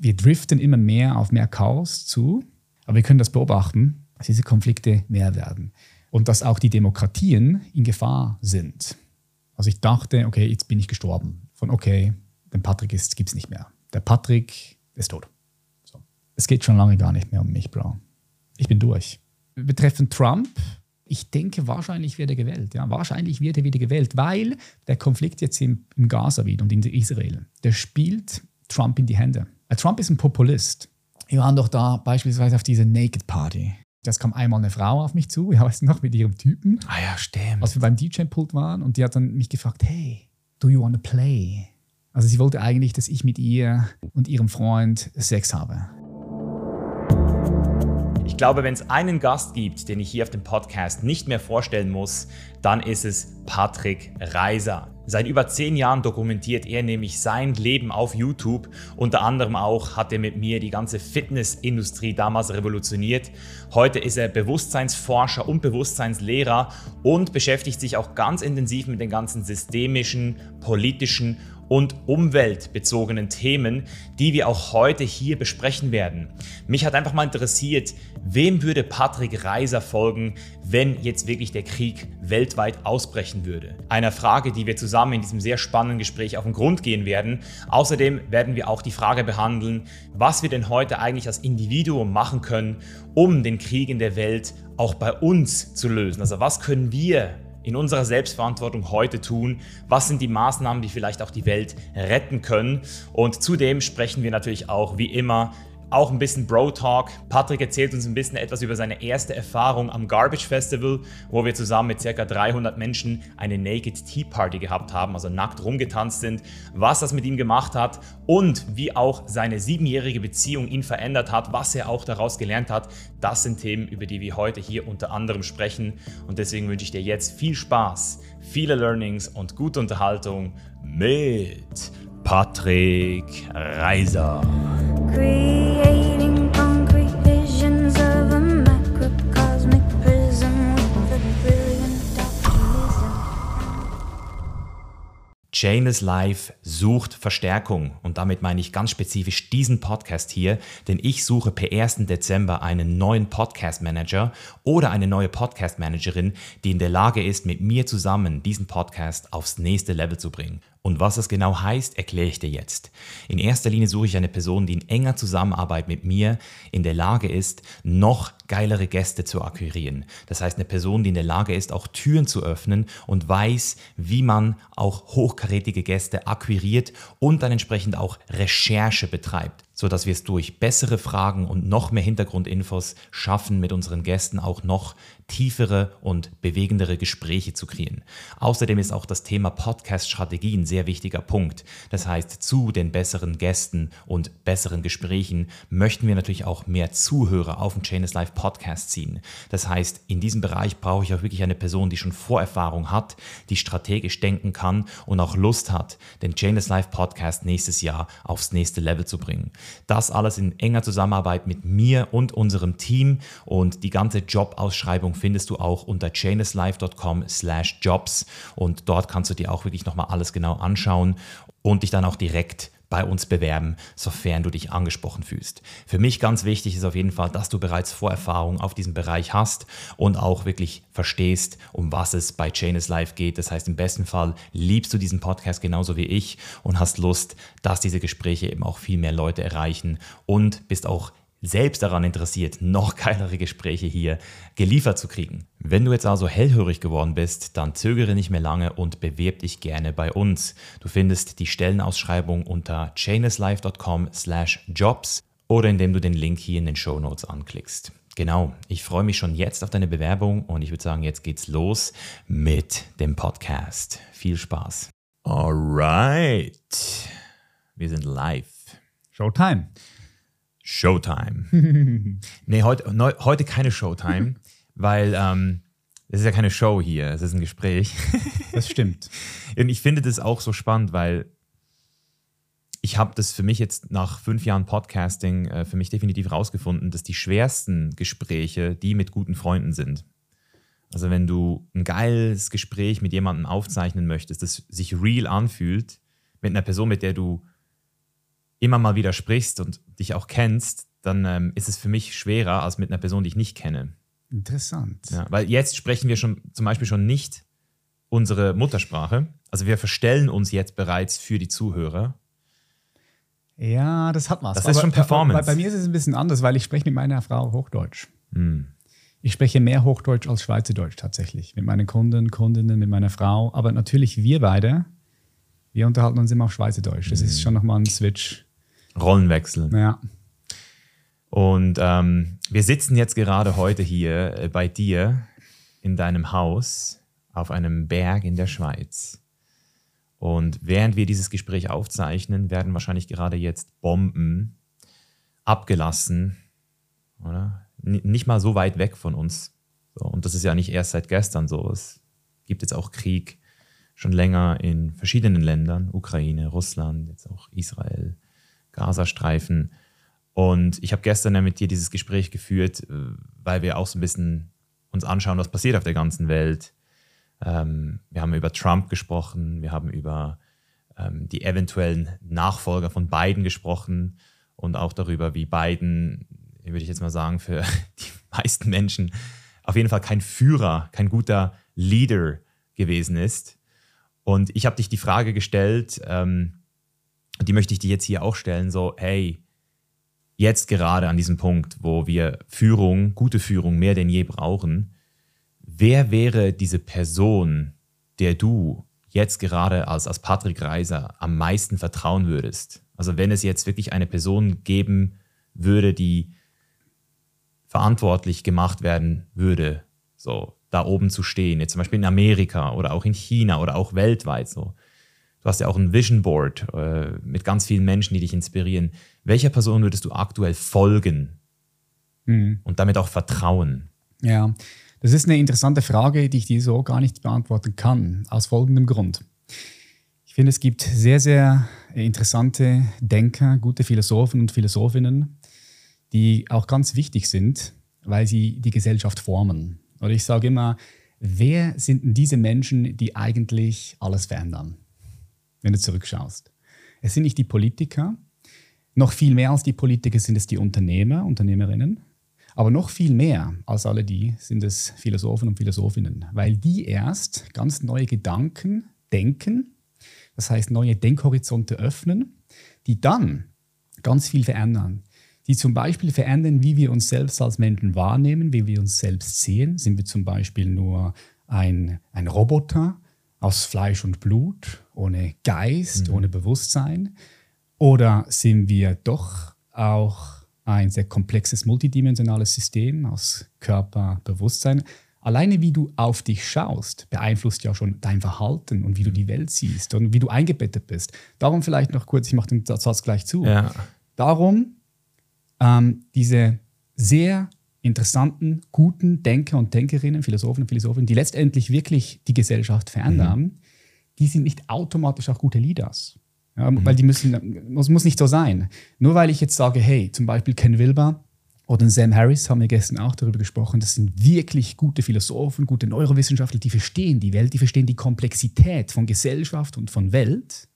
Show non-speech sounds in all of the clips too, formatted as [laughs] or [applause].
Wir driften immer mehr auf mehr Chaos zu, aber wir können das beobachten, dass diese Konflikte mehr werden und dass auch die Demokratien in Gefahr sind. Also ich dachte, okay, jetzt bin ich gestorben. Von okay, den Patrick gibt es nicht mehr. Der Patrick ist tot. So. Es geht schon lange gar nicht mehr um mich, Bro. Ich bin durch. Betreffend Trump, ich denke, wahrscheinlich wird er gewählt. Ja, wahrscheinlich wird er wieder gewählt, weil der Konflikt jetzt im, im Gaza wieder und in Israel, der spielt Trump in die Hände. Äh, Trump ist ein Populist. Wir waren doch da beispielsweise auf dieser Naked Party. Das kam einmal eine Frau auf mich zu, ja, weißt du noch, mit ihrem Typen. Ah ja, stimmt. Als wir beim DJ-Pult waren und die hat dann mich gefragt, hey, do you want to play? Also sie wollte eigentlich, dass ich mit ihr und ihrem Freund Sex habe. Ich glaube, wenn es einen Gast gibt, den ich hier auf dem Podcast nicht mehr vorstellen muss, dann ist es Patrick Reiser. Seit über zehn Jahren dokumentiert er nämlich sein Leben auf YouTube. Unter anderem auch hat er mit mir die ganze Fitnessindustrie damals revolutioniert. Heute ist er Bewusstseinsforscher und Bewusstseinslehrer und beschäftigt sich auch ganz intensiv mit den ganzen systemischen, politischen und umweltbezogenen Themen, die wir auch heute hier besprechen werden. Mich hat einfach mal interessiert, wem würde Patrick Reiser folgen, wenn jetzt wirklich der Krieg weltweit ausbrechen würde? Einer Frage, die wir zusammen in diesem sehr spannenden Gespräch auf den Grund gehen werden. Außerdem werden wir auch die Frage behandeln, was wir denn heute eigentlich als Individuum machen können, um den Krieg in der Welt auch bei uns zu lösen. Also was können wir in unserer Selbstverantwortung heute tun? Was sind die Maßnahmen, die vielleicht auch die Welt retten können? Und zudem sprechen wir natürlich auch wie immer auch ein bisschen Bro-Talk. Patrick erzählt uns ein bisschen etwas über seine erste Erfahrung am Garbage Festival, wo wir zusammen mit ca. 300 Menschen eine Naked Tea Party gehabt haben, also nackt rumgetanzt sind, was das mit ihm gemacht hat und wie auch seine siebenjährige Beziehung ihn verändert hat, was er auch daraus gelernt hat. Das sind Themen, über die wir heute hier unter anderem sprechen und deswegen wünsche ich dir jetzt viel Spaß, viele Learnings und gute Unterhaltung mit Patrick Reiser. Janus Life sucht Verstärkung und damit meine ich ganz spezifisch diesen Podcast hier, denn ich suche per 1. Dezember einen neuen Podcast Manager oder eine neue Podcast Managerin, die in der Lage ist, mit mir zusammen diesen Podcast aufs nächste Level zu bringen. Und was das genau heißt, erkläre ich dir jetzt. In erster Linie suche ich eine Person, die in enger Zusammenarbeit mit mir in der Lage ist, noch geilere Gäste zu akquirieren. Das heißt, eine Person, die in der Lage ist, auch Türen zu öffnen und weiß, wie man auch hochkarätige Gäste akquiriert und dann entsprechend auch Recherche betreibt sodass wir es durch bessere Fragen und noch mehr Hintergrundinfos schaffen, mit unseren Gästen auch noch tiefere und bewegendere Gespräche zu kreieren. Außerdem ist auch das Thema Podcast-Strategie ein sehr wichtiger Punkt. Das heißt, zu den besseren Gästen und besseren Gesprächen möchten wir natürlich auch mehr Zuhörer auf den Chainless Live Podcast ziehen. Das heißt, in diesem Bereich brauche ich auch wirklich eine Person, die schon Vorerfahrung hat, die strategisch denken kann und auch Lust hat, den Chainless Live Podcast nächstes Jahr aufs nächste Level zu bringen. Das alles in enger Zusammenarbeit mit mir und unserem Team und die ganze Jobausschreibung findest du auch unter chainlesslife.com slash jobs und dort kannst du dir auch wirklich nochmal alles genau anschauen und dich dann auch direkt bei uns bewerben, sofern du dich angesprochen fühlst. Für mich ganz wichtig ist auf jeden Fall, dass du bereits Vorerfahrung auf diesem Bereich hast und auch wirklich verstehst, um was es bei Chainless Life geht. Das heißt, im besten Fall liebst du diesen Podcast genauso wie ich und hast Lust, dass diese Gespräche eben auch viel mehr Leute erreichen und bist auch selbst daran interessiert, noch geilere Gespräche hier geliefert zu kriegen. Wenn du jetzt also hellhörig geworden bist, dann zögere nicht mehr lange und bewerb dich gerne bei uns. Du findest die Stellenausschreibung unter chaineslife.com slash jobs oder indem du den Link hier in den Show Notes anklickst. Genau, ich freue mich schon jetzt auf deine Bewerbung und ich würde sagen, jetzt geht's los mit dem Podcast. Viel Spaß. Alright, wir sind live. Showtime. Showtime. [laughs] nee, heute, ne, heute keine Showtime, [laughs] weil ähm, es ist ja keine Show hier, es ist ein Gespräch. [laughs] das stimmt. Und ich finde das auch so spannend, weil ich habe das für mich jetzt nach fünf Jahren Podcasting äh, für mich definitiv rausgefunden, dass die schwersten Gespräche die mit guten Freunden sind. Also wenn du ein geiles Gespräch mit jemandem aufzeichnen möchtest, das sich real anfühlt, mit einer Person, mit der du immer mal wieder sprichst und dich auch kennst, dann ähm, ist es für mich schwerer als mit einer Person, die ich nicht kenne. Interessant. Ja, weil jetzt sprechen wir schon zum Beispiel schon nicht unsere Muttersprache. Also wir verstellen uns jetzt bereits für die Zuhörer. Ja, das hat was. Das ist schon Performance. Bei, bei, mir ist es ein bisschen anders, weil ich spreche mit meiner Frau Hochdeutsch. Hm. Ich spreche mehr Hochdeutsch als Schweizerdeutsch tatsächlich. Mit meinen Kunden, Kundinnen, mit meiner Frau. Aber natürlich wir beide, wir unterhalten uns immer auf Schweizerdeutsch. Das hm. ist schon nochmal ein Switch. Rollenwechsel. Ja. Und ähm, wir sitzen jetzt gerade heute hier äh, bei dir in deinem Haus auf einem Berg in der Schweiz. Und während wir dieses Gespräch aufzeichnen, werden wahrscheinlich gerade jetzt Bomben abgelassen, oder? N nicht mal so weit weg von uns. So, und das ist ja nicht erst seit gestern so. Es gibt jetzt auch Krieg schon länger in verschiedenen Ländern, Ukraine, Russland, jetzt auch Israel, Gazastreifen. Und ich habe gestern ja mit dir dieses Gespräch geführt, äh, weil wir auch so ein bisschen uns anschauen, was passiert auf der ganzen Welt. Ähm, wir haben über Trump gesprochen, wir haben über ähm, die eventuellen Nachfolger von Biden gesprochen und auch darüber, wie Biden, würde ich jetzt mal sagen, für [laughs] die meisten Menschen auf jeden Fall kein Führer, kein guter Leader gewesen ist. Und ich habe dich die Frage gestellt, ähm, die möchte ich dir jetzt hier auch stellen, so, hey, jetzt gerade an diesem Punkt, wo wir Führung, gute Führung mehr denn je brauchen, wer wäre diese Person, der du jetzt gerade als, als Patrick Reiser am meisten vertrauen würdest? Also wenn es jetzt wirklich eine Person geben würde, die verantwortlich gemacht werden würde, so da oben zu stehen, jetzt zum Beispiel in Amerika oder auch in China oder auch weltweit so. Du hast ja auch ein Vision Board äh, mit ganz vielen Menschen, die dich inspirieren. Welcher Person würdest du aktuell folgen mhm. und damit auch vertrauen? Ja, das ist eine interessante Frage, die ich dir so gar nicht beantworten kann, aus folgendem Grund. Ich finde, es gibt sehr, sehr interessante Denker, gute Philosophen und Philosophinnen, die auch ganz wichtig sind, weil sie die Gesellschaft formen. Oder ich sage immer, wer sind denn diese Menschen, die eigentlich alles verändern? Wenn du zurückschaust. Es sind nicht die Politiker, noch viel mehr als die Politiker sind es die Unternehmer, Unternehmerinnen, aber noch viel mehr als alle die sind es Philosophen und Philosophinnen, weil die erst ganz neue Gedanken denken, das heißt neue Denkhorizonte öffnen, die dann ganz viel verändern. Die zum Beispiel verändern, wie wir uns selbst als Menschen wahrnehmen, wie wir uns selbst sehen. Sind wir zum Beispiel nur ein, ein Roboter? Aus Fleisch und Blut, ohne Geist, mhm. ohne Bewusstsein? Oder sind wir doch auch ein sehr komplexes, multidimensionales System aus Körper, Bewusstsein? Alleine wie du auf dich schaust, beeinflusst ja schon dein Verhalten und wie du die Welt siehst und wie du eingebettet bist. Darum vielleicht noch kurz, ich mache den Satz gleich zu. Ja. Darum ähm, diese sehr interessanten, guten Denker und Denkerinnen, Philosophen und Philosophinnen, die letztendlich wirklich die Gesellschaft verändern, mhm. die sind nicht automatisch auch gute Leaders. Ja, mhm. Weil die müssen, das muss nicht so sein. Nur weil ich jetzt sage, hey, zum Beispiel Ken Wilber oder Sam Harris, haben wir gestern auch darüber gesprochen, das sind wirklich gute Philosophen, gute Neurowissenschaftler, die verstehen die Welt, die verstehen die Komplexität von Gesellschaft und von Welt,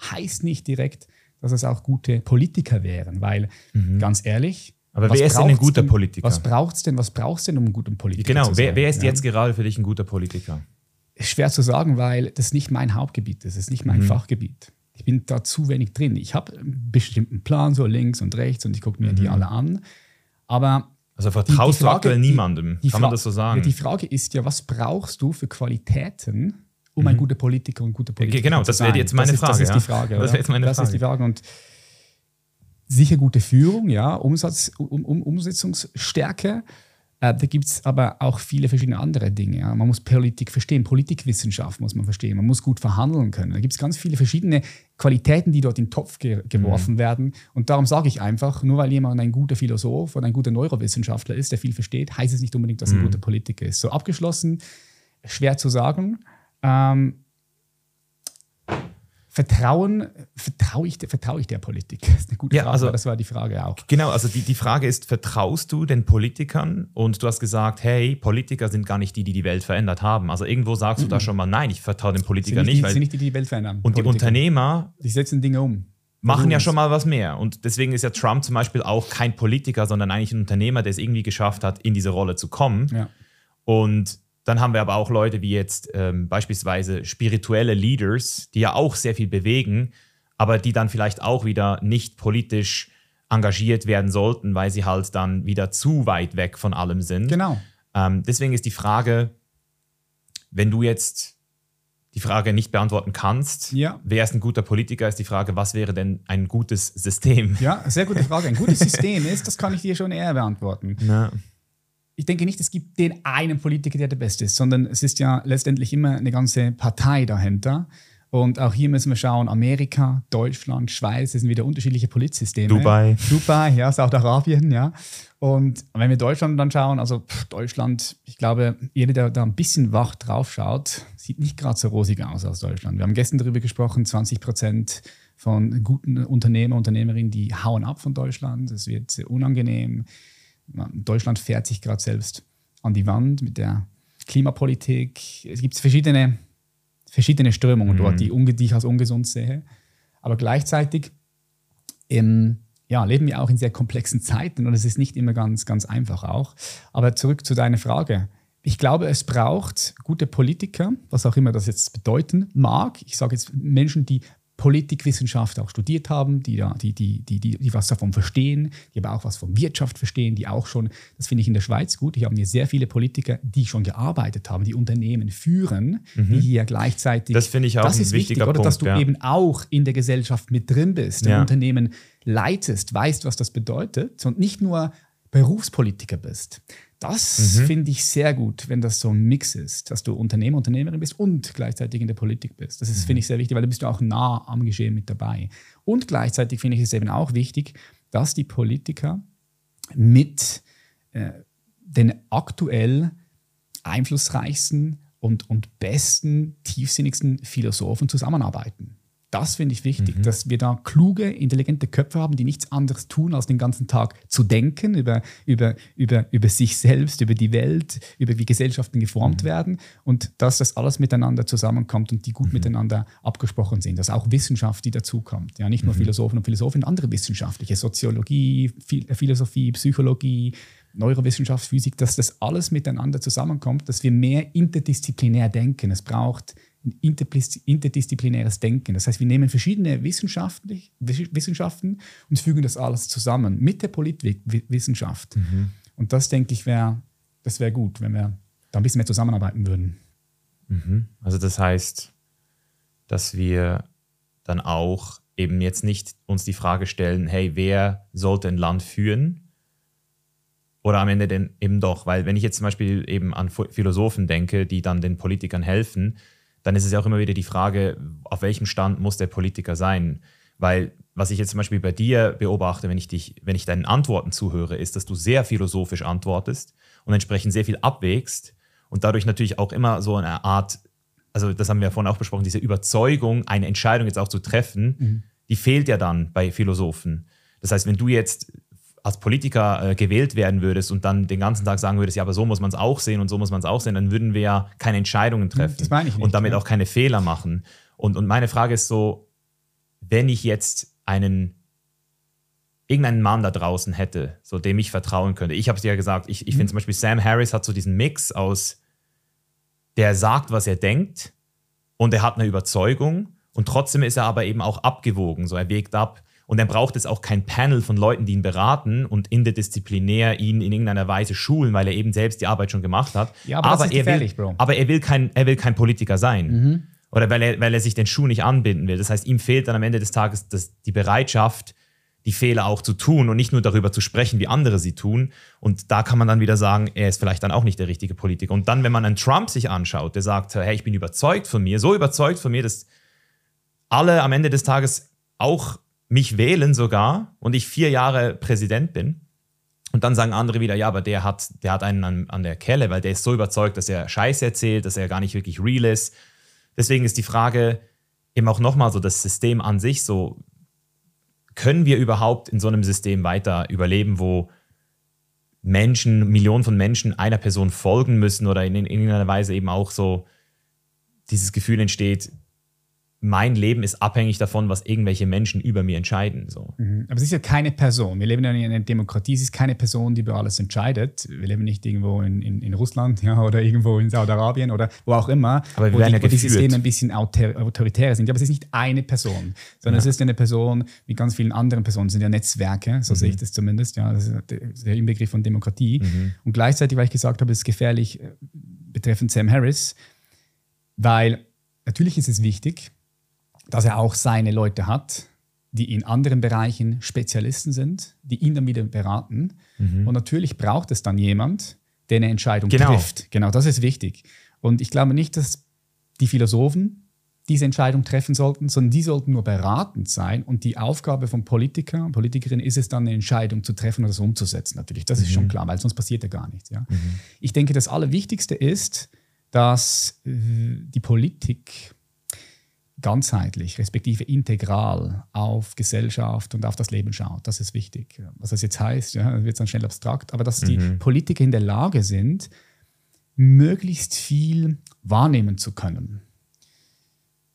heißt nicht direkt, dass es auch gute Politiker wären, weil mhm. ganz ehrlich, aber was wer ist denn ein guter denn, Politiker? Was braucht es denn, was brauchst denn, um ein guter Politiker genau, zu sein? Genau, wer, wer ist ja? jetzt gerade für dich ein guter Politiker? Schwer zu sagen, weil das nicht mein Hauptgebiet ist, das ist nicht mein mhm. Fachgebiet. Ich bin da zu wenig drin. Ich habe einen bestimmten Plan, so links und rechts, und ich gucke mir mhm. die alle an. Aber also vertraust die, die Frage, du aktuell niemandem? Die, Kann man das so sagen? Die Frage ist ja, was brauchst du für Qualitäten, um ein mhm. guter Politiker und guter Politiker genau, zu sein? Genau, das wäre jetzt meine das Frage. Ist, das ist die Frage. Das wäre jetzt meine das Frage. ist die Frage. Und sicher gute Führung, ja, Umsatz, um, um, Umsetzungsstärke. Äh, da gibt es aber auch viele verschiedene andere Dinge. Ja. Man muss Politik verstehen, Politikwissenschaft muss man verstehen, man muss gut verhandeln können. Da gibt es ganz viele verschiedene Qualitäten, die dort in den Topf ge geworfen mhm. werden. Und darum sage ich einfach, nur weil jemand ein guter Philosoph oder ein guter Neurowissenschaftler ist, der viel versteht, heißt es nicht unbedingt, dass er mhm. ein guter Politiker ist. So abgeschlossen, schwer zu sagen. Ähm, Vertrauen, vertraue ich, vertraue ich der Politik? Das ist eine gute ja, Frage, also, das war die Frage auch. Genau, also die, die Frage ist, vertraust du den Politikern? Und du hast gesagt, hey, Politiker sind gar nicht die, die die Welt verändert haben. Also irgendwo sagst mhm. du da schon mal, nein, ich vertraue den Politikern nicht. nicht weil, sind nicht die, die die Welt verändern. Und Politiker. die Unternehmer... Die setzen Dinge um. machen ja schon mal was mehr. Und deswegen ist ja Trump zum Beispiel auch kein Politiker, sondern eigentlich ein Unternehmer, der es irgendwie geschafft hat, in diese Rolle zu kommen. Ja. Und dann haben wir aber auch Leute wie jetzt ähm, beispielsweise spirituelle Leaders, die ja auch sehr viel bewegen, aber die dann vielleicht auch wieder nicht politisch engagiert werden sollten, weil sie halt dann wieder zu weit weg von allem sind. Genau. Ähm, deswegen ist die Frage, wenn du jetzt die Frage nicht beantworten kannst, Ja. wer ist ein guter Politiker, ist die Frage, was wäre denn ein gutes System? Ja, sehr gute Frage. Ein gutes System ist, das kann ich dir schon eher beantworten. Ja. Ich denke nicht, es gibt den einen Politiker, der der Beste ist, sondern es ist ja letztendlich immer eine ganze Partei dahinter. Und auch hier müssen wir schauen, Amerika, Deutschland, Schweiz, das sind wieder unterschiedliche Politsysteme. Dubai. Dubai, ja, Saudi-Arabien, ja. Und wenn wir Deutschland dann schauen, also pff, Deutschland, ich glaube, jeder, der da ein bisschen wach drauf schaut, sieht nicht gerade so rosig aus als Deutschland. Wir haben gestern darüber gesprochen, 20 Prozent von guten Unternehmer, Unternehmerinnen, die hauen ab von Deutschland. Es wird sehr unangenehm. Deutschland fährt sich gerade selbst an die Wand mit der Klimapolitik. Es gibt verschiedene, verschiedene Strömungen dort, die, unge- die ich als ungesund sehe. Aber gleichzeitig ähm, ja, leben wir auch in sehr komplexen Zeiten und es ist nicht immer ganz, ganz einfach auch. Aber zurück zu deiner Frage. Ich glaube, es braucht gute Politiker, was auch immer das jetzt bedeuten mag. Ich sage jetzt Menschen, die Politikwissenschaft auch studiert haben, die, da, die, die, die, die, die was davon verstehen, die aber auch was von Wirtschaft verstehen, die auch schon, das finde ich in der Schweiz gut, ich habe mir sehr viele Politiker, die schon gearbeitet haben, die Unternehmen führen, die hier gleichzeitig. Das finde ich auch das ein ist wichtiger wichtig, oder? Dass du ja. eben auch in der Gesellschaft mit drin bist, ein Ja. Unternehmen leitest, weißt, was das bedeutet und nicht nur Berufspolitiker bist. Das Mhm. finde ich sehr gut, wenn das so ein Mix ist, dass du Unternehmer, Unternehmerin bist und gleichzeitig in der Politik bist. Das ist, finde ich, sehr wichtig, weil da bist du auch nah am Geschehen mit dabei. Und gleichzeitig finde ich es eben auch wichtig, dass die Politiker mit äh, den aktuell einflussreichsten und, und besten, tiefsinnigsten Philosophen zusammenarbeiten. Das finde ich wichtig, dass wir da kluge, intelligente Köpfe haben, die nichts anderes tun, als den ganzen Tag zu denken über, über, über, über sich selbst, über die Welt, über wie Gesellschaften geformt werden und dass das alles miteinander zusammenkommt und die gut miteinander abgesprochen sind. Dass auch Wissenschaft, die dazukommt. Ja, nicht nur Philosophen und Philosophen, andere wissenschaftliche, Soziologie, Phil- Philosophie, Psychologie, Neurowissenschaft, Physik, dass das alles miteinander zusammenkommt, dass wir mehr interdisziplinär denken. Es braucht interdisziplinäres Denken. Das heißt, wir nehmen verschiedene Wissenschaften und fügen das alles zusammen mit der Politwissenschaft. Und das, denke ich, wäre das wäre gut, wenn wir da ein bisschen mehr zusammenarbeiten würden. Also das heißt, dass wir dann auch eben jetzt nicht uns die Frage stellen, hey, wer sollte ein Land führen? Oder am Ende denn eben doch, weil wenn ich jetzt zum Beispiel eben an Ph- Philosophen denke, die dann den Politikern helfen, dann ist es ja auch immer wieder die Frage, auf welchem Stand muss der Politiker sein? Weil was ich jetzt zum Beispiel bei dir beobachte, wenn ich dich, wenn ich deinen Antworten zuhöre, ist, dass du sehr philosophisch antwortest und entsprechend sehr viel abwägst und dadurch natürlich auch immer so eine Art, also das haben wir ja vorhin auch besprochen, diese Überzeugung, eine Entscheidung jetzt auch zu treffen, die fehlt ja dann bei Philosophen. Das heißt, wenn du jetzt als Politiker äh, gewählt werden würdest und dann den ganzen Tag sagen würdest, ja, aber so muss man es auch sehen und so muss man es auch sehen, dann würden wir ja keine Entscheidungen treffen das meine ich nicht, und damit ja. auch keine Fehler machen. Und, und meine Frage ist so, wenn ich jetzt einen irgendeinen Mann da draußen hätte, so dem ich vertrauen könnte. Ich habe es dir ja gesagt, ich, ich Mhm. finde zum Beispiel Sam Harris hat so diesen Mix aus, der sagt, was er denkt und er hat eine Überzeugung und trotzdem ist er aber eben auch abgewogen, so er wägt ab und er braucht jetzt auch kein Panel von Leuten, die ihn beraten und interdisziplinär ihn in irgendeiner Weise schulen, weil er eben selbst die Arbeit schon gemacht hat. Ja, aber ist er gefährlich, will, Bro. Aber er will kein, er will kein Politiker sein. Mhm. Oder weil er, weil er sich den Schuh nicht anbinden will. Das heißt, ihm fehlt dann am Ende des Tages das, die Bereitschaft, die Fehler auch zu tun und nicht nur darüber zu sprechen, wie andere sie tun. Und da kann man dann wieder sagen, er ist vielleicht dann auch nicht der richtige Politiker. Und dann, wenn man einen Trump sich anschaut, der sagt, hey, ich bin überzeugt von mir, so überzeugt von mir, dass alle am Ende des Tages auch mich wählen sogar und ich vier Jahre Präsident bin. Und dann sagen andere wieder, ja, aber der hat, der hat einen an, an der Kelle, weil der ist so überzeugt, dass er Scheiße erzählt, dass er gar nicht wirklich real ist. Deswegen ist die Frage eben auch nochmal so, das System an sich so, können wir überhaupt in so einem System weiter überleben, wo Menschen, Millionen von Menschen einer Person folgen müssen oder in, in irgendeiner Weise eben auch so dieses Gefühl entsteht, mein Leben ist abhängig davon, was irgendwelche Menschen über mir entscheiden. So. Mhm. Aber es ist ja keine Person. Wir leben ja in einer Demokratie. Es ist keine Person, die über alles entscheidet. Wir leben nicht irgendwo in, in, in Russland [laughs] ja, oder irgendwo in Saudi-Arabien oder wo auch immer, Aber wo, die, ja wo die. Systeme ein bisschen autor autoritär sind. Aber es ist nicht eine Person, sondern Ja. es ist eine Person wie ganz vielen anderen Personen. Es sind ja Netzwerke, so sehe ich das zumindest. Ja, das ist der- Inbegriff von Demokratie. Und gleichzeitig, weil ich gesagt habe, es ist gefährlich äh, betreffend Sam Harris, weil natürlich ist es wichtig, dass er auch seine Leute hat, die in anderen Bereichen Spezialisten sind, die ihn dann wieder beraten. Und natürlich braucht es dann jemand, der eine Entscheidung Genau. trifft. Genau, das ist wichtig. Und ich glaube nicht, dass die Philosophen diese Entscheidung treffen sollten, sondern die sollten nur beratend sein. Und die Aufgabe von Politiker und Politikerinnen ist es dann, eine Entscheidung zu treffen und das umzusetzen. Natürlich, das ist schon klar, weil sonst passiert ja gar nichts. Ja? Ich denke, das Allerwichtigste ist, dass äh, die Politik ganzheitlich, respektive integral auf Gesellschaft und auf das Leben schaut. Das ist wichtig. Was das jetzt heißt, ja, wird dann schnell abstrakt, aber dass die Politiker in der Lage sind, möglichst viel wahrnehmen zu können.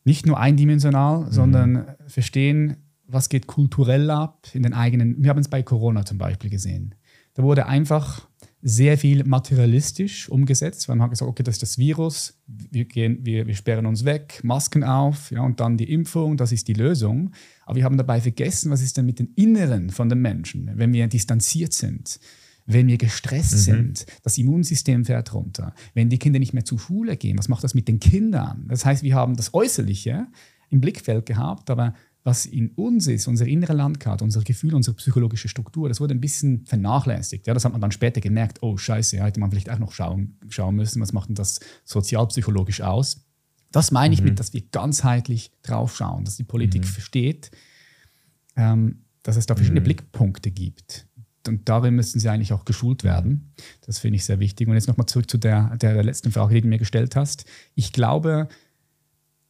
Nicht nur eindimensional, sondern verstehen, was geht kulturell ab in den eigenen. Wir haben es bei Corona zum Beispiel gesehen. Da wurde einfach sehr viel materialistisch umgesetzt, weil man hat gesagt, okay, das ist das Virus, wir, gehen, wir, wir sperren uns weg, Masken auf ja, und dann die Impfung, das ist die Lösung. Aber wir haben dabei vergessen, was ist denn mit den Inneren von den Menschen, wenn wir distanziert sind, wenn wir gestresst sind, das Immunsystem fährt runter, wenn die Kinder nicht mehr zur Schule gehen, was macht das mit den Kindern? Das heißt, wir haben das Äußerliche im Blickfeld gehabt, aber was in uns ist, unsere innere Landkarte, unser Gefühl, unsere psychologische Struktur, das wurde ein bisschen vernachlässigt. Ja, das hat man dann später gemerkt, oh scheiße, ja, hätte man vielleicht auch noch schauen, schauen müssen, was macht denn das sozialpsychologisch aus. Das meine ich mit, dass wir ganzheitlich drauf schauen, dass die Politik versteht, ähm, dass es da verschiedene Blickpunkte gibt. Und darin müssen sie eigentlich auch geschult werden. Das finde ich sehr wichtig. Und jetzt nochmal zurück zu der, der letzten Frage, die du mir gestellt hast. Ich glaube,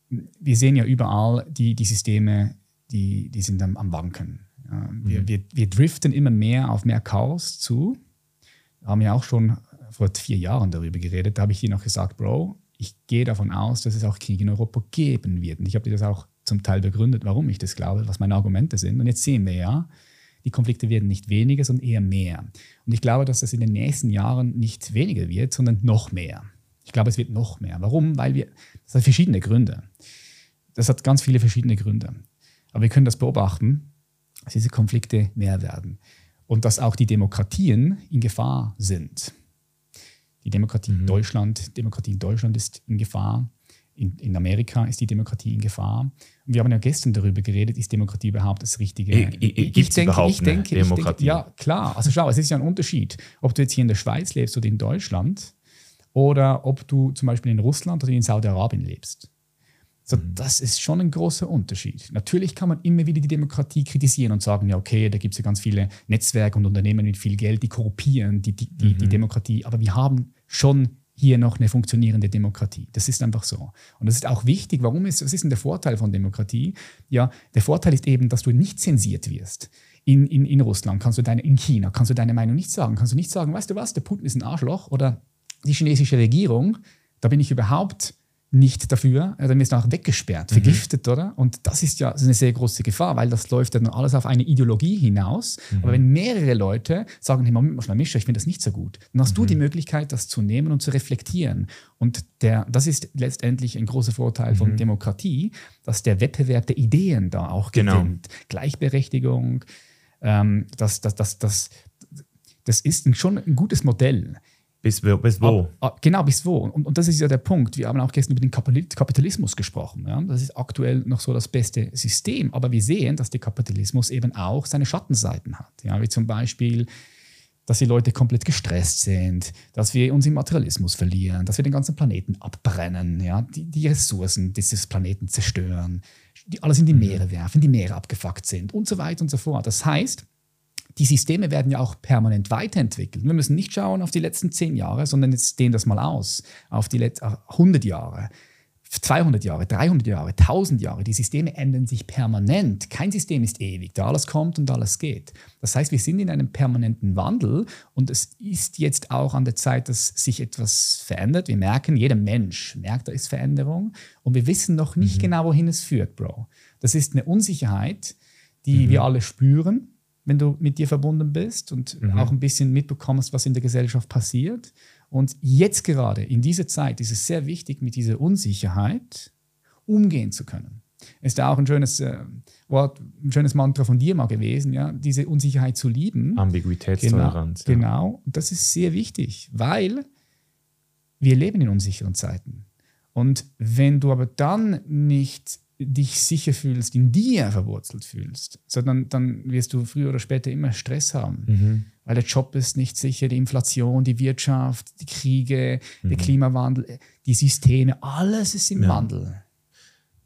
wir sehen ja überall die, die Systeme, die, die sind am, am Wanken. Ja, wir, wir, wir driften immer mehr auf mehr Chaos zu. Wir haben ja auch schon vor vier Jahren darüber geredet. Da habe ich dir noch gesagt, Bro, ich gehe davon aus, dass es auch Krieg in Europa geben wird. Und ich habe dir das auch zum Teil begründet, warum ich das glaube, was meine Argumente sind. Und jetzt sehen wir ja, die Konflikte werden nicht weniger, sondern eher mehr. Und ich glaube, dass das in den nächsten Jahren nicht weniger wird, sondern noch mehr. Ich glaube, es wird noch mehr. Warum? Weil wir, das hat verschiedene Gründe. Das hat ganz viele verschiedene Gründe. Aber wir können das beobachten, dass diese Konflikte mehr werden. Und dass auch die Demokratien in Gefahr sind. Die Demokratie in Deutschland, Demokratie in Deutschland ist in Gefahr. In, in Amerika ist die Demokratie in Gefahr. Und wir haben ja gestern darüber geredet, ist Demokratie überhaupt das Richtige? Gibt's denke, überhaupt ich denke, ich Demokratie? denke, ja, klar. Also schau, es ist ja ein Unterschied, ob du jetzt hier in der Schweiz lebst oder in Deutschland oder ob du zum Beispiel in Russland oder in Saudi-Arabien lebst. So, Mhm. Das ist schon ein großer Unterschied. Natürlich kann man immer wieder die Demokratie kritisieren und sagen, ja, okay, da gibt es ja ganz viele Netzwerke und Unternehmen mit viel Geld, die korruptieren die, die, die, Mhm. die Demokratie. Aber wir haben schon hier noch eine funktionierende Demokratie. Das ist einfach so. Und das ist auch wichtig. Warum ist, was ist denn der Vorteil von Demokratie? Ja, der Vorteil ist eben, dass du nicht zensiert wirst. In, in, in Russland kannst du deine, in China kannst du deine Meinung nicht sagen. Kannst du nicht sagen, weißt du was, der Putin ist ein Arschloch oder die chinesische Regierung, da bin ich überhaupt nicht dafür, dann wirst du auch weggesperrt, vergiftet, oder? Und das ist ja das ist eine sehr große Gefahr, weil das läuft ja dann alles auf eine Ideologie hinaus. Aber wenn mehrere Leute sagen, hey, Moment mal, Mischa, ich finde das nicht so gut, dann hast du die Möglichkeit, das zu nehmen und zu reflektieren. Und der, das ist letztendlich ein großer Vorteil von Demokratie, dass der Wettbewerb der Ideen da auch Genau. gewinnt. Gleichberechtigung, ähm, das, das, das, das, das ist ein, schon ein gutes Modell. Bis, wo- bis wo? Ah, Genau, bis wo. Und, und das ist ja der Punkt. Wir haben auch gestern über den Kapitali- Kapitalismus gesprochen. Ja? Das ist aktuell noch so das beste System. Aber wir sehen, dass der Kapitalismus eben auch seine Schattenseiten hat. Ja? Wie zum Beispiel, dass die Leute komplett gestresst sind, dass wir uns im Materialismus verlieren, dass wir den ganzen Planeten abbrennen, ja? die, die Ressourcen dieses Planeten zerstören, die alles in die Meere werfen, die Meere abgefuckt sind und so weiter und so fort. Das heißt, die Systeme werden ja auch permanent weiterentwickelt. Wir müssen nicht schauen auf die letzten zehn Jahre, sondern jetzt dehnen das mal aus, auf die letzten 100 Jahre. 200 Jahre, 300 Jahre, 1000 Jahre. Die Systeme ändern sich permanent. Kein System ist ewig, da alles kommt und alles geht. Das heißt, wir sind in einem permanenten Wandel und es ist jetzt auch an der Zeit, dass sich etwas verändert. Wir merken, jeder Mensch merkt, da ist Veränderung und wir wissen noch nicht mhm. genau, wohin es führt, Bro. Das ist eine Unsicherheit, die mhm. wir alle spüren, wenn du mit dir verbunden bist und mhm. auch ein bisschen mitbekommst, was in der Gesellschaft passiert. Und jetzt gerade, in dieser Zeit, ist es sehr wichtig, mit dieser Unsicherheit umgehen zu können. Ist da auch ein schönes äh, Wort, ein schönes Mantra von dir mal gewesen, ja, diese Unsicherheit zu lieben. Ambiguitätstoleranz. Genau, ja. genau. Und das ist sehr wichtig, weil wir leben in unsicheren Zeiten. Und wenn du aber dann nicht dich sicher fühlst, in dir verwurzelt fühlst, sondern dann wirst du früher oder später immer Stress haben. Mhm. Weil der Job ist nicht sicher, die Inflation, die Wirtschaft, die Kriege, mhm. der Klimawandel, die Systeme, alles ist im ja. Wandel.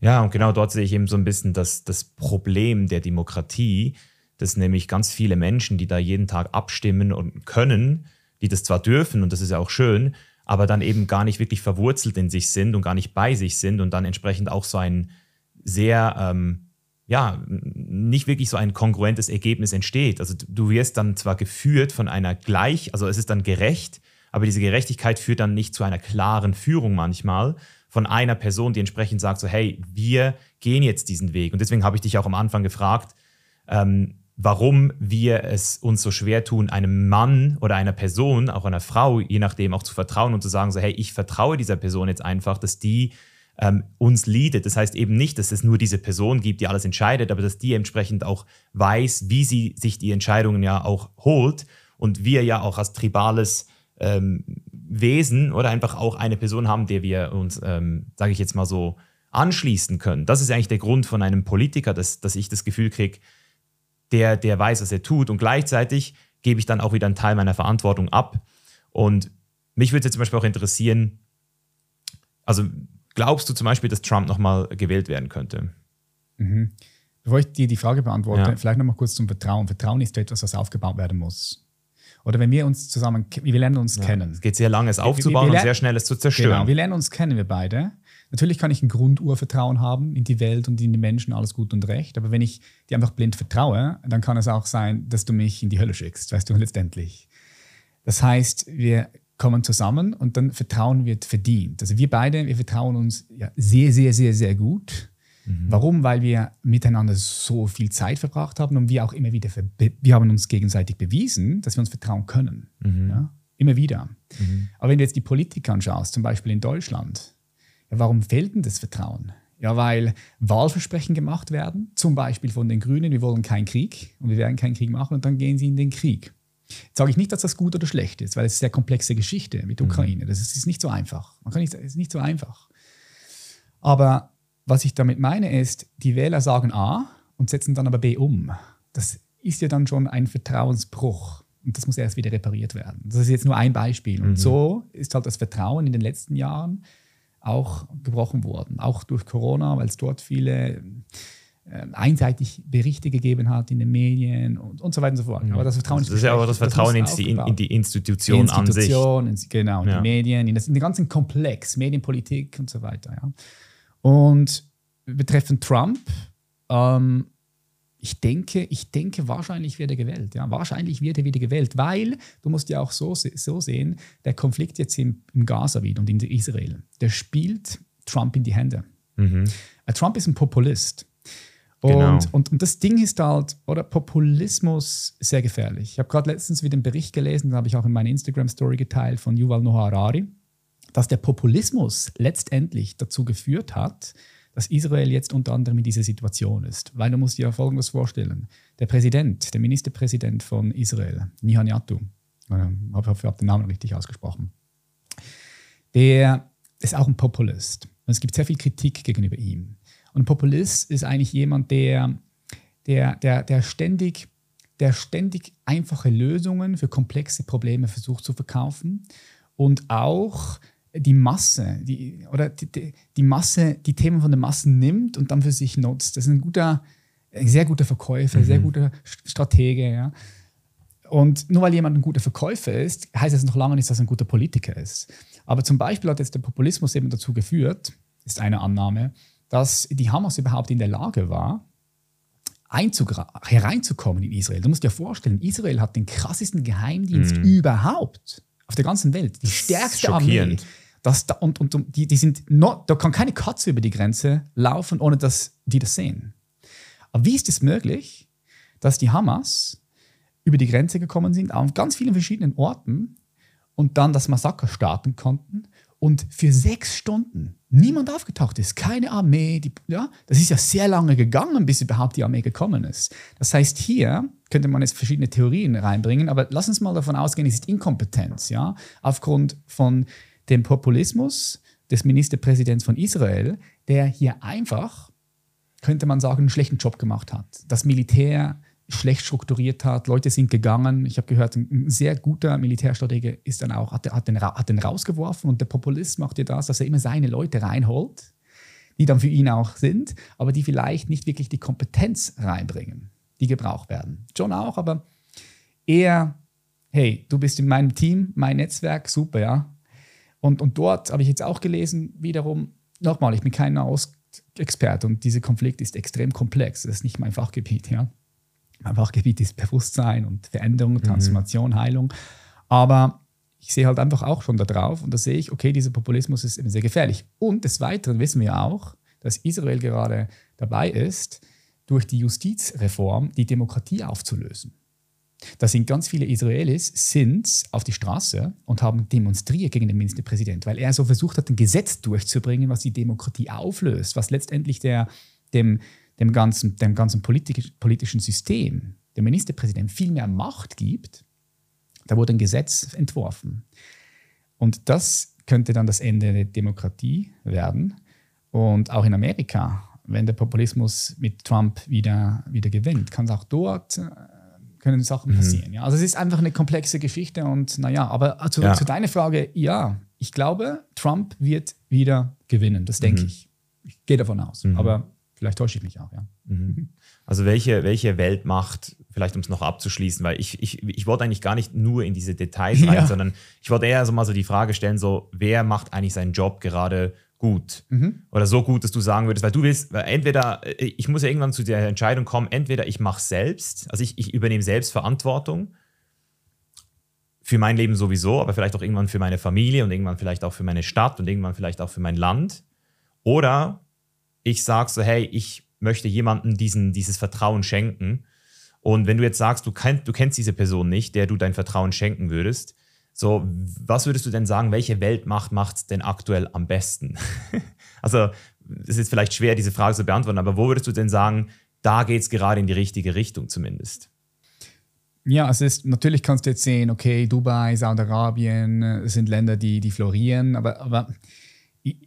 Ja, und genau dort sehe ich eben so ein bisschen das, das Problem der Demokratie, dass nämlich ganz viele Menschen, die da jeden Tag abstimmen und können, die das zwar dürfen und das ist ja auch schön, aber dann eben gar nicht wirklich verwurzelt in sich sind und gar nicht bei sich sind und dann entsprechend auch so ein sehr, ähm, ja, nicht wirklich so ein kongruentes Ergebnis entsteht. Also du wirst dann zwar geführt von einer gleich, also es ist dann gerecht, aber diese Gerechtigkeit führt dann nicht zu einer klaren Führung manchmal von einer Person, die entsprechend sagt, so hey, wir gehen jetzt diesen Weg. Und deswegen habe ich dich auch am Anfang gefragt, ähm, warum wir es uns so schwer tun, einem Mann oder einer Person, auch einer Frau, je nachdem, auch zu vertrauen und zu sagen, so hey, ich vertraue dieser Person jetzt einfach, dass die ähm, uns leadet. Das heißt eben nicht, dass es nur diese Person gibt, die alles entscheidet, aber dass die entsprechend auch weiß, wie sie sich die Entscheidungen ja auch holt und wir ja auch als tribales ähm, Wesen oder einfach auch eine Person haben, der wir uns, ähm, sage ich jetzt mal so, anschließen können. Das ist eigentlich der Grund von einem Politiker, dass, dass ich das Gefühl kriege, der, der weiß, was er tut und gleichzeitig gebe ich dann auch wieder einen Teil meiner Verantwortung ab. Und mich würde jetzt zum Beispiel auch interessieren, also Glaubst du zum Beispiel, dass Trump nochmal gewählt werden könnte? Mhm. Bevor ich dir die Frage beantworte, ja. vielleicht nochmal kurz zum Vertrauen. Vertrauen ist etwas, was aufgebaut werden muss. Oder wenn wir uns zusammen, wir lernen uns ja. kennen. Es geht sehr lange, es aufzubauen wir, wir, wir und sehr schnell es zu zerstören. Genau, wir lernen uns kennen, wir beide. Natürlich kann ich ein Grundurvertrauen haben in die Welt und in die Menschen, alles gut und recht. Aber wenn ich dir einfach blind vertraue, dann kann es auch sein, dass du mich in die Hölle schickst, weißt du, letztendlich. Das heißt, wir kommen zusammen und dann Vertrauen wird verdient. Also wir beide, wir vertrauen uns ja sehr, sehr, sehr, sehr gut. Mhm. Warum? Weil wir miteinander so viel Zeit verbracht haben und wir auch immer wieder, wir haben uns gegenseitig bewiesen, dass wir uns vertrauen können. Mhm. Ja? Immer wieder. Mhm. Aber wenn du jetzt die Politik anschaust, zum Beispiel in Deutschland, ja, warum fehlt denn das Vertrauen? Ja, weil Wahlversprechen gemacht werden, zum Beispiel von den Grünen, wir wollen keinen Krieg und wir werden keinen Krieg machen und dann gehen sie in den Krieg. Jetzt sage ich nicht, dass das gut oder schlecht ist, weil es ist eine sehr komplexe Geschichte mit der mhm. Ukraine. Das ist, ist, nicht so einfach. Man kann nicht, es ist nicht so einfach. Aber was ich damit meine ist, die Wähler sagen A und setzen dann aber B um. Das ist ja dann schon ein Vertrauensbruch. Und das muss erst wieder repariert werden. Das ist jetzt nur ein Beispiel. Und mhm. so ist halt das Vertrauen in den letzten Jahren auch gebrochen worden. Auch durch Corona, weil es dort viele einseitig Berichte gegeben hat in den Medien und, und so weiter und so fort. Aber das Vertrauen das ist ja auch das Vertrauen in, die, in, die Institution, Institution an sich. Genau, in ja. die Medien, in, das, in den ganzen Komplex, Medienpolitik und so weiter. Ja. Und betreffend Trump, ähm, ich denke, ich denke, wahrscheinlich wird er gewählt. Ja. Wahrscheinlich wird er wieder gewählt, weil du musst ja auch so, so sehen, der Konflikt jetzt im, im Gaza wieder und in Israel, der spielt Trump in die Hände. Mhm. Äh, Trump ist ein Populist. Genau. Und, und, das Ding ist halt, oder Populismus sehr gefährlich. Ich habe gerade letztens wieder einen Bericht gelesen, den habe ich auch in meiner Instagram-Story geteilt von Yuval Noah Harari, dass der Populismus letztendlich dazu geführt hat, dass Israel jetzt unter anderem in dieser Situation ist. Weil du musst dir Folgendes vorstellen. Der Präsident, der Ministerpräsident von Israel, Netanyahu, ich hoffe, ich habe den Namen richtig ausgesprochen, der ist auch ein Populist. Und es gibt sehr viel Kritik gegenüber ihm. Und ein Populist ist eigentlich jemand, der, der, der, der, ständig, der ständig einfache Lösungen für komplexe Probleme versucht zu verkaufen und auch die Masse, die, oder die, die Masse, die Themen von der Masse nimmt und dann für sich nutzt. Das ist ein guter, ein sehr guter Verkäufer, mhm. sehr guter Stratege. Ja. Und nur weil jemand ein guter Verkäufer ist, heißt das noch lange nicht, dass er ein guter Politiker ist. Aber zum Beispiel hat jetzt der Populismus eben dazu geführt, ist eine Annahme, dass die Hamas überhaupt in der Lage war, hereinzukommen in Israel. Du musst dir vorstellen, Israel hat den krassesten Geheimdienst mhm. überhaupt auf der ganzen Welt. Die stärkste Armee. Das, und und die, die sind not, da kann keine Katze über die Grenze laufen, ohne dass die das sehen. Aber wie ist es möglich, dass die Hamas über die Grenze gekommen sind, an ganz vielen verschiedenen Orten und dann das Massaker starten konnten und für sechs Stunden niemand aufgetaucht ist, keine Armee. Die, ja, das ist ja sehr lange gegangen, bis überhaupt die Armee gekommen ist. Das heißt, hier könnte man jetzt verschiedene Theorien reinbringen, aber lass uns mal davon ausgehen, es ist Inkompetenz, ja, aufgrund von dem Populismus des Ministerpräsidents von Israel, der hier einfach, könnte man sagen, einen schlechten Job gemacht hat. Das Militär schlecht strukturiert hat. Leute sind gegangen. Ich habe gehört, ein sehr guter Militärstratege ist dann auch, hat, hat, den, hat den rausgeworfen und der Populist macht ja das, dass er immer seine Leute reinholt, die dann für ihn auch sind, aber die vielleicht nicht wirklich die Kompetenz reinbringen, die gebraucht werden. John auch, aber eher, hey, du bist in meinem Team, mein Netzwerk, super, ja. Und, und dort habe ich jetzt auch gelesen, wiederum, nochmal, ich bin kein Experte und dieser Konflikt ist extrem komplex. Das ist nicht mein Fachgebiet, ja. Mein Fachgebiet ist Bewusstsein und Veränderung, mhm. Transformation, mhm. Heilung. Aber ich sehe halt einfach auch schon da drauf und da sehe ich, okay, dieser Populismus ist eben sehr gefährlich. Und des Weiteren wissen wir auch, dass Israel gerade dabei ist, durch die Justizreform die Demokratie aufzulösen. Da sind ganz viele Israelis sind auf die Straße und haben demonstriert gegen den Ministerpräsident, weil er so versucht hat, ein Gesetz durchzubringen, was die Demokratie auflöst, was letztendlich der, dem, dem ganzen, dem ganzen politisch, politischen System, dem Ministerpräsident viel mehr Macht gibt. Da wurde ein Gesetz entworfen. Und das könnte dann das Ende der Demokratie werden. Und auch in Amerika, wenn der Populismus mit Trump wieder, wieder gewinnt, kann es auch dort äh, können Sachen mhm. passieren. Ja? Also es ist einfach eine komplexe Geschichte und naja, aber zu, ja. zu deiner Frage, ja, ich glaube, Trump wird wieder gewinnen, das denke mhm. ich. Ich gehe davon aus. Mhm. Aber vielleicht täusche ich mich auch, ja. Mhm. Also welche, welche Weltmacht, vielleicht um es noch abzuschließen, weil ich, ich, ich wollte eigentlich gar nicht nur in diese Details [laughs] rein, ja. sondern ich wollte eher so mal so die Frage stellen, so wer macht eigentlich seinen Job gerade gut mhm. oder so gut, dass du sagen würdest, weil du willst, weil entweder, äh, ich muss ja irgendwann zu der Entscheidung kommen, entweder ich mache selbst, also ich, ich übernehme selbst Verantwortung für mein Leben sowieso, aber vielleicht auch irgendwann für meine Familie und irgendwann vielleicht auch für meine Stadt und irgendwann vielleicht auch für mein Land. Oder ich sage so, hey, ich möchte jemandem diesen, dieses Vertrauen schenken. Und wenn du jetzt sagst, du, kenn, du kennst diese Person nicht, der du dein Vertrauen schenken würdest, so, was würdest du denn sagen, welche Weltmacht macht es denn aktuell am besten? [laughs] also, es ist vielleicht schwer, diese Frage zu beantworten, aber wo würdest du denn sagen, da geht es gerade in die richtige Richtung zumindest? Ja, es ist, natürlich kannst du jetzt sehen, okay, Dubai, Saudi-Arabien äh, sind Länder, die, die florieren, aber, aber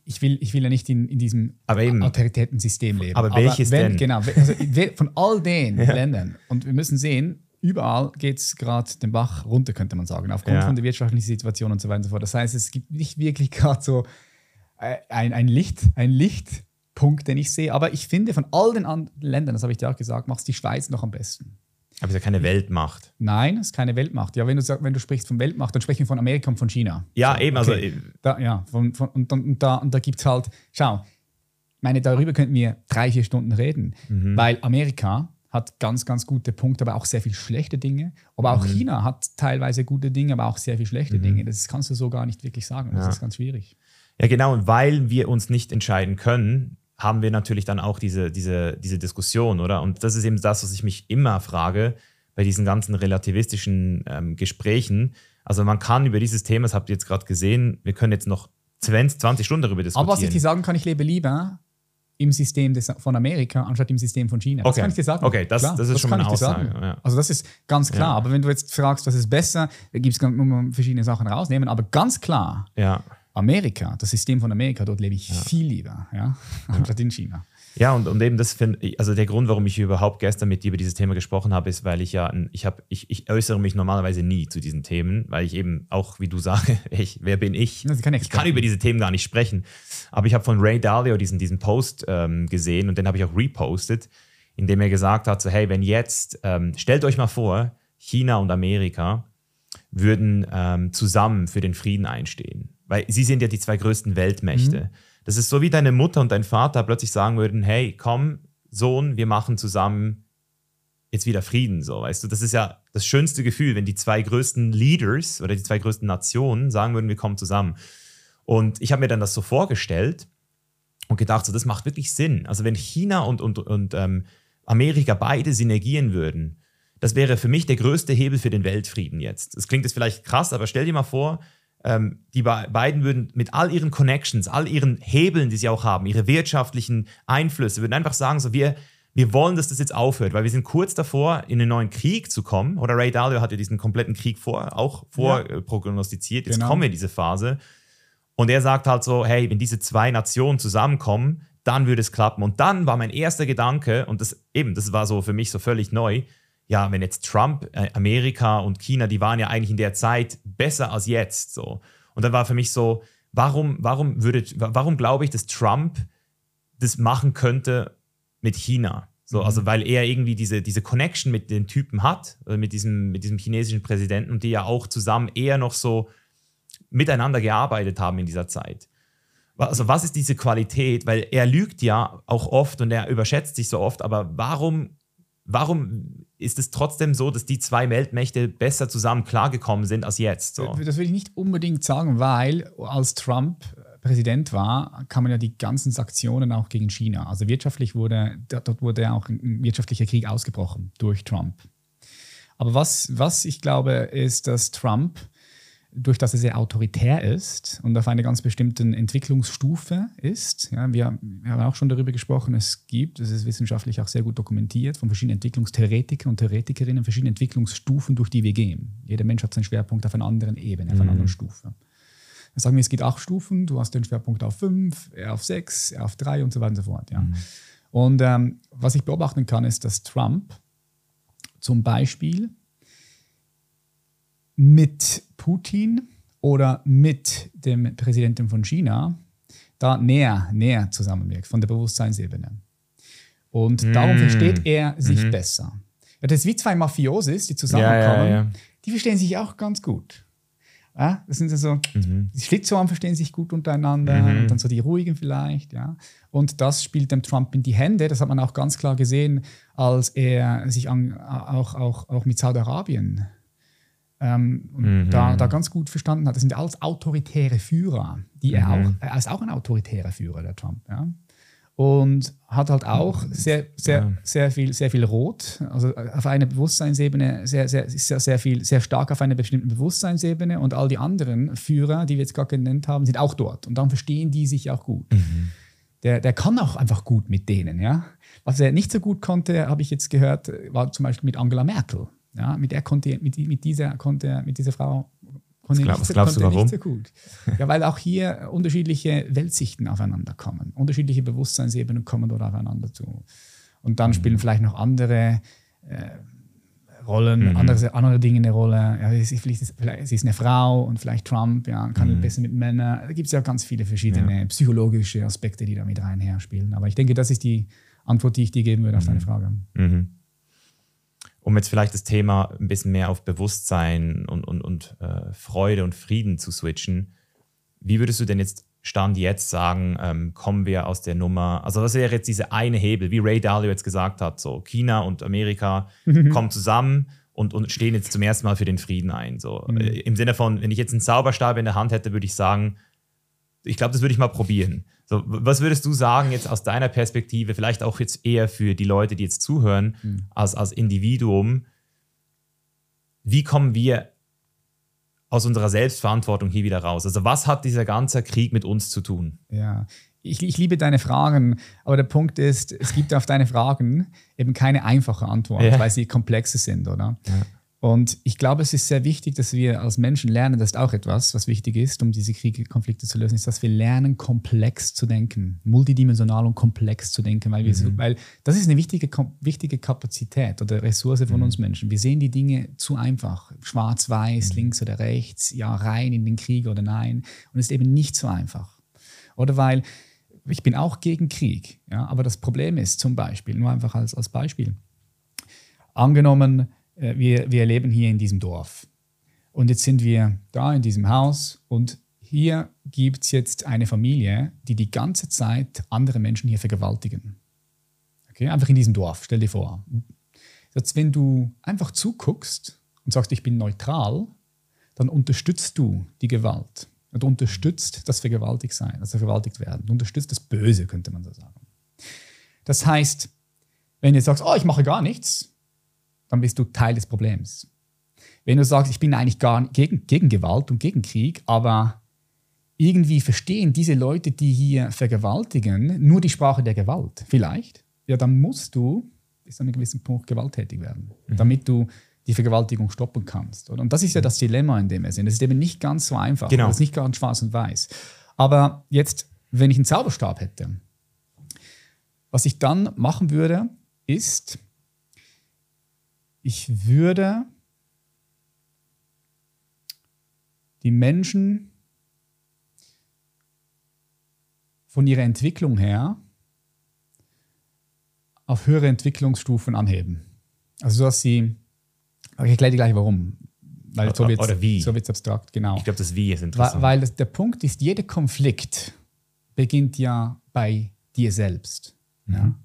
ich will, ich will ja nicht in, in diesem Autoritätensystem leben. Aber welches aber wenn, denn? Genau, also von all den [laughs] ja. Ländern. Und wir müssen sehen, überall geht es gerade den Bach runter, könnte man sagen, aufgrund ja. von der wirtschaftlichen Situation und so weiter und so fort. Das heißt, es gibt nicht wirklich gerade so äh, ein, ein, Licht, ein Lichtpunkt, den ich sehe. Aber ich finde, von all den anderen Ländern, das habe ich dir auch gesagt, macht es die Schweiz noch am besten. Aber es ist ja keine Weltmacht. Nein, es ist keine Weltmacht. Ja, wenn du, wenn du sprichst von Weltmacht, dann sprechen wir von Amerika und von China. Ja, so, eben. Okay. Also, da, ja, von, von, und, und, und da, und da gibt es halt, schau, meine, darüber könnten wir drei, vier Stunden reden, mhm. weil Amerika hat ganz, ganz gute Punkte, aber auch sehr viel schlechte Dinge. Aber auch mhm. China hat teilweise gute Dinge, aber auch sehr viel schlechte mhm. Dinge. Das kannst du so gar nicht wirklich sagen. Das ja. ist ganz schwierig. Ja, genau. Und weil wir uns nicht entscheiden können, haben wir natürlich dann auch diese, diese, diese Diskussion, oder? Und das ist eben das, was ich mich immer frage bei diesen ganzen relativistischen ähm, Gesprächen. Also man kann über dieses Thema, das habt ihr jetzt gerade gesehen, wir können jetzt noch 20, 20 Stunden darüber diskutieren. Aber was ich dir sagen kann, ich lebe lieber im System des, von Amerika anstatt im System von China. Das okay. kann ich dir sagen. Okay, das, das ist das schon mal eine Aussage. Ja. Also das ist ganz klar. Ja. Aber wenn du jetzt fragst, was ist besser, da gibt es verschiedene Sachen rausnehmen. Aber ganz klar, ja. Amerika, das System von Amerika, dort lebe ich viel lieber, ja, anstatt in China. Ja, und, und eben das finde also der Grund, warum ich überhaupt gestern mit dir über dieses Thema gesprochen habe, ist, weil ich ja, ich habe, ich, ich äußere mich normalerweise nie zu diesen Themen, weil ich eben auch, wie du sagst, [laughs] ich, wer bin ich? Ich kann über diese Themen gar nicht sprechen. Aber ich habe von Ray Dalio diesen, diesen Post ähm, gesehen und den habe ich auch repostet, in dem er gesagt hat, so hey, wenn jetzt, ähm, stellt euch mal vor, China und Amerika würden ähm, zusammen für den Frieden einstehen. Weil sie sind ja die zwei größten Weltmächte. Mhm Das ist so wie deine Mutter und dein Vater plötzlich sagen würden, hey, komm, Sohn, wir machen zusammen jetzt wieder Frieden, so, weißt du? Das ist ja das schönste Gefühl, wenn die zwei größten Leaders oder die zwei größten Nationen sagen würden, wir kommen zusammen. Und ich habe mir dann das so vorgestellt und gedacht, so, das macht wirklich Sinn. Also wenn China und, und, und ähm, Amerika beide synergieren würden, das wäre für mich der größte Hebel für den Weltfrieden jetzt. Das klingt jetzt vielleicht krass, aber stell dir mal vor, ähm, die beiden würden mit all ihren Connections, all ihren Hebeln, die sie auch haben, ihre wirtschaftlichen Einflüsse, würden einfach sagen, so wir, wir wollen, dass das jetzt aufhört, weil wir sind kurz davor, in einen neuen Krieg zu kommen. Oder Ray Dalio hat ja diesen kompletten Krieg vor, auch vorprognostiziert. Ja. Jetzt genau. kommen wir in diese Phase. Und er sagt halt so, hey, wenn diese zwei Nationen zusammenkommen, dann würde es klappen. Und dann war mein erster Gedanke, und das eben, das war so für mich so völlig neu, ja, wenn jetzt Trump, äh, Amerika und China, die waren ja eigentlich in der Zeit besser als jetzt. So. Und dann war für mich so, warum, warum, würde, warum glaube ich, dass Trump das machen könnte mit China? So, mhm. Also weil er irgendwie diese, diese Connection mit den Typen hat, äh, mit diesem, mit diesem chinesischen Präsidenten und die ja auch zusammen eher noch so miteinander gearbeitet haben in dieser Zeit. Also was ist diese Qualität? Weil er lügt ja auch oft und er überschätzt sich so oft, aber warum warum ist es trotzdem so, dass die zwei Weltmächte besser zusammen klargekommen sind als jetzt? So? Das will ich nicht unbedingt sagen, weil als Trump Präsident war, kamen ja die ganzen Sanktionen auch gegen China. Also wirtschaftlich wurde, dort wurde auch ein wirtschaftlicher Krieg ausgebrochen durch Trump. Aber was, was ich glaube, ist, dass Trump durch das er sehr autoritär ist und auf einer ganz bestimmten Entwicklungsstufe ist. Ja, wir, wir, haben auch schon darüber gesprochen, es gibt, es ist wissenschaftlich auch sehr gut dokumentiert, von verschiedenen Entwicklungstheoretikern und Theoretikerinnen, verschiedene Entwicklungsstufen, durch die wir gehen. Jeder Mensch hat seinen Schwerpunkt auf einer anderen Ebene, auf einer mhm. anderen Stufe. Dann sagen wir, es gibt acht Stufen, du hast den Schwerpunkt auf fünf, er auf sechs, er auf drei und so weiter und so fort. Ja. Mhm. Und ähm, was ich beobachten kann, ist, dass Trump zum Beispiel mit Putin oder mit dem Präsidenten von China da näher, näher zusammenwirkt, von der Bewusstseinsebene. Und mm. darum versteht er sich mm besser. Ja, das ist wie zwei Mafiosis, die zusammenkommen, ja, ja, die verstehen sich auch ganz gut. Ja, das sind so, mhm. die Schlitzohren verstehen sich gut untereinander, mhm. und dann so die ruhigen vielleicht, ja. Und das spielt dem Trump in die Hände. Das hat man auch ganz klar gesehen, als er sich an, auch, auch, auch mit Saudi-Arabien ähm, mhm. da, da ganz gut verstanden hat. Das sind alles autoritäre Führer, die mhm. er auch, er ist auch ein autoritärer Führer, der Trump. Ja? Und hat halt auch sehr, sehr, ja. sehr, viel, sehr viel Rot, also auf einer Bewusstseinsebene, sehr, sehr, sehr, sehr, viel, sehr stark auf einer bestimmten Bewusstseinsebene. Und all die anderen Führer, die wir jetzt gerade genannt haben, sind auch dort. Und dann verstehen die sich auch gut. Mhm. Der, der kann auch einfach gut mit denen, ja. Was er nicht so gut konnte, habe ich jetzt gehört, war zum Beispiel mit Angela Merkel. Ja, mit der konnte mit, mit dieser konnte mit dieser Frau konnte was, nicht, glaubst konnte du, warum? nicht so gut. Ja, weil auch hier unterschiedliche Weltsichten aufeinander kommen, unterschiedliche Bewusstseinsebenen kommen dort aufeinander zu. Und dann mhm. spielen vielleicht noch andere äh, Rollen, mhm. andere, andere Dinge eine Rolle. Ja, sie, ist, vielleicht, sie ist eine Frau und vielleicht Trump, ja, kann mhm. besser mit Männern. Da gibt es ja ganz viele verschiedene ja. psychologische Aspekte, die da mit reinher spielen. Aber ich denke, das ist die Antwort, die ich dir geben würde auf deine mhm. Frage. Mhm um jetzt vielleicht das Thema ein bisschen mehr auf Bewusstsein und, und, und äh, Freude und Frieden zu switchen, wie würdest du denn jetzt Stand jetzt sagen, ähm, kommen wir aus der Nummer, also was wäre jetzt diese eine Hebel, wie Ray Dalio jetzt gesagt hat, so China und Amerika kommen zusammen und, und stehen jetzt zum ersten Mal für den Frieden ein. So. Mhm. Äh, Im Sinne von, wenn ich jetzt einen Zauberstab in der Hand hätte, würde ich sagen, ich glaube, das würde ich mal probieren. So, was würdest du sagen jetzt aus deiner Perspektive, vielleicht auch jetzt eher für die Leute, die jetzt zuhören, mhm. als, als Individuum, wie kommen wir aus unserer Selbstverantwortung hier wieder raus? Also was hat dieser ganze Krieg mit uns zu tun? Ja, ich, ich, liebe deine Fragen, aber der Punkt ist, es gibt auf deine Fragen eben keine einfache Antwort, [laughs] ja. weil sie komplexe sind, oder? Ja. Und ich glaube, es ist sehr wichtig, dass wir als Menschen lernen, das ist auch etwas, was wichtig ist, um diese Kriege, Konflikte zu lösen, ist, dass wir lernen, komplex zu denken, multidimensional und komplex zu denken, weil, wir mhm. so, weil das ist eine wichtige, wichtige Kapazität oder Ressource von mhm. uns Menschen. Wir sehen die Dinge zu einfach, schwarz-weiß, mhm. links oder rechts, ja, rein in den Krieg oder nein. Und es ist eben nicht so einfach. Oder weil ich bin auch gegen Krieg, ja, aber das Problem ist zum Beispiel, nur einfach als, als Beispiel, angenommen, äh, wir, wir leben hier in diesem Dorf. Und jetzt sind wir da in diesem Haus und hier gibt es jetzt eine Familie, die die ganze Zeit andere Menschen hier vergewaltigen. Okay, einfach in diesem Dorf, stell dir vor. Jetzt, wenn du einfach zuguckst und sagst, ich bin neutral, dann unterstützt du die Gewalt. Du unterstützt das Vergewaltigtsein, das Vergewaltigt werden. Du unterstützt das Böse, könnte man so sagen. Das heißt, wenn du sagst, oh, ich mache gar nichts, dann bist du Teil des Problems. Wenn du sagst, ich bin eigentlich gar gegen, gegen Gewalt und gegen Krieg, aber irgendwie verstehen diese Leute, die hier vergewaltigen, nur die Sprache der Gewalt, vielleicht, ja, dann musst du bis zu einem gewissen Punkt gewalttätig werden, mhm. damit du die Vergewaltigung stoppen kannst. Oder? Und das ist ja das Dilemma, in dem wir sind. Es ist eben nicht ganz so einfach. Genau. Es ist nicht ganz schwarz und weiß. Aber jetzt, wenn ich einen Zauberstab hätte, was ich dann machen würde, ist, ich würde die Menschen von ihrer Entwicklung her auf höhere Entwicklungsstufen anheben. Also, dass sie aber ich erkläre dir gleich warum. Weil so wird's, Oder wie. So wird es abstrakt, genau. Ich glaube, das Wie ist interessant. Weil, weil das, der Punkt ist, jeder Konflikt beginnt ja bei dir selbst. Mhm. Ja?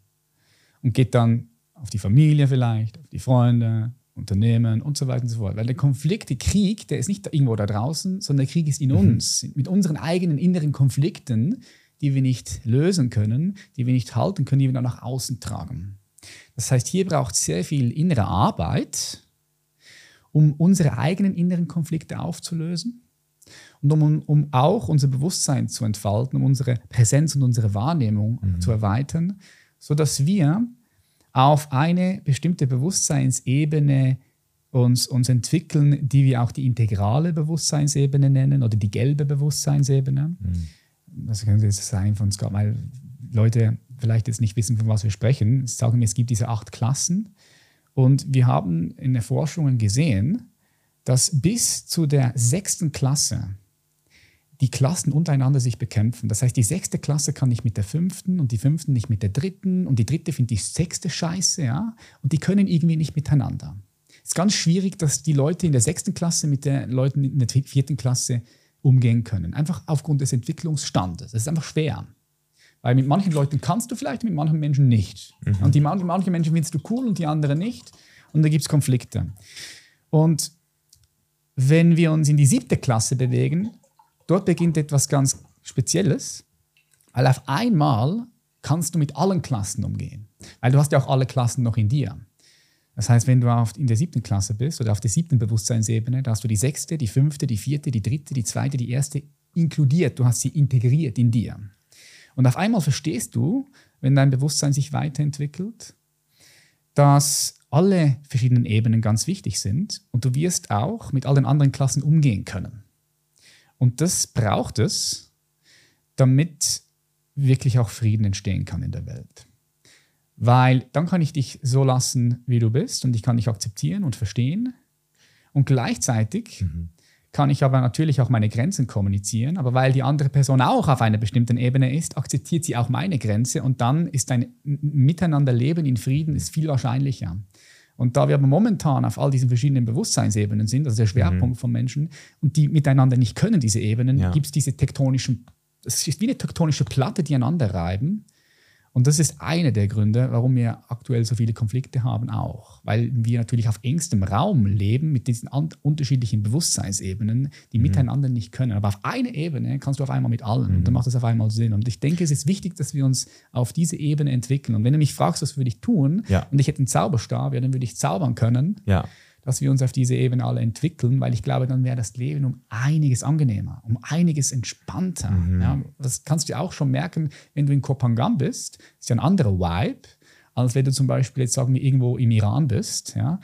Und geht dann auf die Familie vielleicht, auf die Freunde, Unternehmen und so weiter und so fort. Weil der Konflikt, der Krieg, der ist nicht irgendwo da draußen, sondern der Krieg ist in mhm. uns, mit unseren eigenen inneren Konflikten, die wir nicht lösen können, die wir nicht halten können, die wir dann nach außen tragen. Das heißt, hier braucht es sehr viel innere Arbeit, um unsere eigenen inneren Konflikte aufzulösen und um, um auch unser Bewusstsein zu entfalten, um unsere Präsenz und unsere Wahrnehmung mhm. zu erweitern, sodass wir auf eine bestimmte Bewusstseinsebene uns, uns entwickeln, die wir auch die integrale Bewusstseinsebene nennen oder die gelbe Bewusstseinsebene. Mhm. Das könnte jetzt sein von Scott, weil Leute vielleicht jetzt nicht wissen, von was wir sprechen. Sagen wir, es gibt diese acht Klassen und wir haben in den Forschungen gesehen, dass bis zu der sechsten Klasse die Klassen untereinander sich bekämpfen. Das heißt, die sechste Klasse kann nicht mit der fünften und die fünften nicht mit der dritten und die dritte findet die sechste scheiße, ja, und die können irgendwie nicht miteinander. Es ist ganz schwierig, dass die Leute in der sechsten Klasse mit den Leuten in der vierten Klasse umgehen können. Einfach aufgrund des Entwicklungsstandes. Das ist einfach schwer. Weil mit manchen Leuten kannst du vielleicht, mit manchen Menschen nicht. Mhm. Und die manche Menschen findest du cool und die anderen nicht. Und da gibt es Konflikte. Und wenn wir uns in die siebte Klasse bewegen, dort beginnt etwas ganz Spezielles, weil auf einmal kannst du mit allen Klassen umgehen. Weil du hast ja auch alle Klassen noch in dir. Das heißt, wenn du in der siebten Klasse bist oder auf der siebten Bewusstseinsebene, da hast du die sechste, die fünfte, die vierte, die dritte, die zweite, die erste inkludiert. Du hast sie integriert in dir. Und auf einmal verstehst du, wenn dein Bewusstsein sich weiterentwickelt, dass alle verschiedenen Ebenen ganz wichtig sind und du wirst auch mit all den anderen Klassen umgehen können. Und das braucht es, damit wirklich auch Frieden entstehen kann in der Welt. Weil dann kann ich dich so lassen, wie du bist und ich kann dich akzeptieren und verstehen. Und gleichzeitig mhm kann ich aber natürlich auch meine Grenzen kommunizieren. Aber weil die andere Person auch auf einer bestimmten Ebene ist, akzeptiert sie auch meine Grenze und dann ist ein Miteinanderleben in Frieden ist viel wahrscheinlicher. Und da wir aber momentan auf all diesen verschiedenen Bewusstseinsebenen sind, also der Schwerpunkt mhm. von Menschen, und die miteinander nicht können, diese Ebenen, ja. gibt es diese tektonischen, es ist wie eine tektonische Platte, die einander reiben. Und das ist einer der Gründe, warum wir aktuell so viele Konflikte haben, auch. Weil wir natürlich auf engstem Raum leben mit diesen unterschiedlichen Bewusstseinsebenen, die mhm. miteinander nicht können. Aber auf einer Ebene kannst du auf einmal mit allen. Mhm. Und dann macht das auf einmal Sinn. Und ich denke, es ist wichtig, dass wir uns auf diese Ebene entwickeln. Und wenn du mich fragst, was würde ich tun, ja. und ich hätte einen Zauberstab, ja, dann würde ich zaubern können. Ja dass wir uns auf diese Ebene alle entwickeln, weil ich glaube, dann wäre das Leben um einiges angenehmer, um einiges entspannter. Mhm. Ja, das kannst du auch schon merken, wenn du in Kopangan bist, ist ja ein anderer Vibe, als wenn du zum Beispiel jetzt sagen wir irgendwo im Iran bist. Ja,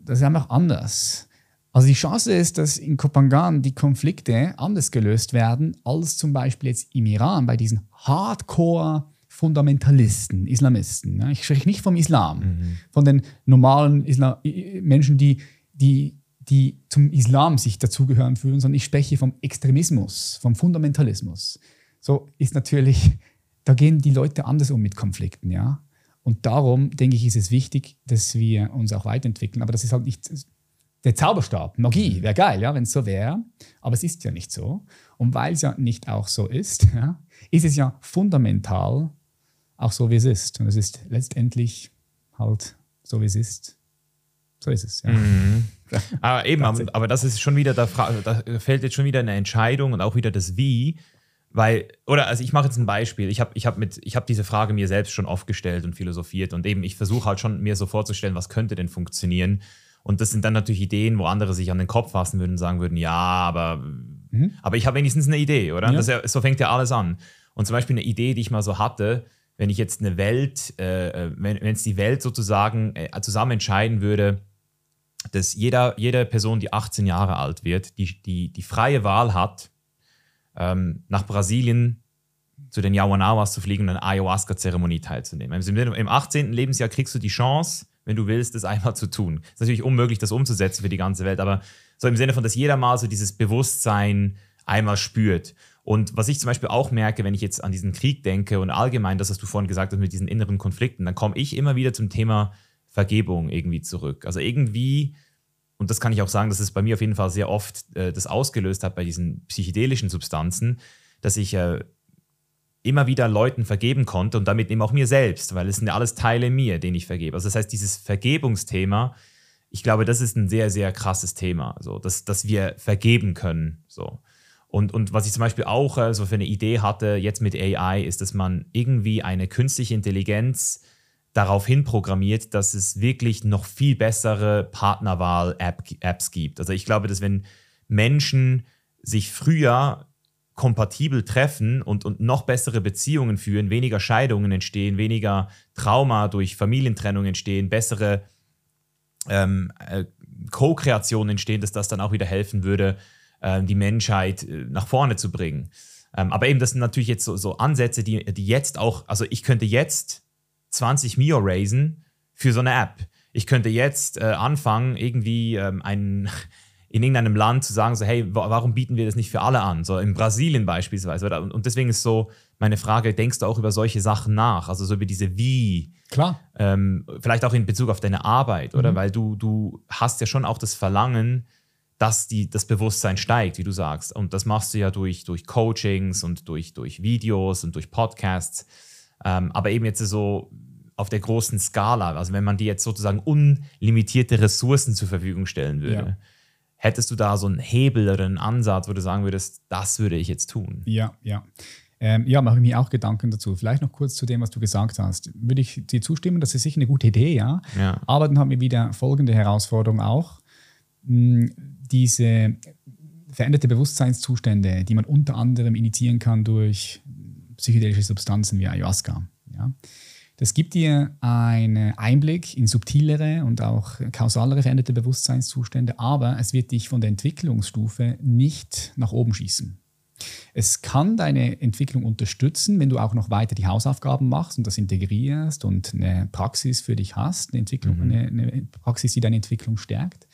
das ist einfach anders. Also die Chance ist, dass in Kopangan die Konflikte anders gelöst werden als zum Beispiel jetzt im Iran bei diesen Hardcore Fundamentalisten, Islamisten. Ne? Ich spreche nicht vom Islam, mhm. von den normalen Islam Menschen, die, die, die zum Islam sich dazugehören fühlen, sondern ich spreche vom Extremismus, vom Fundamentalismus. So ist natürlich, da gehen die Leute anders um mit Konflikten, ja. Und darum denke ich, ist es wichtig, dass wir uns auch weiterentwickeln. Aber das ist halt nicht der Zauberstab, Magie, wäre geil, ja, wenn es so wäre. Aber es ist ja nicht so. Und weil es ja nicht auch so ist, [laughs] ja, ist es ja fundamental auch so, wie es ist. Und es ist letztendlich halt so, wie es ist. So ist es, ja. Mhm. [laughs] Aber eben, aber, das ist schon wieder, da, da fällt jetzt schon wieder eine Entscheidung und auch wieder das Wie. Weil, oder also ich mache jetzt ein Beispiel. Ich habe ich hab hab diese Frage mir selbst schon oft gestellt und philosophiert und eben ich versuche halt schon mir so vorzustellen, was könnte denn funktionieren. Und das sind dann natürlich Ideen, wo andere sich an den Kopf fassen würden und sagen würden, ja, aber, mhm. aber ich habe wenigstens eine Idee, oder? Ja. Das, so fängt ja alles an. Und zum Beispiel eine Idee, die ich mal so hatte, wenn ich jetzt eine Welt, äh, äh wenn es die Welt sozusagen äh, zusammen entscheiden würde, dass jeder, jede Person, die 18 Jahre alt wird, die, die, die freie Wahl hat, ähm, nach Brasilien zu den Yawanawas zu fliegen und an Ayahuasca-Zeremonie teilzunehmen. Im 18. Lebensjahr kriegst du die Chance, wenn du willst, das einmal zu tun. Ist natürlich unmöglich, das umzusetzen für die ganze Welt, aber so im Sinne von, dass jeder mal so dieses Bewusstsein einmal spürt. Und was ich zum Beispiel auch merke, wenn ich jetzt an diesen Krieg denke und allgemein das, was du vorhin gesagt hast mit diesen inneren Konflikten, dann komme ich immer wieder zum Thema Vergebung irgendwie zurück. Also irgendwie, und das kann ich auch sagen, dass es bei mir auf jeden Fall sehr oft äh, das ausgelöst hat bei diesen psychedelischen Substanzen, dass ich äh, immer wieder Leuten vergeben konnte und damit eben auch mir selbst, weil es sind ja alles Teile mir, denen ich vergebe. Also das heißt, dieses Vergebungsthema, ich glaube, das ist ein sehr, sehr krasses Thema, so, dass, dass wir vergeben können. So. Und, und was ich zum Beispiel auch äh, so für eine Idee hatte, jetzt mit AI, ist, dass man irgendwie eine künstliche Intelligenz darauf hin programmiert, dass es wirklich noch viel bessere Partnerwahl-Apps gibt. Also ich glaube, dass wenn Menschen sich früher kompatibel treffen und, und noch bessere Beziehungen führen, weniger Scheidungen entstehen, weniger Trauma durch Familientrennung entstehen, bessere ähm, äh, Co-Kreationen entstehen, dass das dann auch wieder helfen würde, äh, die Menschheit äh, nach vorne zu bringen. Ähm, aber eben, das sind natürlich jetzt so, so Ansätze, die, die jetzt auch, also ich könnte jetzt 20 Mio raisen für so eine App. Ich könnte jetzt äh, anfangen, irgendwie ähm, einen, in irgendeinem Land zu sagen, so, hey, warum bieten wir das nicht für alle an? So in Brasilien beispielsweise. Und deswegen ist so meine Frage, denkst du auch über solche Sachen nach? Also so über diese Wie. Klar. Ähm, vielleicht auch in Bezug auf deine Arbeit, oder? Mhm. Weil du, du hast ja schon auch das Verlangen, dass die, das Bewusstsein steigt, wie du sagst. Und das machst du ja durch, durch Coachings und durch, durch Videos und durch Podcasts. Ähm, aber eben jetzt so auf der großen Skala, also wenn man dir jetzt sozusagen unlimitierte Ressourcen zur Verfügung stellen würde, ja. hättest du da so einen Hebel oder einen Ansatz, wo du sagen würdest, das würde ich jetzt tun? Ja, ja. Ähm, ja, mache ich mir auch Gedanken dazu. Vielleicht noch kurz zu dem, was du gesagt hast. Würde ich dir zustimmen, das ist sicher eine gute Idee, ja. ja. Aber dann haben wir wieder folgende Herausforderung auch. Diese veränderte Bewusstseinszustände, die man unter anderem initiieren kann durch psychedelische Substanzen wie Ayahuasca. Ja? Das gibt dir einen Einblick in subtilere und auch kausalere veränderte Bewusstseinszustände, aber es wird dich von der Entwicklungsstufe nicht nach oben schießen. Es kann deine Entwicklung unterstützen, wenn du auch noch weiter die Hausaufgaben machst und das integrierst und eine Praxis für dich hast, eine, Entwicklung, mhm. eine, eine Praxis, die deine Entwicklung stärkt.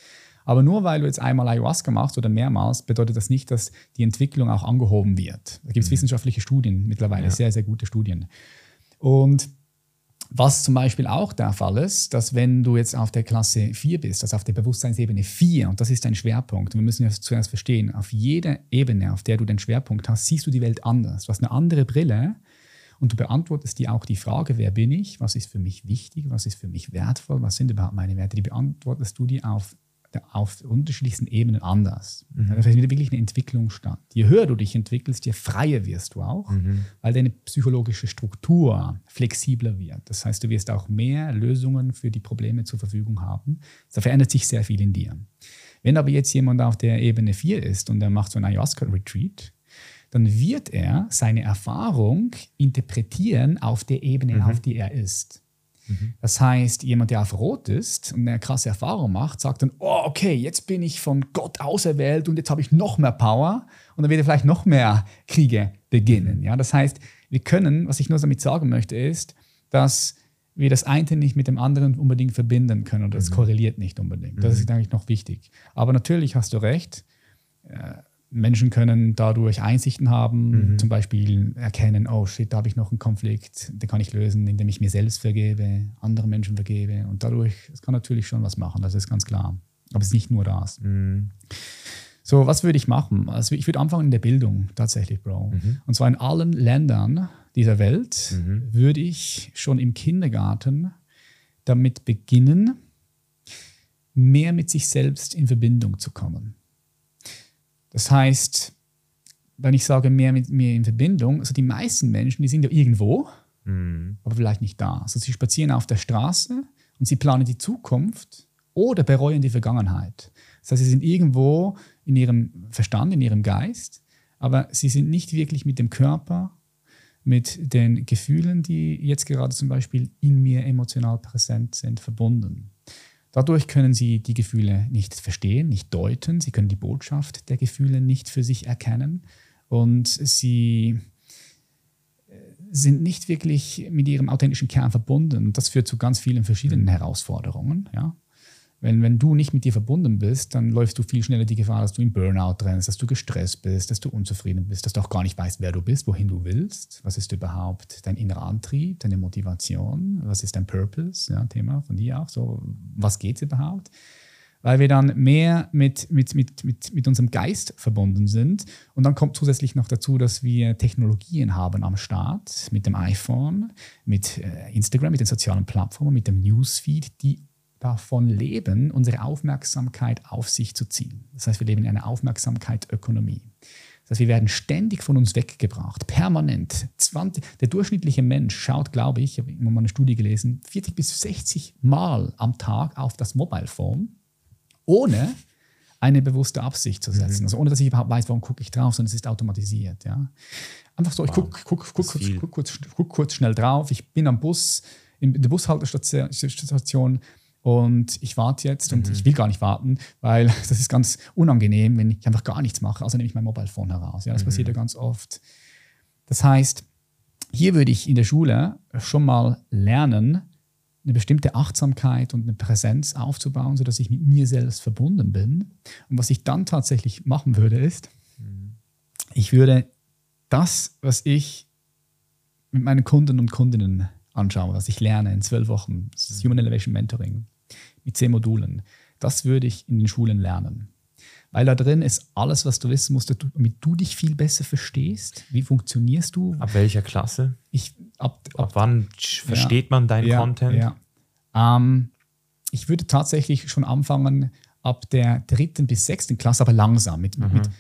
Aber nur weil du jetzt einmal Ayahuasca machst oder mehrmals, bedeutet das nicht, dass die Entwicklung auch angehoben wird. Da gibt es mhm. wissenschaftliche Studien mittlerweile, ja. sehr, sehr gute Studien. Und was zum Beispiel auch der Fall ist, dass wenn du jetzt auf der Klasse 4 bist, also auf der Bewusstseinsebene 4, und das ist dein Schwerpunkt, und wir müssen das zuerst verstehen, auf jeder Ebene, auf der du den Schwerpunkt hast, siehst du die Welt anders. Du hast eine andere Brille und du beantwortest dir auch die Frage, wer bin ich, was ist für mich wichtig, was ist für mich wertvoll, was sind überhaupt meine Werte, die beantwortest du dir auf auf unterschiedlichsten Ebenen anders. Mhm. Da findet wirklich eine Entwicklung statt. Je höher du dich entwickelst, je freier wirst du auch, mhm. weil deine psychologische Struktur flexibler wird. Das heißt, du wirst auch mehr Lösungen für die Probleme zur Verfügung haben. Da verändert sich sehr viel in dir. Wenn aber jetzt jemand auf der Ebene 4 ist und er macht so ein Ayahuasca-Retreat, dann wird er seine Erfahrung interpretieren auf der Ebene, mhm. auf die er ist. Mhm. Das heißt, jemand, der auf Rot ist und eine krasse Erfahrung macht, sagt dann, oh, okay, jetzt bin ich von Gott auserwählt und jetzt habe ich noch mehr Power und dann wird vielleicht noch mehr Kriege beginnen. Ja? Das heißt, wir können, was ich nur damit sagen möchte, ist, dass wir das eine nicht mit dem anderen unbedingt verbinden können oder das mhm. korreliert nicht unbedingt. Das mhm. ist eigentlich noch wichtig. Aber natürlich hast du recht. Menschen können dadurch Einsichten haben, mhm. zum Beispiel erkennen, oh shit, da habe ich noch einen Konflikt, den kann ich lösen, indem ich mir selbst vergebe, andere Menschen vergebe. Und dadurch, es kann natürlich schon was machen, das ist ganz klar. Aber es ist nicht nur das. Mhm. So, was würde ich machen? Also ich würde anfangen in der Bildung tatsächlich, Bro. Mhm. Und zwar in allen Ländern dieser Welt Mhm. würde ich schon im Kindergarten damit beginnen, mehr mit sich selbst in Verbindung zu kommen. Das heißt, wenn ich sage mehr mit mir in Verbindung, also die meisten Menschen, die sind ja irgendwo, Mhm. aber vielleicht nicht da. Also sie spazieren auf der Straße und sie planen die Zukunft oder bereuen die Vergangenheit. Das heißt, sie sind irgendwo in ihrem Verstand, in ihrem Geist, aber sie sind nicht wirklich mit dem Körper, mit den Gefühlen, die jetzt gerade zum Beispiel in mir emotional präsent sind, verbunden. Dadurch können sie die Gefühle nicht verstehen, nicht deuten, sie können die Botschaft der Gefühle nicht für sich erkennen und sie sind nicht wirklich mit ihrem authentischen Kern verbunden. Und das führt zu ganz vielen verschiedenen Herausforderungen. Ja? Wenn, wenn du nicht mit dir verbunden bist, dann läufst du viel schneller die Gefahr, dass du in Burnout rennst, dass du gestresst bist, dass du unzufrieden bist, dass du auch gar nicht weißt, wer du bist, wohin du willst. Was ist überhaupt dein innerer Antrieb, deine Motivation? Was ist dein Purpose? Ja, Thema von dir auch. So, was geht überhaupt? weil wir dann mehr mit, mit, mit, mit, mit unserem Geist verbunden sind. Und dann kommt zusätzlich noch dazu, dass wir Technologien haben am Start, mit dem iPhone, mit äh, Instagram, mit den sozialen Plattformen, mit dem Newsfeed, die davon leben, unsere Aufmerksamkeit auf sich zu ziehen. Das heißt, wir leben in einer Aufmerksamkeitökonomie. Das heißt, wir werden ständig von uns weggebracht, permanent. 20, der durchschnittliche Mensch schaut, glaube ich, ich habe irgendwann mal eine Studie gelesen, 40 bis 60 Mal am Tag auf das Mobile Phone ohne eine bewusste Absicht zu setzen. Also ohne, dass ich überhaupt weiß, warum gucke ich drauf, sondern es ist automatisiert. Ja. Einfach so, ich gucke guck, guck, guck, kurz, guck kurz schnell drauf, ich bin am Bus, in der Bushaltestation und ich warte jetzt und ich will gar nicht warten, weil [laughs] das ist ganz unangenehm, wenn ich einfach gar nichts mache, also nehme ich mein Mobile Phone heraus. Ja, das passiert ja ganz oft. Das heißt, hier würde ich in der Schule schon mal lernen, eine bestimmte Achtsamkeit und eine Präsenz aufzubauen, sodass ich mit mir selbst verbunden bin. Und was ich dann tatsächlich machen würde, ist, ich würde das, was ich mit meinen Kunden und Kundinnen anschaue, was ich lerne in zwölf Wochen, das Human Elevation Mentoring mit zehn Modulen, das würde ich in den Schulen lernen. Weil da drin ist alles, was du wissen musst, damit du dich viel besser verstehst. Wie funktionierst du? Ab welcher Klasse? Ich, ab, Ab wann sch- versteht man deinen ja, Content? Ja. Ähm, ich würde tatsächlich schon anfangen ab der dritten bis sechsten Klasse, aber langsam, mit, Mhm. mit,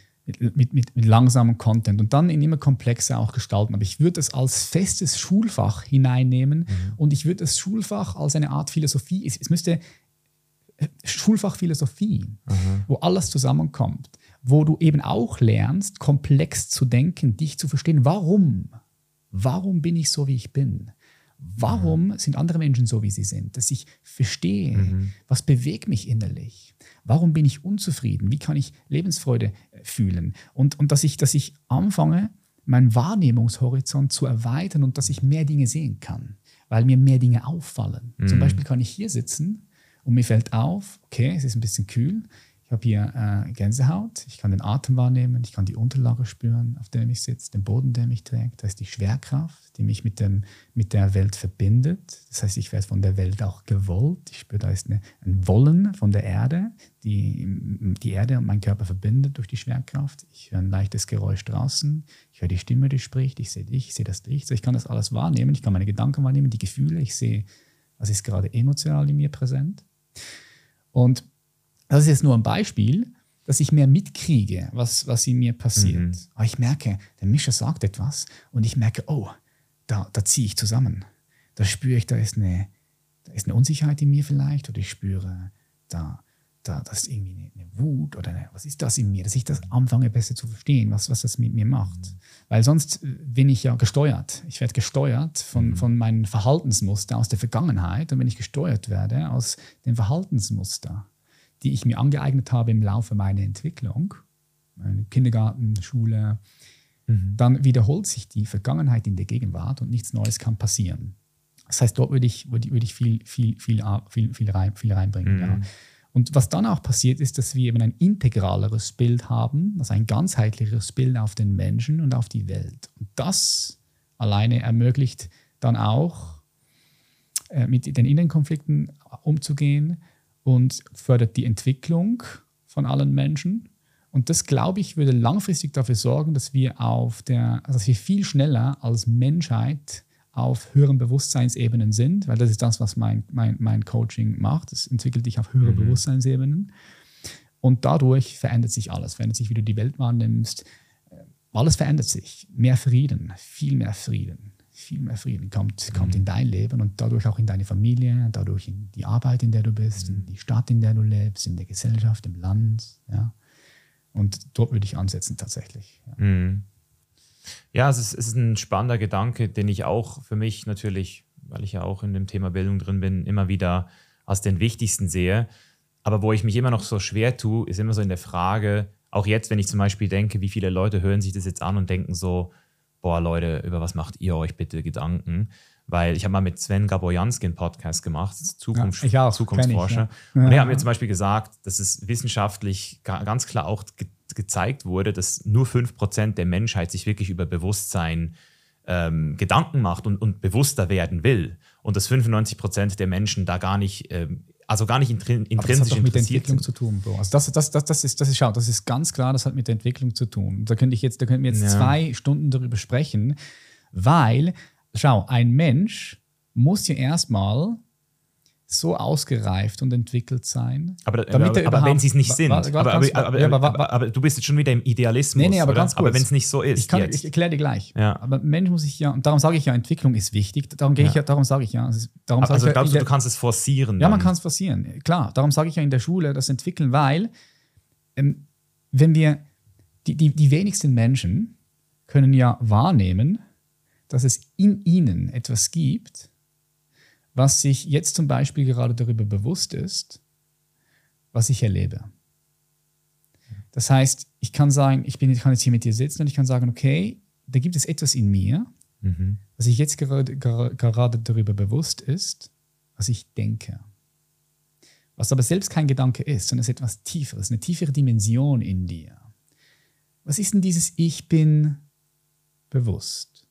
mit, mit, mit, langsamem Content und dann in immer komplexer auch gestalten. Aber ich würde es als festes Schulfach hineinnehmen Mhm. und ich würde das Schulfach als eine Art Philosophie, es, es müsste äh, Schulfach Philosophie, Mhm. wo alles zusammenkommt, wo du eben auch lernst, komplex zu denken, dich zu verstehen. Warum? Warum bin ich so, wie ich bin? Warum sind andere Menschen so, wie sie sind? Dass ich verstehe, was bewegt mich innerlich? Warum bin ich unzufrieden? Wie kann ich Lebensfreude äh, fühlen? Und, und dass, ich, dass ich anfange, meinen Wahrnehmungshorizont zu erweitern und dass ich mehr Dinge sehen kann, weil mir mehr Dinge auffallen. Zum Beispiel kann ich hier sitzen und mir fällt auf, okay, es ist ein bisschen kühl. Ich habe hier äh, Gänsehaut, ich kann den Atem wahrnehmen, ich kann die Unterlage spüren, auf der ich sitze, den Boden, der mich trägt. Da ist die Schwerkraft, die mich mit, dem, mit der Welt verbindet. Das heißt, ich werde von der Welt auch gewollt. Ich spüre, da ist eine, ein Wollen von der Erde, die die Erde und meinen Körper verbindet durch die Schwerkraft. Ich höre ein leichtes Geräusch draußen, ich höre die Stimme, die spricht, ich sehe dich, ich sehe das Licht. So, ich kann das alles wahrnehmen, ich kann meine Gedanken wahrnehmen, die Gefühle, ich sehe, was ist gerade emotional in mir präsent. Und das ist jetzt nur ein Beispiel, dass ich mehr mitkriege, was, was in mir passiert. Aber ich merke, der Mischer sagt etwas und ich merke, oh, da, da ziehe ich zusammen. Da spüre ich, da ist, eine, da ist eine Unsicherheit in mir vielleicht oder ich spüre, da, da das ist irgendwie eine, eine Wut oder eine, was ist das in mir, dass ich das anfange besser zu verstehen, was, was das mit mir macht. Weil sonst bin ich ja gesteuert. Ich werde gesteuert von, von meinen Verhaltensmustern aus der Vergangenheit und wenn ich gesteuert werde aus den Verhaltensmustern, die ich mir angeeignet habe im Laufe meiner Entwicklung, Kindergarten, Schule, dann wiederholt sich die Vergangenheit in der Gegenwart und nichts Neues kann passieren. Das heißt, dort würde ich, würde, würde ich viel, viel, viel, viel, viel, rein, viel reinbringen. Ja. Und was dann auch passiert, ist, dass wir eben ein integraleres Bild haben, also ein ganzheitlicheres Bild auf den Menschen und auf die Welt. Und das alleine ermöglicht dann auch, äh, mit den inneren Konflikten umzugehen und fördert die Entwicklung von allen Menschen. Und das, glaube ich, würde langfristig dafür sorgen, dass wir auf der, also dass wir viel schneller als Menschheit auf höheren Bewusstseinsebenen sind, weil das ist das, was mein, mein, mein Coaching macht. Es entwickelt dich auf höhere mhm. Bewusstseinsebenen. Und dadurch verändert sich alles, verändert sich, wie du die Welt wahrnimmst. Alles verändert sich. Mehr Frieden, viel mehr Frieden, viel mehr Frieden kommt, kommt in dein Leben und dadurch auch in deine Familie, dadurch in die Arbeit, in der du bist, in die Stadt, in der du lebst, in der Gesellschaft, im Land. Ja. Und dort würde ich ansetzen tatsächlich. Ja. Mhm. Ja, es ist, es ist ein spannender Gedanke, den ich auch für mich natürlich, weil ich ja auch in dem Thema Bildung drin bin, immer wieder als den wichtigsten sehe. Aber wo ich mich immer noch so schwer tue, ist immer so in der Frage, auch jetzt, wenn ich zum Beispiel denke, wie viele Leute hören sich das jetzt an und denken so, boah Leute, über was macht ihr euch bitte Gedanken? Weil ich habe mal mit Sven Gabojanski einen Podcast gemacht, Zukunft, ja, Zukunftsforscher. Ich, ja. Und er hat mir zum Beispiel gesagt, dass es wissenschaftlich ganz klar auch ge gezeigt wurde, dass nur 5% der Menschheit sich wirklich über Bewusstsein ähm, Gedanken macht und, und bewusster werden will. Und dass 95% der Menschen da gar nicht ähm, also gar nicht intrinsisch das hat doch mit der Entwicklung sind. zu tun, Bro. Also das, das, das, das, ist, das ist, schau, das ist ganz klar, das hat mit der Entwicklung zu tun. Da könnte ich jetzt, da könnten wir jetzt ja. zwei Stunden darüber sprechen, weil, schau, ein Mensch muss ja erstmal so ausgereift und entwickelt sein. Aber, aber, aber wenn sie es nicht sind. aber, du bist jetzt schon wieder im Idealismus. Nee, nee, aber oder? ganz kurz. Aber wenn es nicht so ist. Ich, ich erkläre dir gleich. Ja. Aber Mensch muss ich ja, und darum sage ich ja, Entwicklung ist wichtig. Darum gehe ja. ich ja, darum sage ich ja. Darum also ich glaubst ja, du, du kannst es forcieren? Ja, man kann es forcieren. Klar, darum sage ich ja in der Schule das entwickeln, weil ähm, wenn wir, die, die, die wenigsten Menschen können ja wahrnehmen, dass es in ihnen etwas gibt, was sich jetzt zum Beispiel gerade darüber bewusst ist, was ich erlebe. Das heißt, ich kann sagen, ich bin, ich kann jetzt hier mit dir sitzen und ich kann sagen, okay, da gibt es etwas in mir, mhm. was sich jetzt gerade, gerade darüber bewusst ist, was ich denke. Was aber selbst kein Gedanke ist, sondern es ist etwas Tieferes, eine tiefere Dimension in dir. Was ist denn dieses Ich bin bewusst?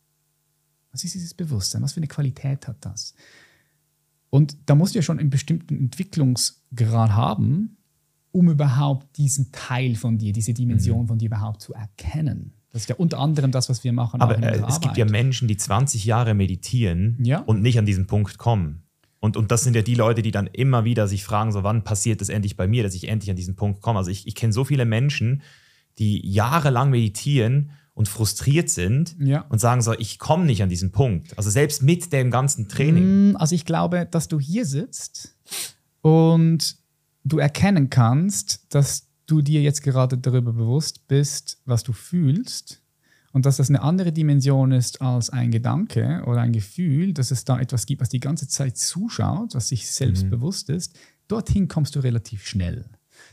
Was ist dieses Bewusstsein? Was für eine Qualität hat das? Und da musst du ja schon einen bestimmten Entwicklungsgrad haben, um überhaupt diesen Teil von dir, diese Dimension mhm. von dir überhaupt zu erkennen. Das ist ja unter anderem das, was wir machen. Aber äh, es Arbeit. gibt ja Menschen, die 20 Jahre meditieren ja. und nicht an diesen Punkt kommen. Und, und das sind ja die Leute, die dann immer wieder sich fragen, so wann passiert das endlich bei mir, dass ich endlich an diesen Punkt komme. Also ich, ich kenne so viele Menschen, die jahrelang meditieren und frustriert sind ja. und sagen so, ich komme nicht an diesen Punkt. Also selbst mit dem ganzen Training. Mm, also ich glaube, dass du hier sitzt und du erkennen kannst, dass du dir jetzt gerade darüber bewusst bist, was du fühlst und dass das eine andere Dimension ist als ein Gedanke oder ein Gefühl, dass es da etwas gibt, was die ganze Zeit zuschaut, was sich selbst mhm. bewusst ist, dorthin kommst du relativ schnell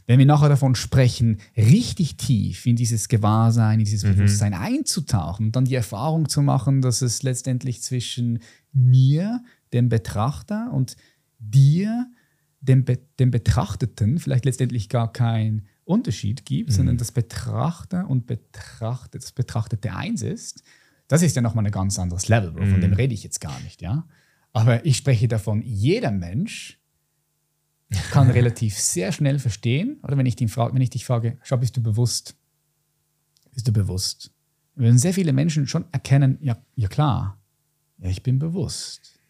wenn wir nachher davon sprechen, richtig tief in dieses Gewahrsein, in dieses mhm. Bewusstsein einzutauchen und dann die Erfahrung zu machen, dass es letztendlich zwischen mir, dem Betrachter, und dir, dem, Be dem Betrachteten, vielleicht letztendlich gar keinen Unterschied gibt, mhm. sondern das Betrachter und Betrachtet, das Betrachtete eins ist, das ist ja nochmal ein ganz anderes Level, von mhm. dem rede ich jetzt gar nicht, ja. Aber ich spreche davon, jeder Mensch kann relativ sehr schnell verstehen, oder wenn ich, dich frage, wenn ich dich frage, schau, bist du bewusst? Bist du bewusst? Wenn sehr viele Menschen schon erkennen, ja, ja klar, ja, ich bin bewusst.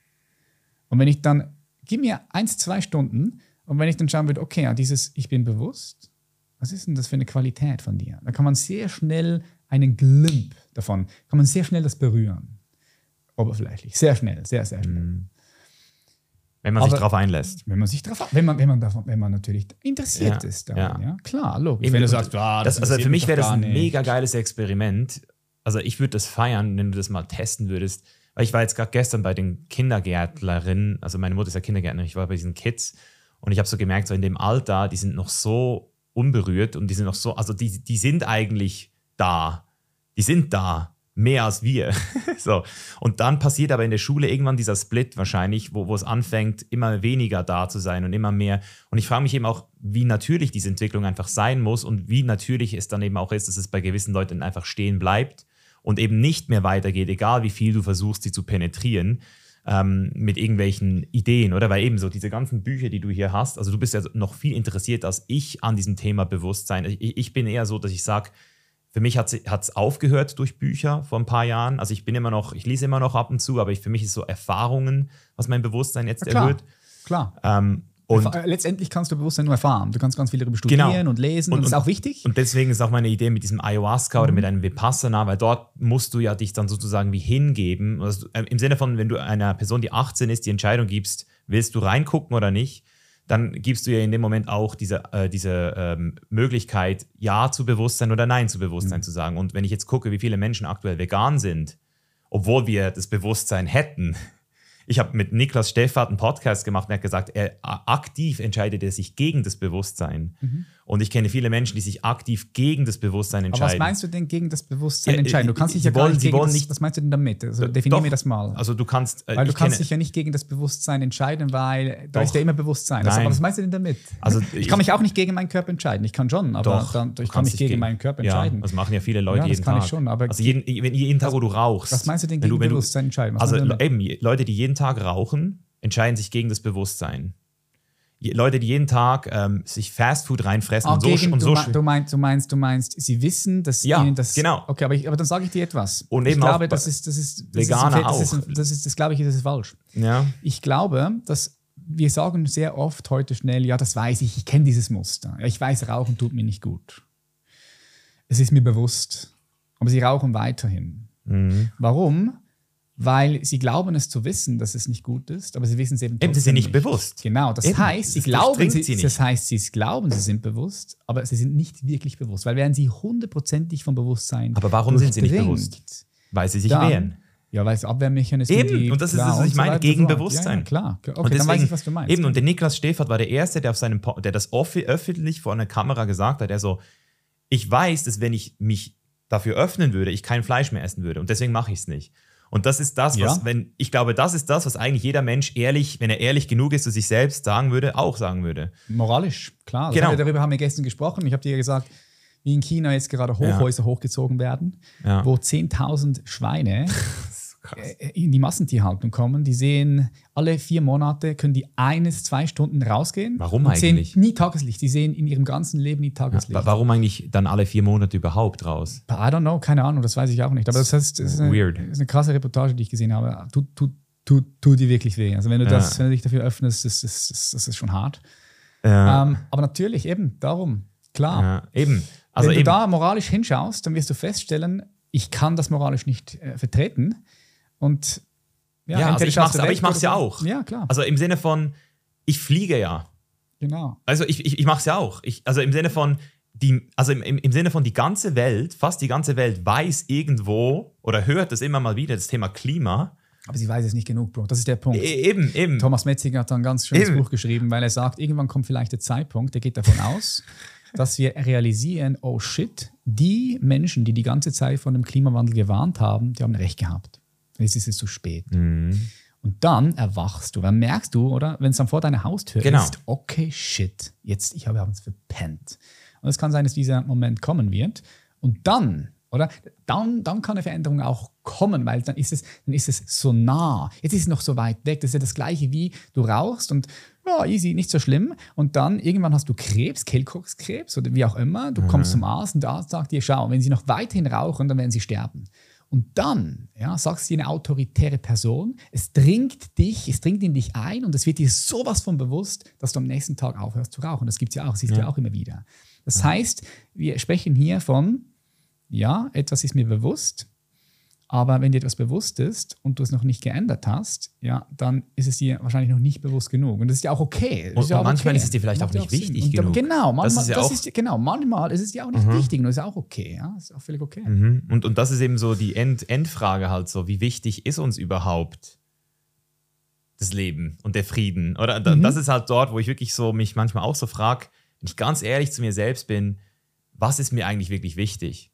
Und wenn ich dann, gib mir eins, zwei Stunden, und wenn ich dann schauen würde, okay, ja, dieses Ich bin bewusst, was ist denn das für eine Qualität von dir? Da kann man sehr schnell einen Glimp davon, kann man sehr schnell das berühren. Oberflächlich, sehr schnell, sehr, sehr schnell. Mhm. Wenn man Aber sich darauf einlässt. Wenn man sich darauf, wenn man, wenn man davon, wenn man natürlich interessiert ja, ist, daran, ja. ja. klar, logisch. Wenn du sagst, ah, das, das also für mich wäre das ein nicht. mega geiles Experiment. Also ich würde das feiern, wenn du das mal testen würdest. Weil ich war jetzt gerade gestern bei den Kindergärtlerinnen, also meine Mutter ist ja Kindergärtnerin, ich war bei diesen Kids und ich habe so gemerkt, so in dem Alter, die sind noch so unberührt und die sind noch so, also die, die sind eigentlich da. Die sind da mehr als wir. [laughs] so. Und dann passiert aber in der Schule irgendwann dieser Split wahrscheinlich, wo, wo es anfängt, immer weniger da zu sein und immer mehr. Und ich frage mich eben auch, wie natürlich diese Entwicklung einfach sein muss und wie natürlich es dann eben auch ist, dass es bei gewissen Leuten einfach stehen bleibt und eben nicht mehr weitergeht, egal wie viel du versuchst, sie zu penetrieren. ähm, mit irgendwelchen Ideen, oder? Weil eben so diese ganzen Bücher, die du hier hast, also du bist ja noch viel interessiert als ich an diesem Thema Bewusstsein. Ich, ich bin eher so, dass ich sage, für mich hat es aufgehört durch Bücher vor ein paar Jahren. Also ich bin immer noch, ich lese immer noch ab und zu, aber ich, für mich ist so Erfahrungen, was mein Bewusstsein jetzt Ja, klar. erhöht. Klar. Ähm, und, Erfa- letztendlich kannst du Bewusstsein nur erfahren. Du kannst ganz viel darüber studieren Genau. und lesen und, Und- das ist auch wichtig. und deswegen ist auch meine Idee mit diesem Ayahuasca oder mit einem Vipassana, weil dort musst du ja dich dann sozusagen wie hingeben. Also äh, Im Sinne von, wenn du einer Person, die 18 ist, die Entscheidung gibst, willst du reingucken oder nicht, dann gibst du ja in dem Moment auch diese, äh, diese ähm, Möglichkeit, Ja zu Bewusstsein oder Nein zu Bewusstsein zu sagen. Und wenn ich jetzt gucke, wie viele Menschen aktuell vegan sind, obwohl wir das Bewusstsein hätten. [laughs] Ich habe mit Niklas Steffert einen Podcast gemacht und er hat gesagt, er aktiv entscheidet er sich gegen das Bewusstsein. Und ich kenne viele Menschen, die sich aktiv gegen das Bewusstsein Aber entscheiden. was meinst du denn gegen das Bewusstsein Ja, entscheiden? Du äh, kannst dich ja gar wollen- nicht sie gegen das, nicht- Was meinst du denn damit? Also definier Doch, mir das mal. Also du kannst, äh, weil du kannst dich ja nicht gegen das Bewusstsein entscheiden, weil da Doch. ist ja immer Bewusstsein. Also, Nein. aber was meinst du denn damit? Also ich, ich- kann mich auch nicht gegen meinen Körper entscheiden. Ich kann schon, aber doch, dann, du ich kann mich gegen meinen Körper ja, entscheiden. Das machen ja viele Leute Ja, das jeden kann Tag. ich schon, aber also jeden, jeden Tag, wo du rauchst. was meinst du denn wenn gegen wenn Bewusstsein entscheiden? Was Also du eben, Leute, die jeden Tag rauchen, entscheiden sich gegen das Bewusstsein. Leute, die jeden Tag ähm, sich Fastfood reinfressen Ah, und so, und du, so mei- du, meinst, du, meinst, du meinst, sie wissen, dass Ja, ihnen das. genau. Okay, aber, ich, aber dann sage ich dir etwas. Und ich eben auch glaube, das ist, das ist, das Veganer ist, das ist, auch. das ist, das glaube ich, das ist falsch. ja. Ich glaube, dass wir sagen sehr oft heute schnell, ja, das weiß ich, ich kenne dieses Muster. Ich weiß, Rauchen tut mir nicht gut. Es ist mir bewusst. Aber sie rauchen weiterhin. Mhm. Warum? Weil sie glauben es zu wissen, dass es nicht gut ist, aber sie wissen es eben Eben, sie sind trotzdem nicht bewusst. Genau, das Eben, heißt, sie das glauben, sie, sie nicht. das heißt, sie glauben, sie sind bewusst, aber sie sind nicht wirklich bewusst, weil wären sie hundertprozentig vom Bewusstsein Aber warum sind sie nicht bewusst? Weil sie sich dann- wehren. Ja, weil es Abwehrmechanismen Eben, gibt. und das ist das, was ich meine, so gegen. Bewusstsein. Ja, ja, klar. Okay, Und dann weiß ich, was du meinst. Eben, und der Niklas Steffert war der Erste, der auf seinem der das öffentlich vor einer Kamera gesagt hat, der so, ich weiß, dass wenn ich mich dafür öffnen würde, ich kein Fleisch mehr essen würde. Und deswegen mache ich es nicht. Und das ist das, was, Ja. wenn, ich glaube, das ist das, was eigentlich jeder Mensch ehrlich, wenn er ehrlich genug ist zu sich selbst sagen würde, auch sagen würde. Moralisch, klar. Das Genau. haben wir, darüber haben wir gestern gesprochen. Ich habe dir ja gesagt, wie in China jetzt gerade Hochhäuser hochgezogen werden, Ja. wo 10.000 Schweine [laughs] Krass. äh, in die Massentierhaltung kommen. Die sehen alle vier Monate, können die eines, zwei Stunden rausgehen. Warum eigentlich? sehen nie Tageslicht. Die sehen in ihrem ganzen Leben nie Tageslicht. Wa- Warum eigentlich dann alle vier Monate überhaupt raus? I don't know, keine Ahnung, das weiß ich auch nicht. Aber das, heißt, das ist, eine, Weird. ist eine krasse Reportage, die ich gesehen habe. Tut, tut, tut, tut dir wirklich weh. Also wenn du, das, Ja. wenn du dich dafür öffnest, das, das, das, das ist schon hart. Ja, Ähm, aber natürlich, eben, darum, klar. ja, eben. Also wenn eben, du da moralisch hinschaust, dann wirst du feststellen, ich kann das moralisch nicht äh, vertreten. Und Ja, also entweder ich mach's, aber ich mach's oder ja auch. Ja, klar. also im Sinne von, ich fliege ja. genau. Also ich, ich, ich mache es ja auch. Ich, also im Sinne von, die, also im, im, im Sinne von die ganze Welt, fast die ganze Welt weiß irgendwo oder hört das immer mal wieder, das Thema Klima. Aber sie weiß es nicht genug, Bro. Das ist der Punkt. E eben, eben. Thomas Metzinger hat da ein ganz schönes Eben. Buch geschrieben, weil er sagt, irgendwann kommt vielleicht der Zeitpunkt, der geht davon aus, [laughs] dass wir realisieren, oh shit, die Menschen, die die ganze Zeit von dem Klimawandel gewarnt haben, die haben recht gehabt. Jetzt ist es zu spät. Mhm. Und dann erwachst du, dann merkst du, oder, wenn es dann vor deiner Haustür Genau. ist, okay, shit, jetzt, ich habe es verpennt. Und es kann sein, dass dieser Moment kommen wird. Und dann, oder, dann, dann kann eine Veränderung auch kommen, weil dann ist, es, dann ist es so nah. Jetzt ist es noch so weit weg. Das ist ja das Gleiche wie du rauchst und ja, easy, nicht so schlimm. Und dann irgendwann hast du Krebs, Kehlkopfkrebs oder wie auch immer. Du kommst zum Arzt und der Arzt sagt dir, schau, wenn sie noch weiterhin rauchen, dann werden sie sterben. Und dann ja, sagst du dir eine autoritäre Person, es dringt dich, es dringt in dich ein und es wird dir sowas von bewusst, dass du am nächsten Tag aufhörst zu rauchen. Das gibt es ja auch, das siehst du ja auch immer wieder. Das heißt, wir sprechen hier von, ja, etwas ist mir bewusst, aber wenn dir etwas bewusst ist und du es noch nicht geändert hast, ja, dann ist es dir wahrscheinlich noch nicht bewusst genug. Und das ist ja auch okay. Das Und- ja auch manchmal okay. ist es dir vielleicht Macht auch nicht wichtig genug. Genau, Das manchmal, ist ja das ist, genau, manchmal ist es dir auch nicht wichtig und das ist auch okay. Ja, das ist auch völlig okay. Mhm. Und, und das ist eben so die End Endfrage halt so, wie wichtig ist uns überhaupt das Leben und der Frieden? Oder Mhm. das ist halt dort, wo ich wirklich so mich manchmal auch so frage, wenn ich ganz ehrlich zu mir selbst bin, was ist mir eigentlich wirklich wichtig?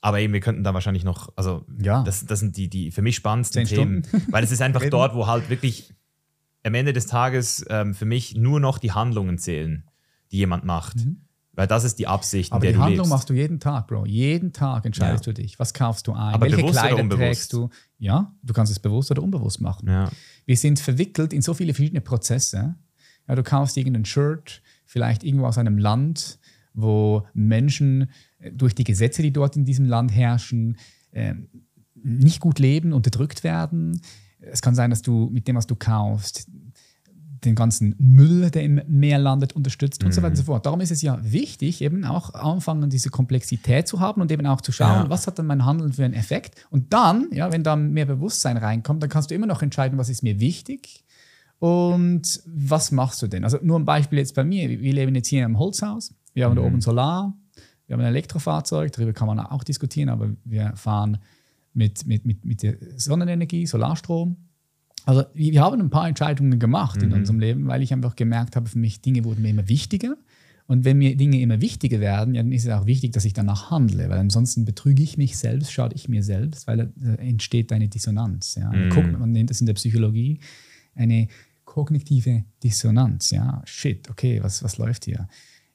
Aber eben, wir könnten da wahrscheinlich noch, also Ja. das, das sind die, die für mich spannendsten Themen. Weil es ist einfach [laughs] Reden. dort, wo halt wirklich am Ende des Tages ähm, für mich nur noch die Handlungen zählen, die jemand macht. Mhm. Weil das ist die Absicht, Aber in der die Handlung lebst. machst du jeden Tag, Bro. Jeden Tag entscheidest Ja. du dich. Was kaufst du ein? Aber Welche bewusst oder Kleider unbewusst? trägst du? Ja, du kannst es bewusst oder unbewusst machen. Ja. Wir sind verwickelt in so viele verschiedene Prozesse. Ja, du kaufst irgendein Shirt, vielleicht irgendwo aus einem Land, wo Menschen äh, durch die Gesetze, die dort in diesem Land herrschen, ähm, nicht gut leben, unterdrückt werden. Es kann sein, dass du mit dem, was du kaufst, den ganzen Müll, der im Meer landet, unterstützt und so weiter und so fort. Darum ist es ja wichtig, eben auch anfangen, diese Komplexität zu haben und eben auch zu schauen, Ja. was hat dann mein Handeln für einen Effekt. Und dann, ja, wenn da mehr Bewusstsein reinkommt, dann kannst du immer noch entscheiden, was ist mir wichtig und was machst du denn. Also nur ein Beispiel jetzt bei mir. Wir leben jetzt hier im Holzhaus. Wir haben da oben Solar, wir haben ein Elektrofahrzeug, darüber kann man auch diskutieren, aber wir fahren mit, mit, mit, mit der Sonnenenergie, Solarstrom. Also wir haben ein paar Entscheidungen gemacht in unserem Leben, weil ich einfach gemerkt habe, für mich Dinge wurden mir immer wichtiger. Und wenn mir Dinge immer wichtiger werden, ja, dann ist es auch wichtig, dass ich danach handle, weil ansonsten betrüge ich mich selbst, schade ich mir selbst, weil da entsteht eine Dissonanz. Ja. Kogn- Man nennt das in der Psychologie eine kognitive Dissonanz. Ja, shit, okay, was, was läuft hier?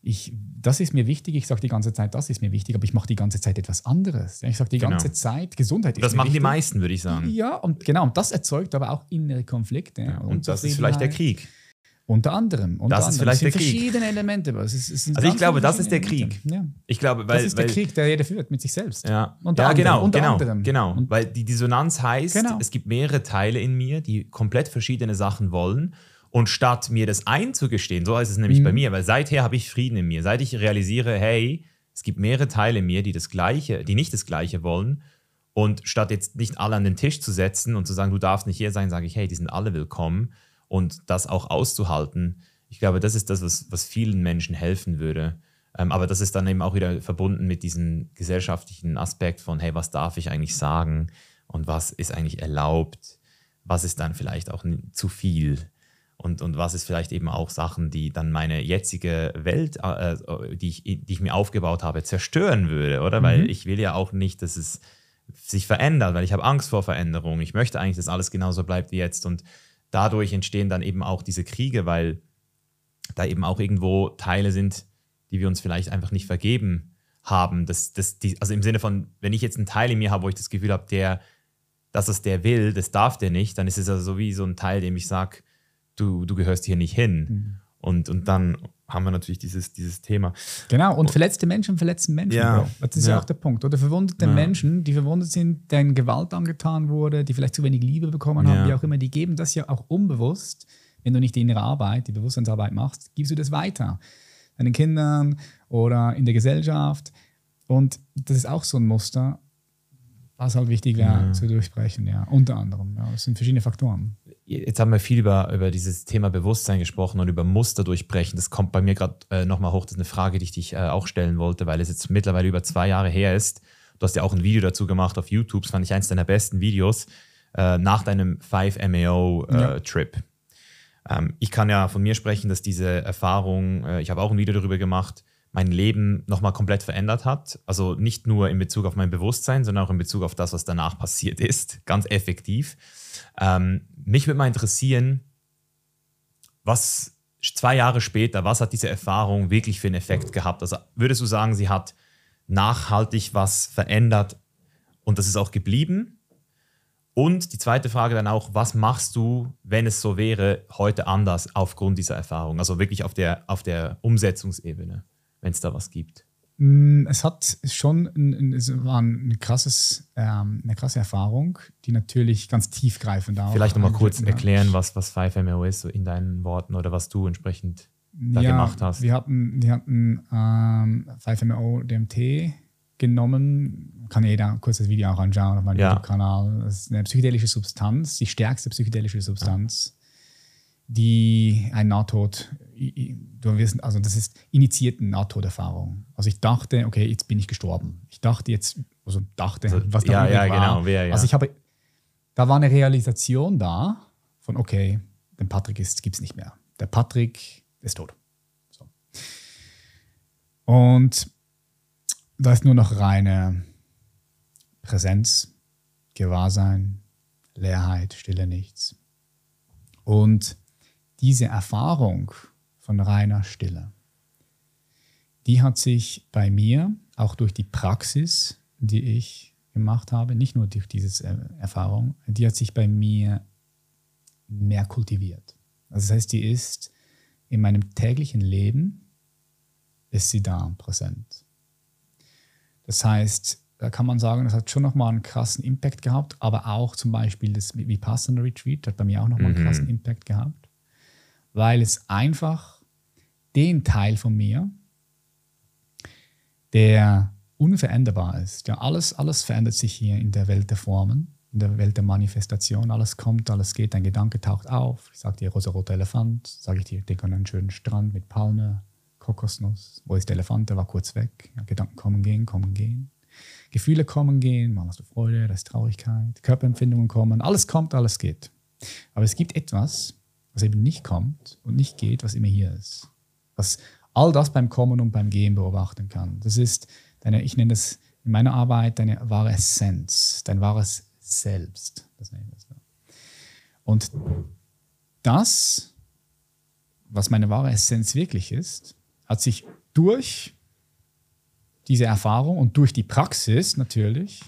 Ich, das ist mir wichtig, ich sage die ganze Zeit, das ist mir wichtig, aber ich mache die ganze Zeit etwas anderes. Ich sage die Genau. ganze Zeit, Gesundheit ist Das machen die wichtig. meisten, würde ich sagen. Ja, und genau, und das erzeugt aber auch innere Konflikte. Ja, Und das ist vielleicht der. Krieg. Unter anderem. Unter Das ist anderem. vielleicht der Krieg. verschiedene Elemente. aber Es ist, es sind Also ich glaube, das ist der Krieg. Ja. Ich glaube, weil. Das ist weil, der Krieg, der jeder führt mit sich selbst. Ja, Unter ja anderem, genau, unter genau, anderem. genau. Und- Weil die Dissonanz heißt, Genau. es gibt mehrere Teile in mir, die komplett verschiedene Sachen wollen. Und statt mir das einzugestehen, so ist es nämlich Mhm. bei mir, weil seither habe ich Frieden in mir. Seit ich realisiere, hey, es gibt mehrere Teile in mir, die das Gleiche, die nicht das Gleiche wollen. Und statt jetzt nicht alle an den Tisch zu setzen und zu sagen, du darfst nicht hier sein, sage ich, hey, die sind alle willkommen. Und das auch auszuhalten, ich glaube, das ist das, was, was vielen Menschen helfen würde. Ähm, aber das ist dann eben auch wieder verbunden mit diesem gesellschaftlichen Aspekt von, hey, was darf ich eigentlich sagen und was ist eigentlich erlaubt, was ist dann vielleicht auch zu viel und, und was ist vielleicht eben auch Sachen, die dann meine jetzige Welt, äh, äh, die, ich, die ich mir aufgebaut habe, zerstören würde, oder? Weil ich will ja auch nicht, dass es sich verändert, weil ich habe Angst vor Veränderung. Ich möchte eigentlich, dass alles genauso bleibt wie jetzt und dadurch entstehen dann eben auch diese Kriege, weil da eben auch irgendwo Teile sind, die wir uns vielleicht einfach nicht vergeben haben. Das, das, die, also im Sinne von, wenn ich jetzt einen Teil in mir habe, wo ich das Gefühl habe, der, dass es der will, das darf der nicht, dann ist es also so wie so ein Teil, dem ich sage, du, du gehörst hier nicht hin. Mhm. Und, und dann haben wir natürlich dieses, dieses Thema. Genau, und verletzte Menschen verletzen Menschen. Ja. Bro. Das ist ja. Ja. auch der Punkt. Oder verwundete Ja. Menschen, die verwundet sind, denen Gewalt angetan wurde, die vielleicht zu wenig Liebe bekommen haben, Ja. wie auch immer, die geben das ja auch unbewusst, wenn du nicht die innere Arbeit, die Bewusstseinsarbeit machst, gibst du das weiter. Deinen Kindern oder in der Gesellschaft. Und das ist auch so ein Muster, was halt wichtig wäre zu durchbrechen, ja. Unter anderem. Ja. Das sind verschiedene Faktoren. Jetzt haben wir viel über, über dieses Thema Bewusstsein gesprochen und über Muster durchbrechen. Das kommt bei mir gerade äh, nochmal hoch. Das ist eine Frage, die ich dich äh, auch stellen wollte, weil es jetzt mittlerweile über zwei Jahre her ist. Du hast ja auch ein Video dazu gemacht auf YouTube. Das fand ich eins deiner besten Videos äh, nach deinem 5-MAO-Trip. Ähm, ich kann ja von mir sprechen, dass diese Erfahrung, äh, ich habe auch ein Video darüber gemacht, mein Leben nochmal komplett verändert hat. Also nicht nur in Bezug auf mein Bewusstsein, sondern auch in Bezug auf das, was danach passiert [laughs] ist. Ganz effektiv. Ähm, mich würde mal interessieren, was zwei Jahre später, was hat diese Erfahrung wirklich für einen Effekt gehabt? Also würdest du sagen, sie hat nachhaltig was verändert und das ist auch geblieben? Und die zweite Frage dann auch, was machst du, wenn es so wäre, heute anders aufgrund dieser Erfahrung? Also wirklich auf der, auf der Umsetzungsebene, wenn es da was gibt. Mm, Es hat schon ein, es war ein krasses, ähm, eine krasse Erfahrung, die natürlich ganz tiefgreifend auch Vielleicht nochmal kurz hat. erklären, was, was 5MO ist, so in deinen Worten oder was du entsprechend da gemacht hast. Wir hatten, wir hatten ähm, 5MO DMT genommen. Kann jeder kurz das Video auch anschauen auf meinem Ja. YouTube-Kanal. Das ist eine psychedelische Substanz, die stärkste psychedelische Substanz, die ein Nahtod, du wirst, also das ist initiierten Nahtoderfahrung. Also ich dachte, okay, jetzt bin ich gestorben. Ich dachte jetzt, also dachte, Also, was da ja, ja, war. genau, wer, ja. Also ich habe, da war eine Realisation da von, okay, den Patrick gibt es nicht mehr. Der Patrick ist tot. So. Und da ist nur noch reine Präsenz, Gewahrsein, Leerheit, Stille, nichts. Und diese Erfahrung von reiner Stille, die hat sich bei mir auch durch die Praxis, die ich gemacht habe, nicht nur durch diese äh, Erfahrung, die hat sich bei mir mehr kultiviert. Also das heißt, die ist in meinem täglichen Leben, ist sie da präsent. Das heißt, da kann man sagen, das hat schon nochmal einen krassen Impact gehabt, aber auch zum Beispiel das Vipassana Retreat hat bei mir auch nochmal einen mhm. krassen Impact gehabt, weil es einfach den Teil von mir, der unveränderbar ist. Ja, alles, alles verändert sich hier in der Welt der Formen, in der Welt der Manifestation. Alles kommt, alles geht, ein Gedanke taucht auf. Ich sage dir rosa-roter Elefant, sage ich dir, denk an einen schönen Strand mit Palme, Kokosnuss. Wo ist der Elefant? Der war kurz weg. Ja, Gedanken kommen, gehen, kommen, gehen. Gefühle kommen, gehen. Mal hast du Freude, da ist Traurigkeit. Körperempfindungen kommen. Alles kommt, alles geht. Aber es gibt etwas, was eben nicht kommt und nicht geht, was immer hier ist. Was all das beim Kommen und beim Gehen beobachten kann. Das ist deine, ich nenne das in meiner Arbeit deine wahre Essenz, dein wahres Selbst. Das nenne ich das. Und das, was meine wahre Essenz wirklich ist, hat sich durch diese Erfahrung und durch die Praxis natürlich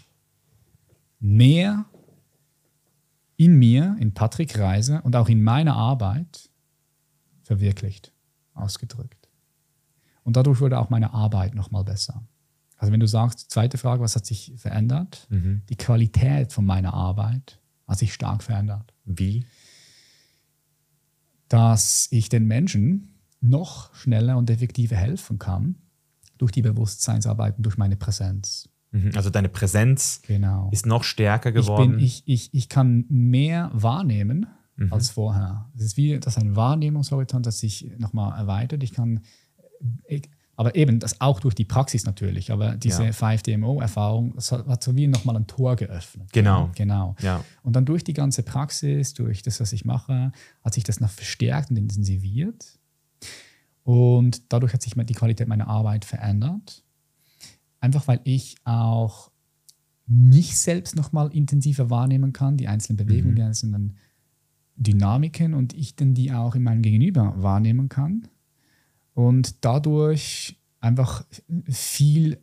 mehr in mir, in Patrick Reise und auch in meiner Arbeit verwirklicht, ausgedrückt. Und dadurch wurde auch meine Arbeit nochmal besser. Also wenn du sagst, zweite Frage, was hat sich verändert? Mhm. Die Qualität von meiner Arbeit hat sich stark verändert. Wie? Dass ich den Menschen noch schneller und effektiver helfen kann durch die Bewusstseinsarbeit und durch meine Präsenz. Mhm. Also deine Präsenz genau. ist noch stärker geworden. Ich, bin, ich, ich, ich kann mehr wahrnehmen mhm. als vorher. Es ist wie das ein Wahrnehmungshorizont, das sich nochmal erweitert. Ich kann, ich, aber eben, das auch durch die Praxis natürlich. Aber diese ja. 5DMO-Erfahrung, das hat so wie nochmal ein Tor geöffnet. Genau. genau. Ja. Und dann durch die ganze Praxis, durch das, was ich mache, hat sich das noch verstärkt und intensiviert. Und dadurch hat sich die Qualität meiner Arbeit verändert. Einfach weil ich auch mich selbst nochmal intensiver wahrnehmen kann, die einzelnen Bewegungen, mhm. die einzelnen Dynamiken und ich dann die auch in meinem Gegenüber wahrnehmen kann und dadurch einfach viel,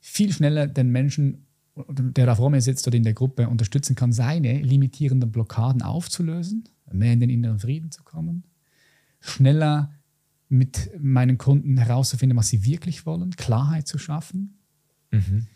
viel schneller den Menschen, der da vor mir sitzt oder in der Gruppe, unterstützen kann, seine limitierenden Blockaden aufzulösen, mehr in den inneren Frieden zu kommen, schneller mit meinen Kunden herauszufinden, was sie wirklich wollen, Klarheit zu schaffen mhm.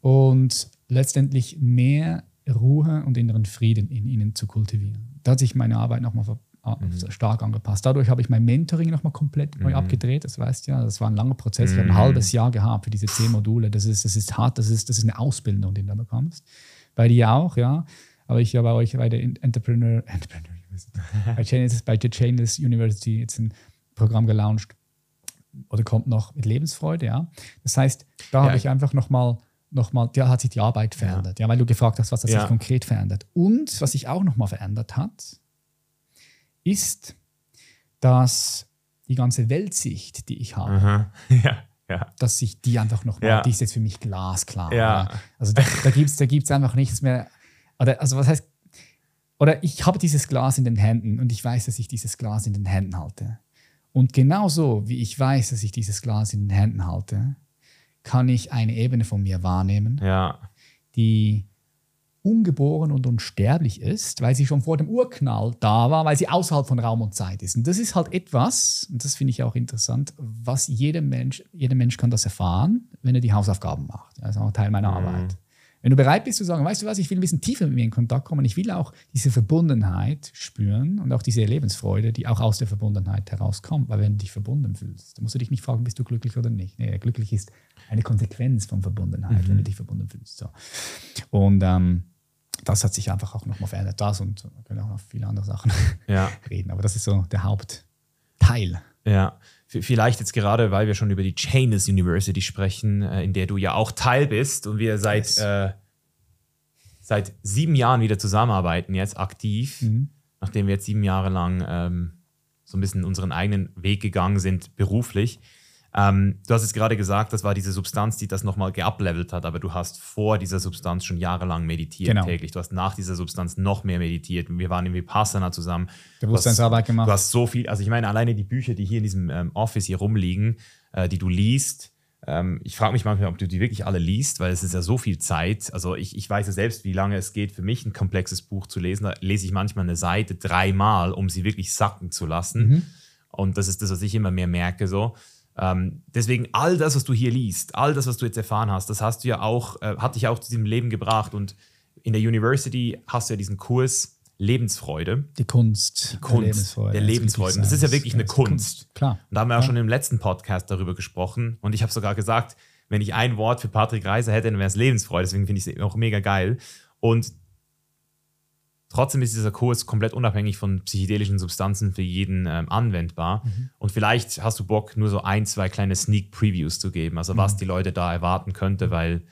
und letztendlich mehr Ruhe und inneren Frieden in ihnen zu kultivieren. Da hat sich meine Arbeit nochmal mhm. stark angepasst. Dadurch habe ich mein Mentoring nochmal komplett neu mhm. abgedreht. Das weißt du ja, das war ein langer Prozess. Ich habe ein mhm. halbes Jahr gehabt für diese zehn Module. Das ist, das ist hart, das ist, das ist eine Ausbildung, die du da bekommst. Bei dir auch, ja. Aber ich habe euch bei der Entrepreneur, [laughs] Entrepreneur bei, Chainless, bei der Chainless University jetzt ein Programm gelauncht oder kommt noch mit Lebensfreude, ja. Das heißt, da ja. habe ich einfach nochmal nochmal, da hat sich die Arbeit verändert, ja. ja. weil du gefragt hast, was hat sich konkret verändert. Und was sich auch nochmal verändert hat, ist, dass die ganze Weltsicht, die ich habe, [laughs] ja, ja. dass sich die einfach nochmal, ja. die ist jetzt für mich glasklar. Ja. Also da, da gibt es da gibt's einfach nichts mehr. Oder, also was heißt, oder ich habe dieses Glas in den Händen und ich weiß, dass ich dieses Glas in den Händen halte. Und genauso wie ich weiß, dass ich dieses Glas in den Händen halte, kann ich eine Ebene von mir wahrnehmen, ja. die ungeboren und unsterblich ist, weil sie schon vor dem Urknall da war, weil sie außerhalb von Raum und Zeit ist. Und das ist halt etwas, und das finde ich auch interessant, was jeder Mensch, jeder Mensch kann das erfahren, wenn er die Hausaufgaben macht. Das ist auch Teil meiner mhm. Arbeit. Wenn du bereit bist zu sagen, weißt du was, ich will ein bisschen tiefer mit mir in Kontakt kommen, ich will auch diese Verbundenheit spüren und auch diese Lebensfreude, die auch aus der Verbundenheit herauskommt. Weil wenn du dich verbunden fühlst, dann musst du dich nicht fragen, bist du glücklich oder nicht. Nee, glücklich ist eine Konsequenz von Verbundenheit, mhm. wenn du dich verbunden fühlst. So. Und ähm, das hat sich einfach auch nochmal verändert. Das und wir können auch noch viele andere Sachen ja. [laughs] reden. Aber das ist so der Hauptteil. Ja, vielleicht jetzt gerade, weil wir schon über die Chainless University sprechen, äh, in der du ja auch Teil bist und wir seit, yes. äh, seit sieben Jahren wieder zusammenarbeiten, jetzt aktiv, mhm. nachdem wir jetzt sieben Jahre lang ähm, so ein bisschen unseren eigenen Weg gegangen sind beruflich. Ähm, du hast jetzt gerade gesagt, das war diese Substanz, die das nochmal geablevelt hat, aber du hast vor dieser Substanz schon jahrelang meditiert Genau. täglich. Du hast nach dieser Substanz noch mehr meditiert. Wir waren in Vipassana zusammen. Bewusstseinsarbeit gemacht. Du hast so viel, also ich meine, alleine die Bücher, die hier in diesem ähm, Office hier rumliegen, äh, die du liest, ähm, ich frage mich manchmal, ob du die wirklich alle liest, weil es ist ja so viel Zeit. Also ich, ich weiß ja selbst, wie lange es geht für mich, ein komplexes Buch zu lesen. Da lese ich manchmal eine Seite dreimal, um sie wirklich sacken zu lassen. Mhm. Und das ist das, was ich immer mehr merke. So. Ähm, deswegen all das, was du hier liest, all das, was du jetzt erfahren hast, das hast du ja auch, äh, hat dich auch zu diesem Leben gebracht. Und in der University hast du ja diesen Kurs Lebensfreude. Die Kunst, die Kunst, Lebensfreude. der das Lebensfreude. wirklich Das ist ja wirklich eine ist Kunst. Klar. Und da haben wir auch Ja. schon im letzten Podcast darüber gesprochen. Und ich habe sogar gesagt, wenn ich ein Wort für Patrick Reiser hätte, dann wäre es Lebensfreude. Deswegen finde ich es auch mega geil. Und trotzdem ist dieser Kurs komplett unabhängig von psychedelischen Substanzen für jeden ähm, anwendbar. Mhm. Und vielleicht hast du Bock, nur so ein, zwei kleine Sneak Previews zu geben. Also was Mhm. die Leute da erwarten könnte, weil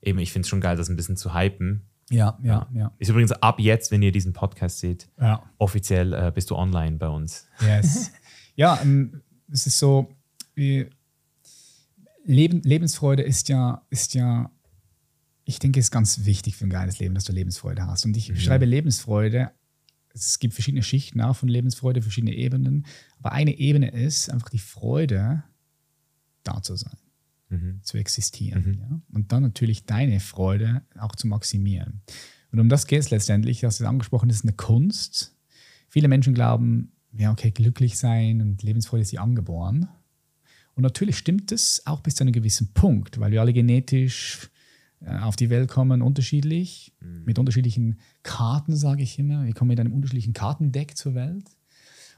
eben ich finde es schon geil, das ein bisschen zu hypen. Ja, ja, ja. Ist übrigens ab jetzt, wenn ihr diesen Podcast seht, ja. offiziell äh, bist du online bei uns. Yes. [laughs] ja, ähm, es ist so, wie, Leben, Lebensfreude ist ja, ist ja, ich denke, es ist ganz wichtig für ein geiles Leben, dass du Lebensfreude hast. Und ich beschreibe Lebensfreude, es gibt verschiedene Schichten auch von Lebensfreude, verschiedene Ebenen. Aber eine Ebene ist einfach die Freude, da zu sein, Mhm. zu existieren. Ja? Und dann natürlich deine Freude auch zu maximieren. Und um das geht es letztendlich, du hast es angesprochen, das ist eine Kunst. Viele Menschen glauben, ja, okay, glücklich sein und Lebensfreude ist sie angeboren. Und natürlich stimmt es auch bis zu einem gewissen Punkt, weil wir alle genetisch auf die Welt kommen, unterschiedlich, mit unterschiedlichen Karten, sage ich immer. Wir kommen mit einem unterschiedlichen Kartendeck zur Welt.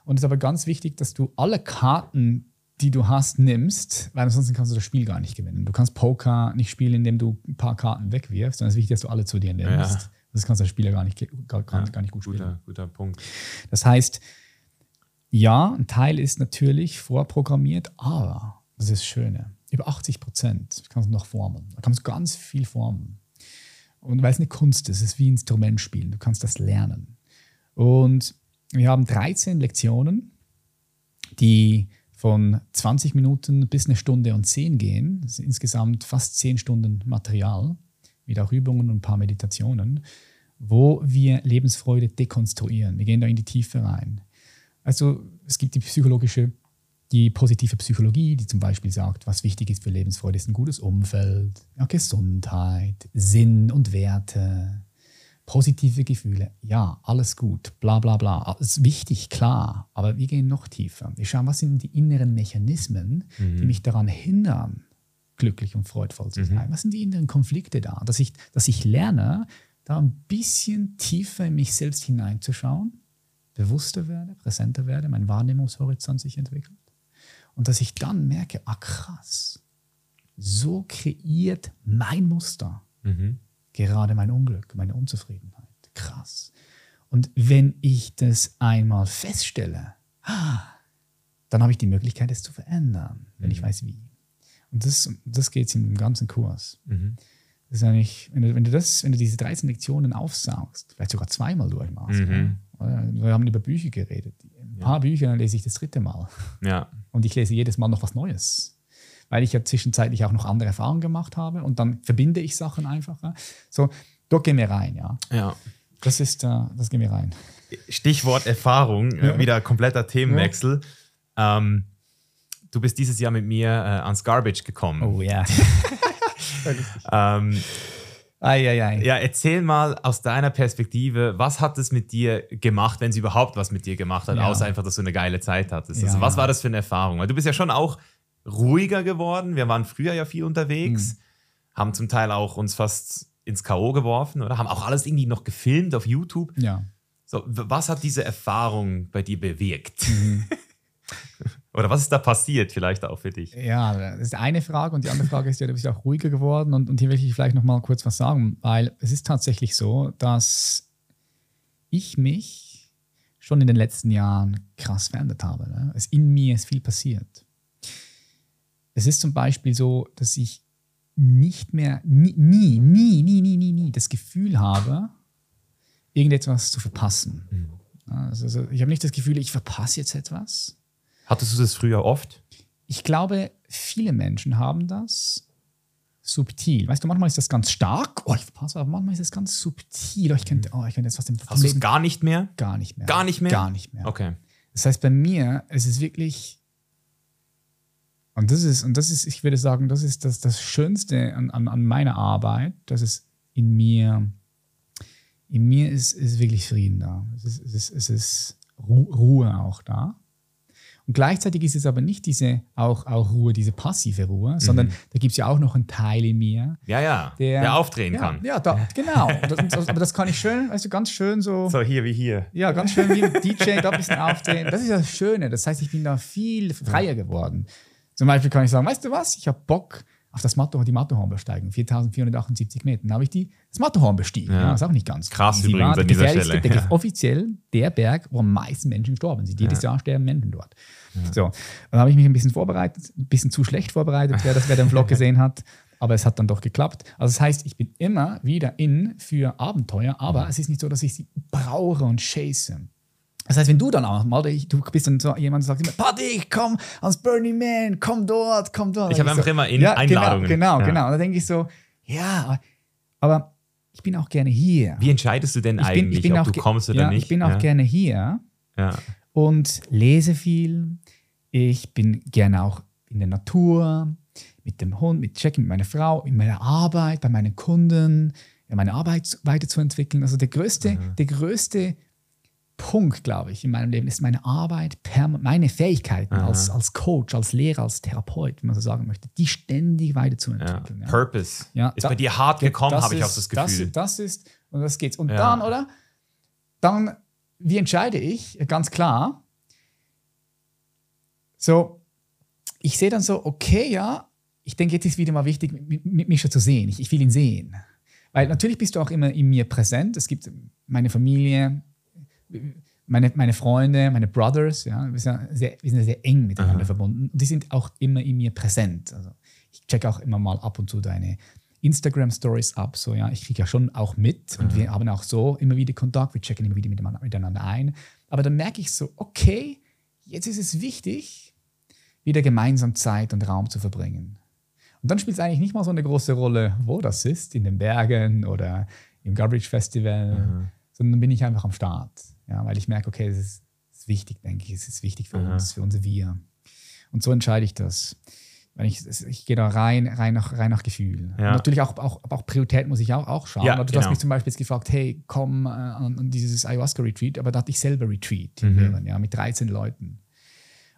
Und es ist aber ganz wichtig, dass du alle Karten, die du hast, nimmst, weil ansonsten kannst du das Spiel gar nicht gewinnen. Du kannst Poker nicht spielen, indem du ein paar Karten wegwirfst, sondern es ist wichtig, dass du alle zu dir nimmst. Ja. Das kannst du als Spieler gar nicht, gar, gar, gar nicht gut spielen. Guter, guter Punkt. Das heißt, ja, ein Teil ist natürlich vorprogrammiert, aber das ist das Schöne. Über 80 Prozent kannst du noch formen. Da kannst du ganz viel formen. Und weil es eine Kunst ist, es ist wie Instrument spielen. Du kannst das lernen. Und wir haben 13 Lektionen, die von 20 Minuten bis eine Stunde und 10 gehen. Das sind insgesamt fast 10 Stunden Material, mit auch Übungen und ein paar Meditationen, wo wir Lebensfreude dekonstruieren. Wir gehen da in die Tiefe rein. Also es gibt die psychologische, die positive Psychologie, die zum Beispiel sagt, was wichtig ist für Lebensfreude, ist ein gutes Umfeld, ja, Gesundheit, Sinn und Werte, positive Gefühle. Ja, alles gut, bla bla bla. Alles wichtig, klar, aber wir gehen noch tiefer. Wir schauen, was sind die inneren Mechanismen, die mich daran hindern, glücklich und freudvoll zu sein. Was sind die inneren Konflikte da? Dass ich, dass ich lerne, da ein bisschen tiefer in mich selbst hineinzuschauen bewusster werde, präsenter werde, mein Wahrnehmungshorizont sich entwickelt. Und dass ich dann merke, ah krass, so kreiert mein Muster Mhm. gerade mein Unglück, meine Unzufriedenheit. Krass. Und wenn ich das einmal feststelle, ah, dann habe ich die Möglichkeit, es zu verändern, wenn ich weiß wie. Und das, das geht es in dem ganzen Kurs. Mhm. Das ist eigentlich, wenn du, wenn du das, wenn du diese 13 Lektionen aufsaugst, vielleicht sogar zweimal durchmachst. Mhm. Ja. Wir haben über Bücher geredet. Ein paar Bücher, dann lese ich das dritte Mal. Ja. Und ich lese jedes Mal noch was Neues. Weil ich ja zwischenzeitlich auch noch andere Erfahrungen gemacht habe und dann verbinde ich Sachen einfacher. So, dort gehen wir rein, ja. ja. Das ist, äh, das gehen wir rein. Stichwort Erfahrung, äh, Ja. wieder kompletter Themenwechsel. Ähm, du bist dieses Jahr mit mir äh, ans Garbage gekommen. Oh ja. [laughs] Ähm, Eieiei. ja, erzähl mal aus deiner Perspektive, was hat es mit dir gemacht, wenn es überhaupt was mit dir gemacht hat, Ja. außer einfach, dass du eine geile Zeit hattest? Ja, also, was war das für eine Erfahrung? Weil du bist ja schon auch ruhiger geworden. Wir waren früher ja viel unterwegs, haben zum Teil auch uns fast ins K.O. geworfen oder haben auch alles irgendwie noch gefilmt auf YouTube. Ja. So, was hat diese Erfahrung bei dir bewirkt? Mhm. [laughs] Oder was ist da passiert, vielleicht auch für dich? Ja, das ist eine Frage und die andere Frage ist ja, du bist auch ruhiger geworden und, und hier will ich vielleicht noch mal kurz was sagen, weil es ist tatsächlich so, dass ich mich schon in den letzten Jahren krass verändert habe. Ne? Es in mir ist viel passiert. Es ist zum Beispiel so, dass ich nicht mehr, nie, nie, nie, nie, nie, nie, nie das Gefühl habe, irgendetwas zu verpassen. Ja, Also, also ich habe nicht das Gefühl, ich verpasse jetzt etwas. Hattest du das früher oft? ich glaube, viele Menschen haben das subtil. Weißt du, manchmal ist das ganz stark, oh, ich verpasse, aber manchmal ist das ganz subtil. Oh, ich könnte, oh, ich könnte jetzt was dem Hast du es gar nicht mehr? gar nicht mehr. Gar nicht mehr? Gar nicht mehr. Okay. Das heißt, bei mir ist es wirklich, und das ist, und das ist, ich würde sagen, das ist das, das Schönste an, an, an meiner Arbeit, dass es in mir, in mir ist, ist wirklich Frieden da. Es ist, es ist, es ist Ru- Ruhe auch da. Und gleichzeitig ist es aber nicht diese auch, auch Ruhe, diese passive Ruhe, sondern da gibt es ja auch noch einen Teil in mir, Ja, ja. der, Der, aufdrehen ja, kann. Ja, da, genau. Und Das, aber das kann ich schön, also ganz schön so So hier wie hier. ja, ganz schön wie ein DJ, da ein bisschen aufdrehen. Das ist das Schöne. Das heißt, ich bin da viel freier geworden. Zum Beispiel kann ich sagen, weißt du was, ich habe Bock auf das Matterhorn, die Matterhorn besteigen, 4478 Meter. Dann habe ich die, das Matterhorn bestiegen. Ja. Ja. ist auch nicht ganz Krass easy, übrigens war. an dieser Stelle. Der, [laughs] Ja. Offiziell der Berg, wo am meisten Menschen gestorben sind. Jedes Jahr sterben Menschen dort. So, dann habe ich mich ein bisschen vorbereitet, ein bisschen zu schlecht vorbereitet, wer das wer den Vlog [laughs] gesehen hat. Aber es hat dann doch geklappt. Also das heißt, ich bin immer wieder in für Abenteuer, aber es ist nicht so, dass ich sie brauche und chase. Das heißt, wenn du dann auch mal, du bist dann so jemand, der sagt immer, Party, komm ans Burning Man, komm dort, komm dort. Ich habe so, einfach immer in Einladungen. Genau, genau, Ja. genau. Und da denke ich so, ja, aber ich bin auch gerne hier. Wie entscheidest du denn ich bin, eigentlich, ich bin ob du kommst oder ja, nicht? Ich bin auch ja. gerne hier Ja. und lese viel. Ich bin gerne auch in der Natur, mit dem Hund, mit Jackie, mit meiner Frau, in meiner Arbeit, bei meinen Kunden, ja, meine Arbeit zu- weiterzuentwickeln. Also der größte, der größte Punkt, glaube ich, in meinem Leben ist meine Arbeit, meine Fähigkeiten als, als Coach, als Lehrer, als Therapeut, wenn man so sagen möchte, die ständig Ja. weiterzuentwickeln. Ja. Purpose. Ja, ist da- bei dir hart gekommen, habe ich auch das Gefühl. Das, das ist, und das geht's. Und Ja. dann, oder? Dann, wie entscheide ich? Ganz klar. So, ich sehe dann so, okay, ja, ich denke, jetzt ist wieder mal wichtig, mit, mit Mischa zu sehen. Ich, ich will ihn sehen. Weil natürlich bist du auch immer in mir präsent. Es gibt meine Familie, meine, meine Freunde, meine Brothers, ja, wir sind sehr, wir sind sehr eng miteinander verbunden. Und die sind auch immer in mir präsent. Also ich check auch immer mal ab und zu deine Instagram-Stories ab. So, ja, ich kriege ja schon auch mit und wir haben auch so immer wieder Kontakt, wir checken immer wieder miteinander, ein. Aber dann merke ich so, okay, jetzt ist es wichtig, wieder gemeinsam Zeit und Raum zu verbringen. Und dann spielt es eigentlich nicht mal so eine große Rolle, wo das ist, in den Bergen oder im Garbage Festival, sondern dann bin ich einfach am Start. Ja, weil ich merke, okay, es ist, ist wichtig, denke ich, es ist wichtig für uns, für unser Wir. Und so entscheide ich das. Wenn ich, ich gehe da rein, rein nach, rein nach Gefühl. Ja. Natürlich auch, auch, auch Priorität muss ich auch, auch schauen. Ja, du hast genau. mich zum Beispiel jetzt gefragt, hey, komm äh, an, an dieses Ayahuasca-Retreat, aber da hatte ich selber Retreat Mhm. in Böhmen, ja, mit 13 Leuten.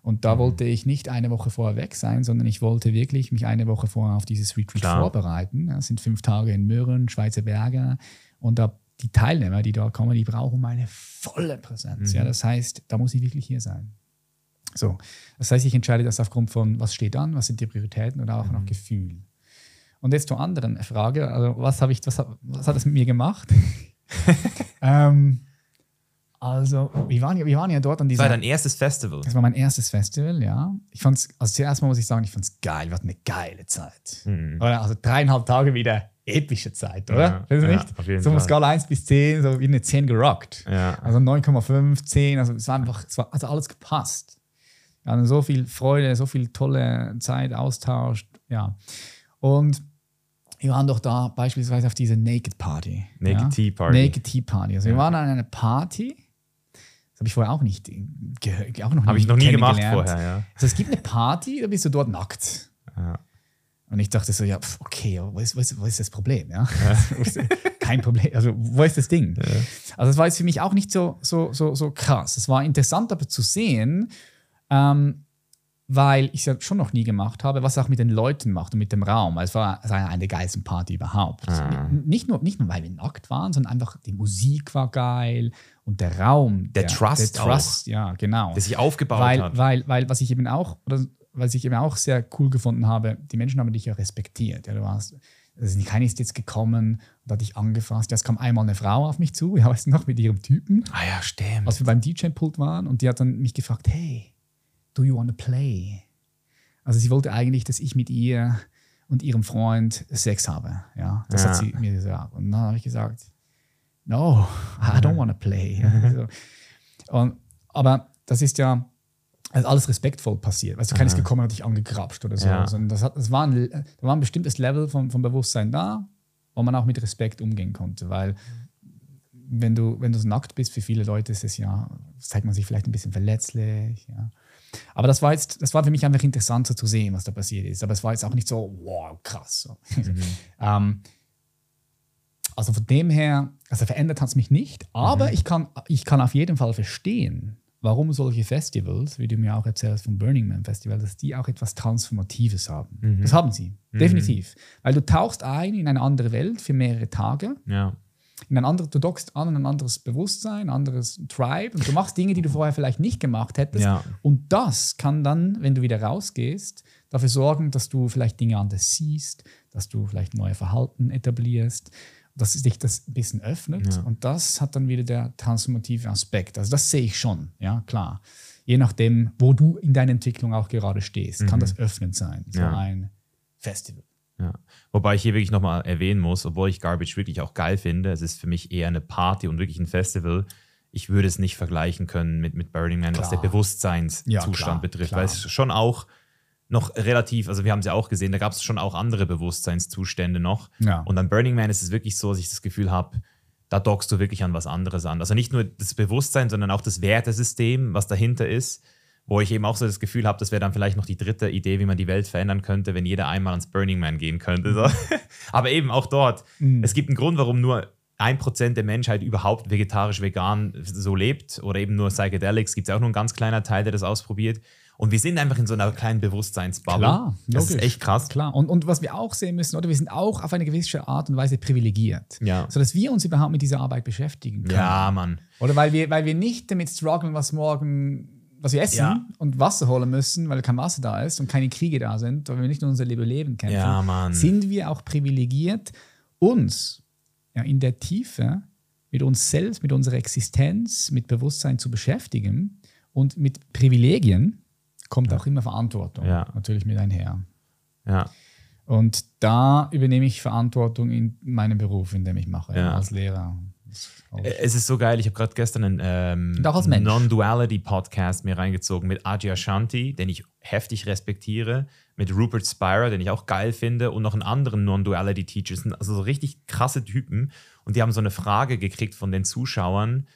Und da wollte ich nicht eine Woche vorher weg sein, sondern ich wollte wirklich mich eine Woche vorher auf dieses Retreat Klar. vorbereiten. Ja, Es sind fünf Tage in Möhren, Schweizer Berge. Und da die Teilnehmer, die dort kommen, die brauchen meine volle Präsenz. Mhm. Ja, das heißt, da muss ich wirklich hier sein. So, das heißt, ich entscheide das aufgrund von, was steht an, was sind die Prioritäten oder auch Mhm. Gefühl. Und jetzt zur anderen Frage, also was, habe ich, was, hat- was hat das mit mir gemacht? [laughs] ähm, also, wir waren, ja, wir waren ja dort an Das war dieser... dein erstes Festival. Das war mein erstes Festival, ja. Ich fand's, also zuerst mal muss ich sagen, ich fand's geil. Wir hatten eine geile Zeit. Oder? Also dreieinhalb Tage wieder epische Zeit, oder? Ja, ja, nicht? auf jeden so Fall. Skala 1 bis 10, so wie eine 10 gerockt. Ja. Also 9,5, 10, also es war einfach, es war also alles gepasst. Wir hatten so viel Freude, so viel tolle Zeit, Austausch, ja. Und wir waren doch da beispielsweise auf diese Naked Party. Naked ja? Tea Party. Naked Tea Party. Also wir waren an einer Party, das habe ich vorher auch nicht gehört, auch noch Habe ich noch nie gemacht vorher, ja. Also es gibt eine Party, da bist du dort nackt. Ja. Und ich dachte so, ja, okay, wo ist, wo ist, wo ist das Problem? Ja? [laughs] Kein Problem. Also, wo ist das Ding? Also, es war jetzt für mich auch nicht so, so, so, so krass. Es war interessant aber zu sehen, ähm, weil ich es ja schon noch nie gemacht habe, was auch mit den Leuten macht und mit dem Raum. Also, es war, eine der geilsten Party überhaupt. N- Nicht, nur, nicht nur, weil wir nackt waren, sondern einfach die Musik war geil und der Raum. Der Trust Der Trust, ja, genau Der sich aufgebaut weil, hat. weil, weil was ich eben auch, oder was ich eben auch sehr cool gefunden habe, die Menschen haben dich ja respektiert. Ja, du warst, also keiner ist jetzt gekommen und hat dich angefasst. Ja, es kam einmal eine Frau auf mich zu, ja, weißt du noch, mit ihrem Typen, ah ja, stimmt. als wir beim DJ-Pult waren und die hat dann mich gefragt, hey, do you wanna play? Also sie wollte eigentlich, dass ich mit ihr und ihrem Freund Sex habe. Ja, das Ja. hat sie mir gesagt. Und dann habe ich gesagt, no, I don't wanna play. [laughs] Also, und, aber das ist ja, also alles respektvoll passiert. Weißt du, Aha. gekommen hat dich angegrapscht oder so. Ja. Sondern das, hat, das war, ein, da war ein bestimmtes Level von, von Bewusstsein da, wo man auch mit Respekt umgehen konnte. Weil wenn du, wenn du so nackt bist, für viele Leute ist es ja, zeigt man sich vielleicht ein bisschen verletzlich. Ja. Aber das war jetzt, das war für mich einfach interessant so zu sehen, was da passiert ist. Aber es war jetzt auch nicht so, wow, krass. So. [laughs] ähm, also von dem her, also verändert hat es mich nicht, aber ich, kann, ich kann auf jeden Fall verstehen, warum solche Festivals, wie du mir auch erzählst vom Burning Man Festival, dass die auch etwas Transformatives haben. Das haben sie, definitiv. Weil du tauchst ein in eine andere Welt für mehrere Tage Ja. in ein anderes, du dockst an in ein anderes Bewusstsein, ein anderes Tribe und du machst Dinge, die du vorher vielleicht nicht gemacht hättest. Ja. Und das kann dann, wenn du wieder rausgehst, dafür sorgen, dass du vielleicht Dinge anders siehst, dass du vielleicht neue Verhalten etablierst, dass sich das ein bisschen öffnet. Ja. Und das hat dann wieder der transformative Aspekt. Also das sehe ich schon, ja, klar. Je nachdem, wo du in deiner Entwicklung auch gerade stehst, kann das öffnend sein, so Ja. ein Festival. Ja. Wobei ich hier wirklich nochmal erwähnen muss, obwohl ich Garbage wirklich auch geil finde, es ist für mich eher eine Party und wirklich ein Festival. Ich würde es nicht vergleichen können mit, mit Burning Man, was Klar. der Bewusstseinszustand Ja, klar, betrifft. klar. Weil es schon auch noch relativ, also wir haben es ja auch gesehen, da gab es schon auch andere Bewusstseinszustände noch. Ja. Und an Burning Man ist es wirklich so, dass ich das Gefühl habe, da dockst du wirklich an was anderes an. Also nicht nur das Bewusstsein, sondern auch das Wertesystem, was dahinter ist, wo ich eben auch so das Gefühl habe, das wäre dann vielleicht noch die dritte Idee, wie man die Welt verändern könnte, wenn jeder einmal ans Burning Man gehen könnte. So. [laughs] Aber eben auch dort, es gibt einen Grund, warum nur ein Prozent der Menschheit überhaupt vegetarisch-vegan so lebt oder eben nur Psychedelics, gibt es auch nur ein ganz kleiner Teil, der das ausprobiert. Und wir sind einfach in so einer kleinen Bewusstseinsbubble. Klar, das ist logisch. echt krass. Klar. Und, und was wir auch sehen müssen, oder wir sind auch auf eine gewisse Art und Weise privilegiert. Ja. Sodass wir uns überhaupt mit dieser Arbeit beschäftigen können. Ja, Mann. Oder weil wir, weil wir nicht damit strugglen, was morgen, was wir essen Ja. und Wasser holen müssen, weil kein Wasser da ist und keine Kriege da sind, weil wir nicht nur unser Überleben kämpfen, Ja, Mann. sind wir auch privilegiert, uns ja, in der Tiefe mit uns selbst, mit unserer Existenz, mit Bewusstsein zu beschäftigen und mit Privilegien kommt auch immer Verantwortung Ja. natürlich mit einher. Ja. Und da übernehme ich Verantwortung in meinem Beruf, in dem ich mache, Ja. als Lehrer. Es ist so geil, ich habe gerade gestern einen ähm. Non-Duality-Podcast mir reingezogen mit Ajay Ashanti, den ich heftig respektiere, mit Rupert Spira, den ich auch geil finde, und noch einen anderen Non-Duality-Teacher. Das sind Also so richtig krasse Typen. Und die haben so eine Frage gekriegt von den Zuschauern,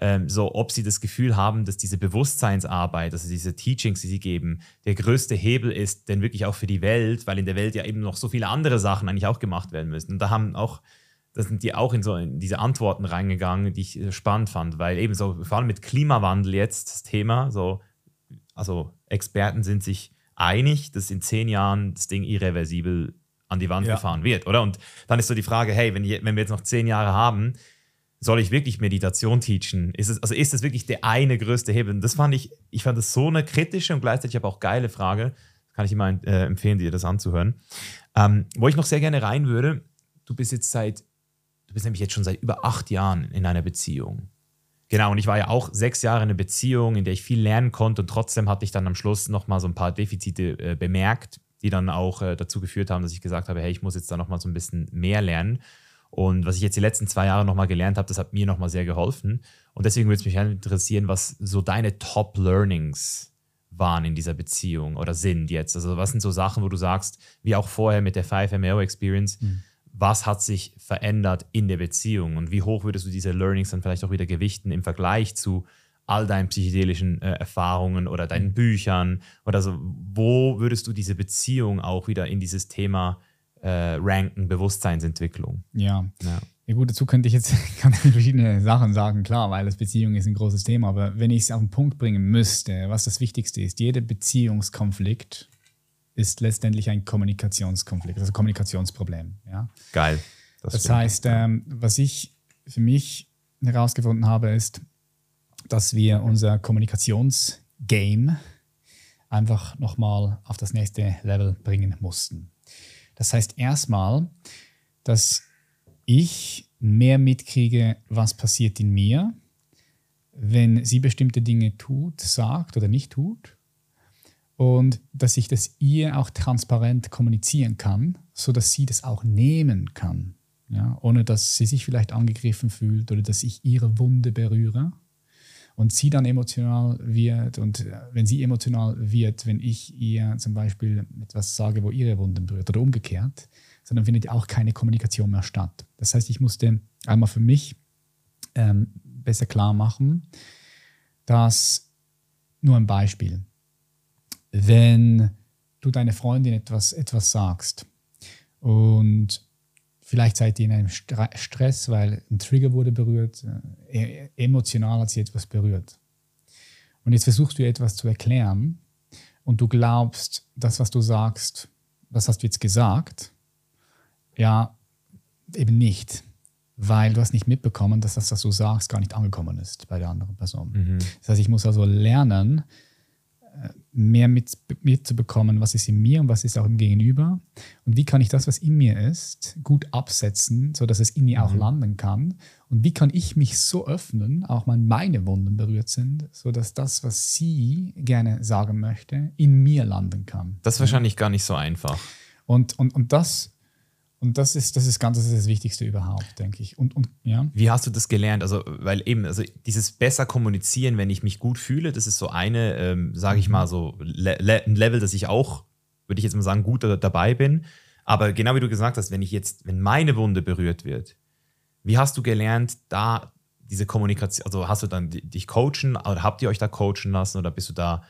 ähm, so ob sie das Gefühl haben, dass diese Bewusstseinsarbeit, also diese Teachings, die sie geben, der größte Hebel ist, denn wirklich auch für die Welt, weil in der Welt ja eben noch so viele andere Sachen eigentlich auch gemacht werden müssen. Und da haben auch da sind die auch in so in diese Antworten reingegangen, die ich äh, spannend fand, weil eben so, vor allem mit Klimawandel jetzt das Thema, so, also Experten sind sich einig, dass in zehn Jahren das Ding irreversibel an die Wand Ja. gefahren wird, oder? Und dann ist so die Frage, hey, wenn, wenn wir jetzt noch zehn Jahre haben, soll ich wirklich Meditation teachen? Ist es, also ist das wirklich der eine größte Hebel? Und das fand ich, ich fand das so eine kritische und gleichzeitig aber auch geile Frage. Kann ich immer äh, empfehlen, dir das anzuhören. Ähm, wo ich noch sehr gerne rein würde, du bist jetzt seit, du bist nämlich jetzt schon seit über acht Jahren in einer Beziehung. Genau, und ich war ja auch sechs Jahre in einer Beziehung, in der ich viel lernen konnte und trotzdem hatte ich dann am Schluss nochmal so ein paar Defizite äh, bemerkt, die dann auch äh, dazu geführt haben, dass ich gesagt habe, hey, ich muss jetzt da nochmal so ein bisschen mehr lernen. Und was ich jetzt die letzten zwei Jahre nochmal gelernt habe, das hat mir nochmal sehr geholfen. Und deswegen würde es mich gerne interessieren, was so deine Top-Learnings waren in dieser Beziehung oder sind jetzt. Also was sind so Sachen, wo du sagst, wie auch vorher mit der 5MAO-Experience, was hat sich verändert in der Beziehung und wie hoch würdest du diese Learnings dann vielleicht auch wieder gewichten im Vergleich zu all deinen psychedelischen äh, Erfahrungen oder deinen Büchern oder so, wo würdest du diese Beziehung auch wieder in dieses Thema äh, ranken, Bewusstseinsentwicklung? Ja. Ja. Ja gut, dazu könnte ich jetzt [laughs] ganz verschiedene Sachen sagen, klar, weil das Beziehung ist ein großes Thema, aber wenn ich es auf den Punkt bringen müsste, was das Wichtigste ist, jeder Beziehungskonflikt ist letztendlich ein Kommunikationskonflikt, also Kommunikationsproblem. Ja? Geil. Das stimmt. heißt, ähm, was ich für mich herausgefunden habe, ist, dass wir unser Kommunikationsgame einfach nochmal auf das nächste Level bringen mussten. Das heißt erstmal, dass ich mehr mitkriege, was passiert in mir, wenn sie bestimmte Dinge tut, sagt oder nicht tut. Und dass ich das ihr auch transparent kommunizieren kann, sodass sie das auch nehmen kann. Ja, ohne dass sie sich vielleicht angegriffen fühlt oder dass ich ihre Wunde berühre. Und sie dann emotional wird und äh, wenn sie emotional wird, wenn ich ihr zum Beispiel etwas sage, wo ihre Wunden berührt oder umgekehrt, sondern findet auch keine Kommunikation mehr statt. Das heißt, ich musste einmal für mich ähm, besser klar machen, dass nur ein Beispiel, wenn du deine Freundin etwas, etwas sagst und vielleicht seid ihr in einem Stress, weil ein Trigger wurde berührt, äh, e-, emotional hat sie etwas berührt. Und jetzt versuchst du etwas zu erklären und du glaubst, das, was du sagst, was hast du jetzt gesagt? Ja, eben nicht, weil du hast nicht mitbekommen, dass das, was du sagst, gar nicht angekommen ist bei der anderen Person. Mhm. Das heißt, ich muss also lernen, mehr mit, mitzubekommen, was ist in mir und was ist auch im Gegenüber. Und wie kann ich das, was in mir ist, gut absetzen, sodass es in mir mhm. auch landen kann. Und wie kann ich mich so öffnen, auch wenn meine Wunden berührt sind, sodass das, was sie gerne sagen möchte, in mir landen kann. Das ist wahrscheinlich gar nicht so einfach. Und, und, und das und das ist, das ist ganz das, ist das Wichtigste überhaupt, denke ich. Und, und, ja. Wie hast du das gelernt? Also, weil eben, also dieses besser kommunizieren, wenn ich mich gut fühle, das ist so eine, ähm, sage ich mhm. mal, so Le Le ein Level, das ich auch, würde ich jetzt mal sagen, gut dabei bin. Aber genau wie du gesagt hast, wenn ich jetzt, wenn meine Wunde berührt wird, wie hast du gelernt, da diese Kommunikation, also hast du dann dich coachen oder habt ihr euch da coachen lassen oder bist du da,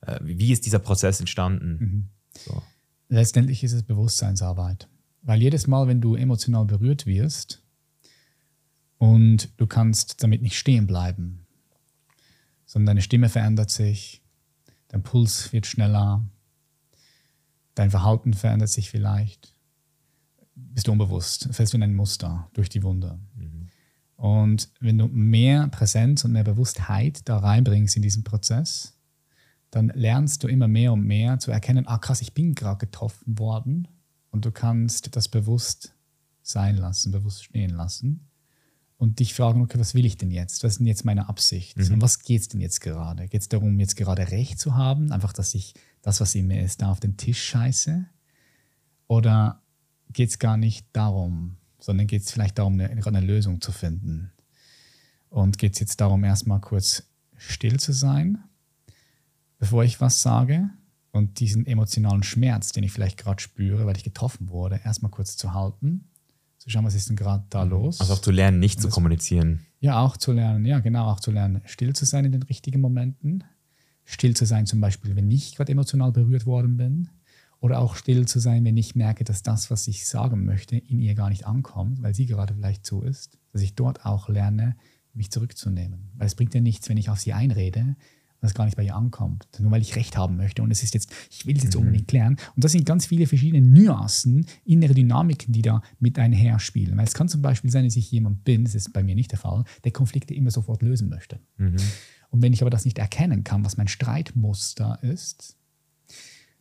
äh, wie ist dieser Prozess entstanden? Mhm. So. Letztendlich ist es Bewusstseinsarbeit. Weil jedes Mal, wenn du emotional berührt wirst und du kannst damit nicht stehen bleiben, sondern deine Stimme verändert sich, dein Puls wird schneller, dein Verhalten verändert sich vielleicht, bist du unbewusst, fällst du in ein Muster durch die Wunde. Mhm. Und wenn du mehr Präsenz und mehr Bewusstheit da reinbringst in diesen Prozess, dann lernst du immer mehr und mehr zu erkennen, ah krass, ich bin gerade getroffen worden und du kannst das bewusst sein lassen, bewusst stehen lassen und dich fragen, okay, was will ich denn jetzt? Was ist denn jetzt meine Absicht? Mhm. Und was geht es denn jetzt gerade? Geht es darum, jetzt gerade Recht zu haben? Einfach, dass ich das, was in mir ist, da auf den Tisch scheiße? Oder geht es gar nicht darum, sondern geht es vielleicht darum, eine, eine Lösung zu finden? Und geht es jetzt darum, erstmal kurz still zu sein, bevor ich was sage? Und diesen emotionalen Schmerz, den ich vielleicht gerade spüre, weil ich getroffen wurde, erstmal kurz zu halten, zu schauen, was ist denn gerade da mhm. los. Also auch zu lernen, nicht zu kommunizieren. Ja, auch zu lernen, ja, genau, auch zu lernen, still zu sein in den richtigen Momenten. Still zu sein, zum Beispiel, wenn ich gerade emotional berührt worden bin. Oder auch still zu sein, wenn ich merke, dass das, was ich sagen möchte, in ihr gar nicht ankommt, weil sie gerade vielleicht so ist. Dass ich dort auch lerne, mich zurückzunehmen. Weil es bringt ja nichts, wenn ich auf sie einrede, was gar nicht bei ihr ankommt. Nur weil ich Recht haben möchte und es ist jetzt, ich will es jetzt mhm. unbedingt klären. Und das sind ganz viele verschiedene Nuancen, innere Dynamiken, die da mit einher spielen. Weil es kann zum Beispiel sein, dass ich jemand bin, das ist bei mir nicht der Fall, der Konflikte immer sofort lösen möchte. Mhm. Und wenn ich aber das nicht erkennen kann, was mein Streitmuster ist,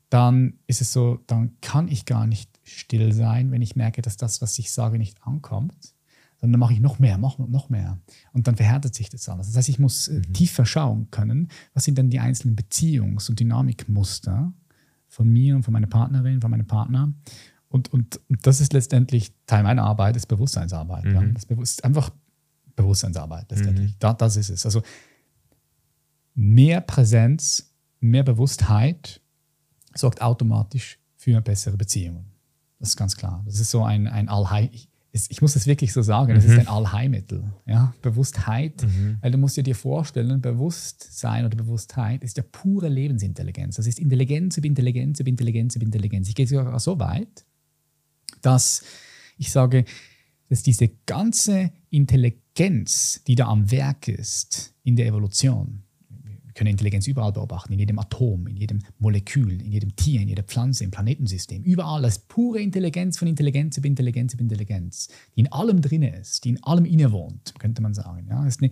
dann ist es so, dann kann ich gar nicht still sein, wenn ich merke, dass das, was ich sage, nicht ankommt dann mache ich noch mehr, noch, noch mehr. Und dann verhärtet sich das alles. Das heißt, ich muss äh, mhm. tiefer schauen können, was sind denn die einzelnen Beziehungs- und Dynamikmuster von mir und von meiner Partnerin, von meinem Partner. Und, und, und das ist letztendlich Teil meiner Arbeit, ist Bewusstseinsarbeit. Mhm. Ja. Das ist einfach Bewusstseinsarbeit letztendlich. Mhm. Da, das ist es. Also mehr Präsenz, mehr Bewusstheit sorgt automatisch für bessere Beziehungen. Das ist ganz klar. Das ist so ein, ein Allheil ich muss es wirklich so sagen, das mhm. ist ein Allheilmittel. Ja? Bewusstheit, mhm. weil du musst dir vorstellen, Bewusstsein oder Bewusstheit ist ja pure Lebensintelligenz. Das ist Intelligenz über Intelligenz über Intelligenz über Intelligenz. Ich gehe sogar so weit, dass ich sage, dass diese ganze Intelligenz, die da am Werk ist in der Evolution, können Intelligenz überall beobachten, in jedem Atom, in jedem Molekül, in jedem Tier, in jeder Pflanze, im Planetensystem. Überall das pure Intelligenz von Intelligenz über Intelligenz über Intelligenz, die in allem drin ist, die in allem innewohnt, könnte man sagen. Ja, das ist eine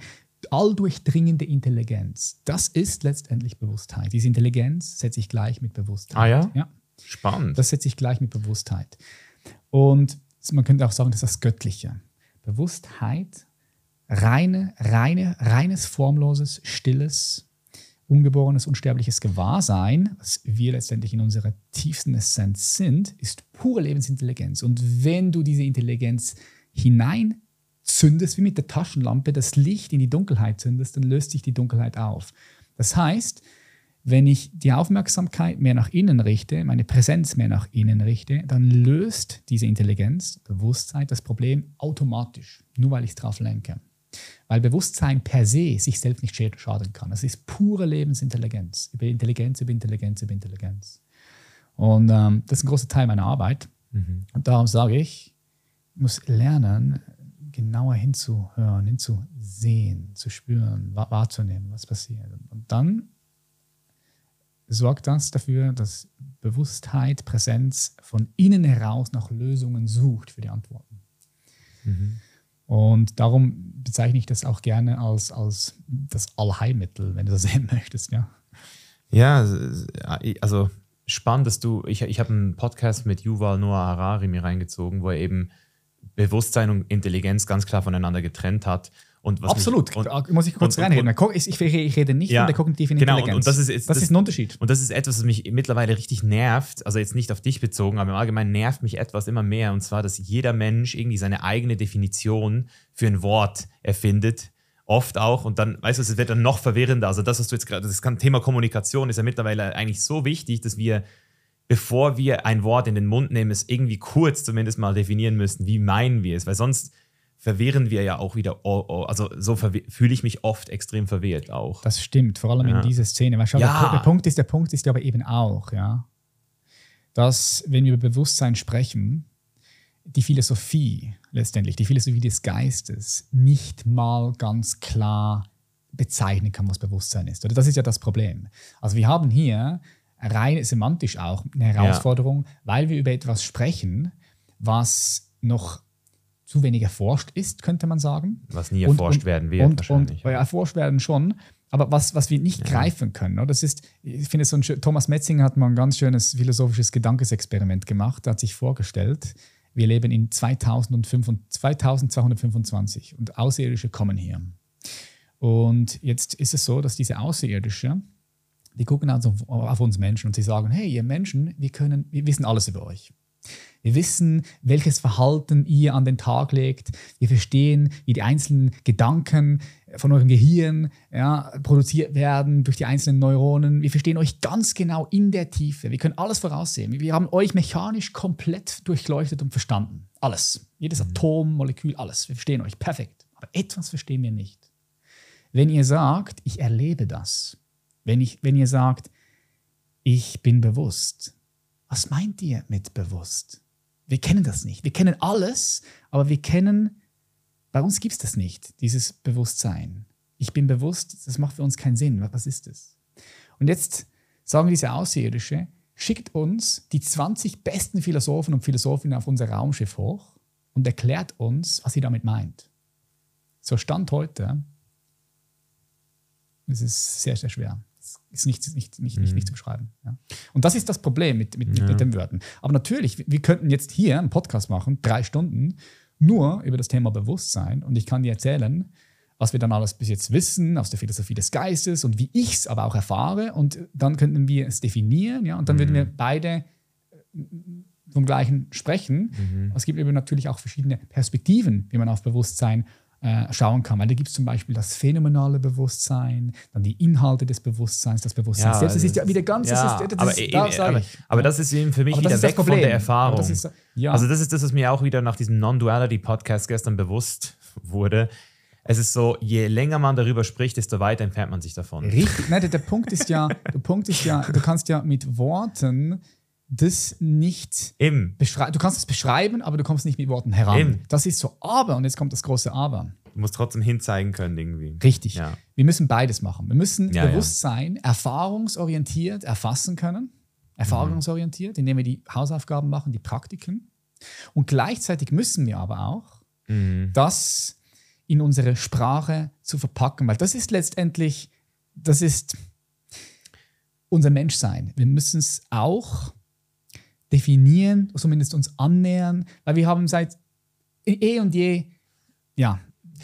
alldurchdringende Intelligenz. Das ist letztendlich Bewusstheit. Diese Intelligenz setze ich gleich mit Bewusstheit. Ah ja? ja? Spannend. Das setze ich gleich mit Bewusstheit. Und man könnte auch sagen, das ist das Göttliche. Bewusstheit, reine, reine, reines, formloses, stilles, ungeborenes, unsterbliches Gewahrsein, was wir letztendlich in unserer tiefsten Essenz sind, ist pure Lebensintelligenz. Und wenn du diese Intelligenz hinein zündest wie mit der Taschenlampe das Licht in die Dunkelheit zündest, dann löst sich die Dunkelheit auf. Das heißt, wenn ich die Aufmerksamkeit mehr nach innen richte, meine Präsenz mehr nach innen richte, dann löst diese Intelligenz, Bewusstsein das Problem automatisch, nur weil ich es drauf lenke. Weil Bewusstsein per se sich selbst nicht schaden kann. Das ist pure Lebensintelligenz. Über Intelligenz, über Intelligenz, über Intelligenz. Und ähm, das ist ein großer Teil meiner Arbeit. Mhm. Und darum sage ich, ich muss lernen, genauer hinzuhören, hinzusehen, zu spüren, wahrzunehmen, was passiert. Und dann sorgt das dafür, dass Bewusstheit, Präsenz von innen heraus nach Lösungen sucht für die Antworten. Mhm. Und darum bezeichne ich das auch gerne als, als das Allheilmittel, wenn du das [laughs] sehen möchtest, ja. Ja, also spannend, dass du, ich, ich habe einen Podcast mit Yuval Noah Harari mir reingezogen, wo er eben Bewusstsein und Intelligenz ganz klar voneinander getrennt hat. Und Absolut, mich, und, muss ich kurz reinreden. Ich, ich, ich, rede nicht ja, von der kognitiven genau, Intelligenz. Und, das, ist, das, das, ist ein Unterschied. Und das ist etwas, was mich mittlerweile richtig nervt, also jetzt nicht auf dich bezogen, aber im Allgemeinen nervt mich etwas immer mehr, und zwar, dass jeder Mensch irgendwie seine eigene Definition für ein Wort erfindet, oft auch, und dann, weißt du, es wird dann noch verwirrender. Also das, was du jetzt gerade, das Thema Kommunikation ist ja mittlerweile eigentlich so wichtig, dass wir bevor wir ein Wort in den Mund nehmen, es irgendwie kurz zumindest mal definieren müssen, wie meinen wir es, weil sonst verwehren wir ja auch wieder, oh, oh, also so fühle ich mich oft extrem verwehrt auch. Das stimmt, vor allem ja. in dieser Szene. Weil schau, ja. der, Punkt ist, der Punkt ist aber eben auch, ja, dass wenn wir über Bewusstsein sprechen, die Philosophie letztendlich, die Philosophie des Geistes nicht mal ganz klar bezeichnen kann, was Bewusstsein ist. Oder das ist ja das Problem. Also wir haben hier rein semantisch auch eine Herausforderung, ja. weil wir über etwas sprechen, was noch zu wenig erforscht ist, könnte man sagen. Was nie erforscht und, werden wird. Und, wahrscheinlich. und ja, erforscht werden schon, aber was, was wir nicht ja. greifen können. Das ist, ich finde, so ein, Thomas Metzinger hat mal ein ganz schönes philosophisches Gedankesexperiment gemacht. Er hat sich vorgestellt, wir leben in 2225 und Außerirdische kommen hier. Und jetzt ist es so, dass diese Außerirdische die gucken also auf uns Menschen und sie sagen, hey, ihr Menschen, wir, können, wir wissen alles über euch. Wir wissen, welches Verhalten ihr an den Tag legt. Wir verstehen, wie die einzelnen Gedanken von eurem Gehirn ja, produziert werden durch die einzelnen Neuronen. Wir verstehen euch ganz genau in der Tiefe. Wir können alles voraussehen. Wir haben euch mechanisch komplett durchleuchtet und verstanden. Alles. Jedes mhm. Atom, Molekül, alles. Wir verstehen euch perfekt. Aber etwas verstehen wir nicht. Wenn ihr sagt, ich erlebe das, wenn, ich, wenn ihr sagt, ich bin bewusst, was meint ihr mit bewusst? Wir kennen das nicht. Wir kennen alles, aber wir kennen, bei uns gibt es das nicht, dieses Bewusstsein. Ich bin bewusst, das macht für uns keinen Sinn. Was ist das? Und jetzt sagen diese Außerirdische, schickt uns die 20 besten Philosophen und Philosophinnen auf unser Raumschiff hoch und erklärt uns, was sie damit meint. So Stand heute, es ist sehr, sehr schwer ist nicht, nicht, nicht, nicht, nicht mhm. zu beschreiben. Ja. Und das ist das Problem mit, mit, ja. mit den Wörtern. Aber natürlich, wir könnten jetzt hier einen Podcast machen, drei Stunden, nur über das Thema Bewusstsein. Und ich kann dir erzählen, was wir dann alles bis jetzt wissen aus der Philosophie des Geistes und wie ich es aber auch erfahre. Und dann könnten wir es definieren, ja, und dann mhm. würden wir beide äh, vom Gleichen sprechen. Mhm. Es gibt eben natürlich auch verschiedene Perspektiven, wie man auf Bewusstsein äh, schauen kann. Weil da gibt es zum Beispiel das phänomenale Bewusstsein, dann die Inhalte des Bewusstseins, das Bewusstsein ja, selbst. Das ist ja wieder ganz. Ja, das ist, das aber, ist, eben, da, aber, aber, das ist eben für mich wieder weg von der Erfahrung. Das ist. Also, das ist das, was mir auch wieder nach diesem Non-Duality-Podcast gestern bewusst wurde. Es ist so, je länger man darüber spricht, desto weiter entfernt man sich davon. Richtig. Nein, der, der Punkt ist ja, der Punkt ist ja, du kannst ja mit Worten das nicht beschreiben. Du kannst es beschreiben, aber du kommst nicht mit Worten heran. Eben. Das ist so. Aber, und jetzt kommt das große Aber. Du musst trotzdem hinzeigen können, irgendwie. Richtig. Ja. Wir müssen beides machen. Wir müssen ja, Bewusstsein ja. erfahrungsorientiert erfassen können. Erfahrungsorientiert, indem wir die Hausaufgaben machen, die Praktiken. Und gleichzeitig müssen wir aber auch mhm. das in unsere Sprache zu verpacken, weil das ist letztendlich, das ist unser Menschsein. Wir müssen es auch definieren, zumindest uns annähern, weil wir haben seit eh und je, ja,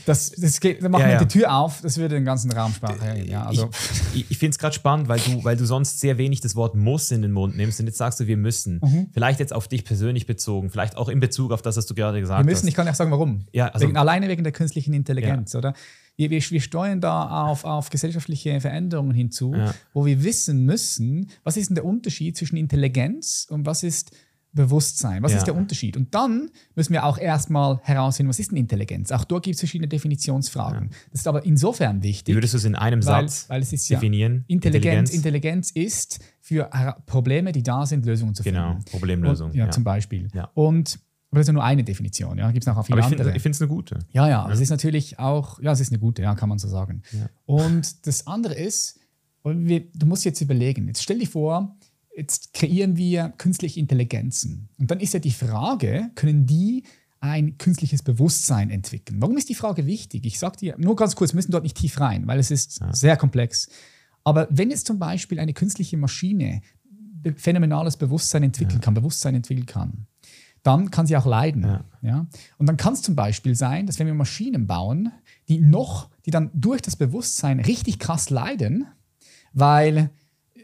das, das geht, dann machen Ja, wir ja. die Tür auf, das würde den ganzen Raum sparen. Ja, also, ich ich finde es gerade spannend, weil du, weil du sonst sehr wenig das Wort muss in den Mund nimmst und jetzt sagst du, wir müssen. Mhm. Vielleicht jetzt auf dich persönlich bezogen, vielleicht auch in Bezug auf das, was du gerade gesagt wir müssen, hast. ich kann ja auch sagen, warum. Ja, also- wegen, alleine wegen der künstlichen Intelligenz, oder? Wir, wir, wir steuern da auf, auf gesellschaftliche Veränderungen hinzu, Ja. wo wir wissen müssen, was ist denn der Unterschied zwischen Intelligenz und was ist Bewusstsein? Was Ja. ist der Unterschied? Und dann müssen wir auch erstmal herausfinden, was ist denn Intelligenz? Auch dort gibt es verschiedene Definitionsfragen. Das ist aber insofern wichtig, würdest du es in einem weil, Satz weil es ist ja definieren? Intelligenz, Intelligenz ist für Probleme, die da sind, Lösungen zu Genau, finden. Problemlösung. Und, ja, ja. zum Beispiel. Ja. Und aber das ist ja nur eine Definition, ja. Gibt es noch viele Aber ich andere. finde es eine gute. ja, ja, es ist natürlich auch, ja, es ist eine gute, ja, kann man so sagen. Ja. Und das andere ist, wir, du musst jetzt überlegen, jetzt stell dir vor, jetzt kreieren wir künstliche Intelligenzen. Und dann ist ja die Frage, können die ein künstliches Bewusstsein entwickeln? Warum ist die Frage wichtig? Ich sage dir nur ganz kurz, wir müssen dort nicht tief rein, weil es ist sehr komplex. Aber wenn jetzt zum Beispiel eine künstliche Maschine phänomenales Bewusstsein entwickeln kann, Bewusstsein entwickeln kann, dann kann sie auch leiden. Ja. Ja. Und dann kann es zum Beispiel sein, dass wenn wir Maschinen bauen, die noch, die dann durch das Bewusstsein richtig krass leiden, weil äh,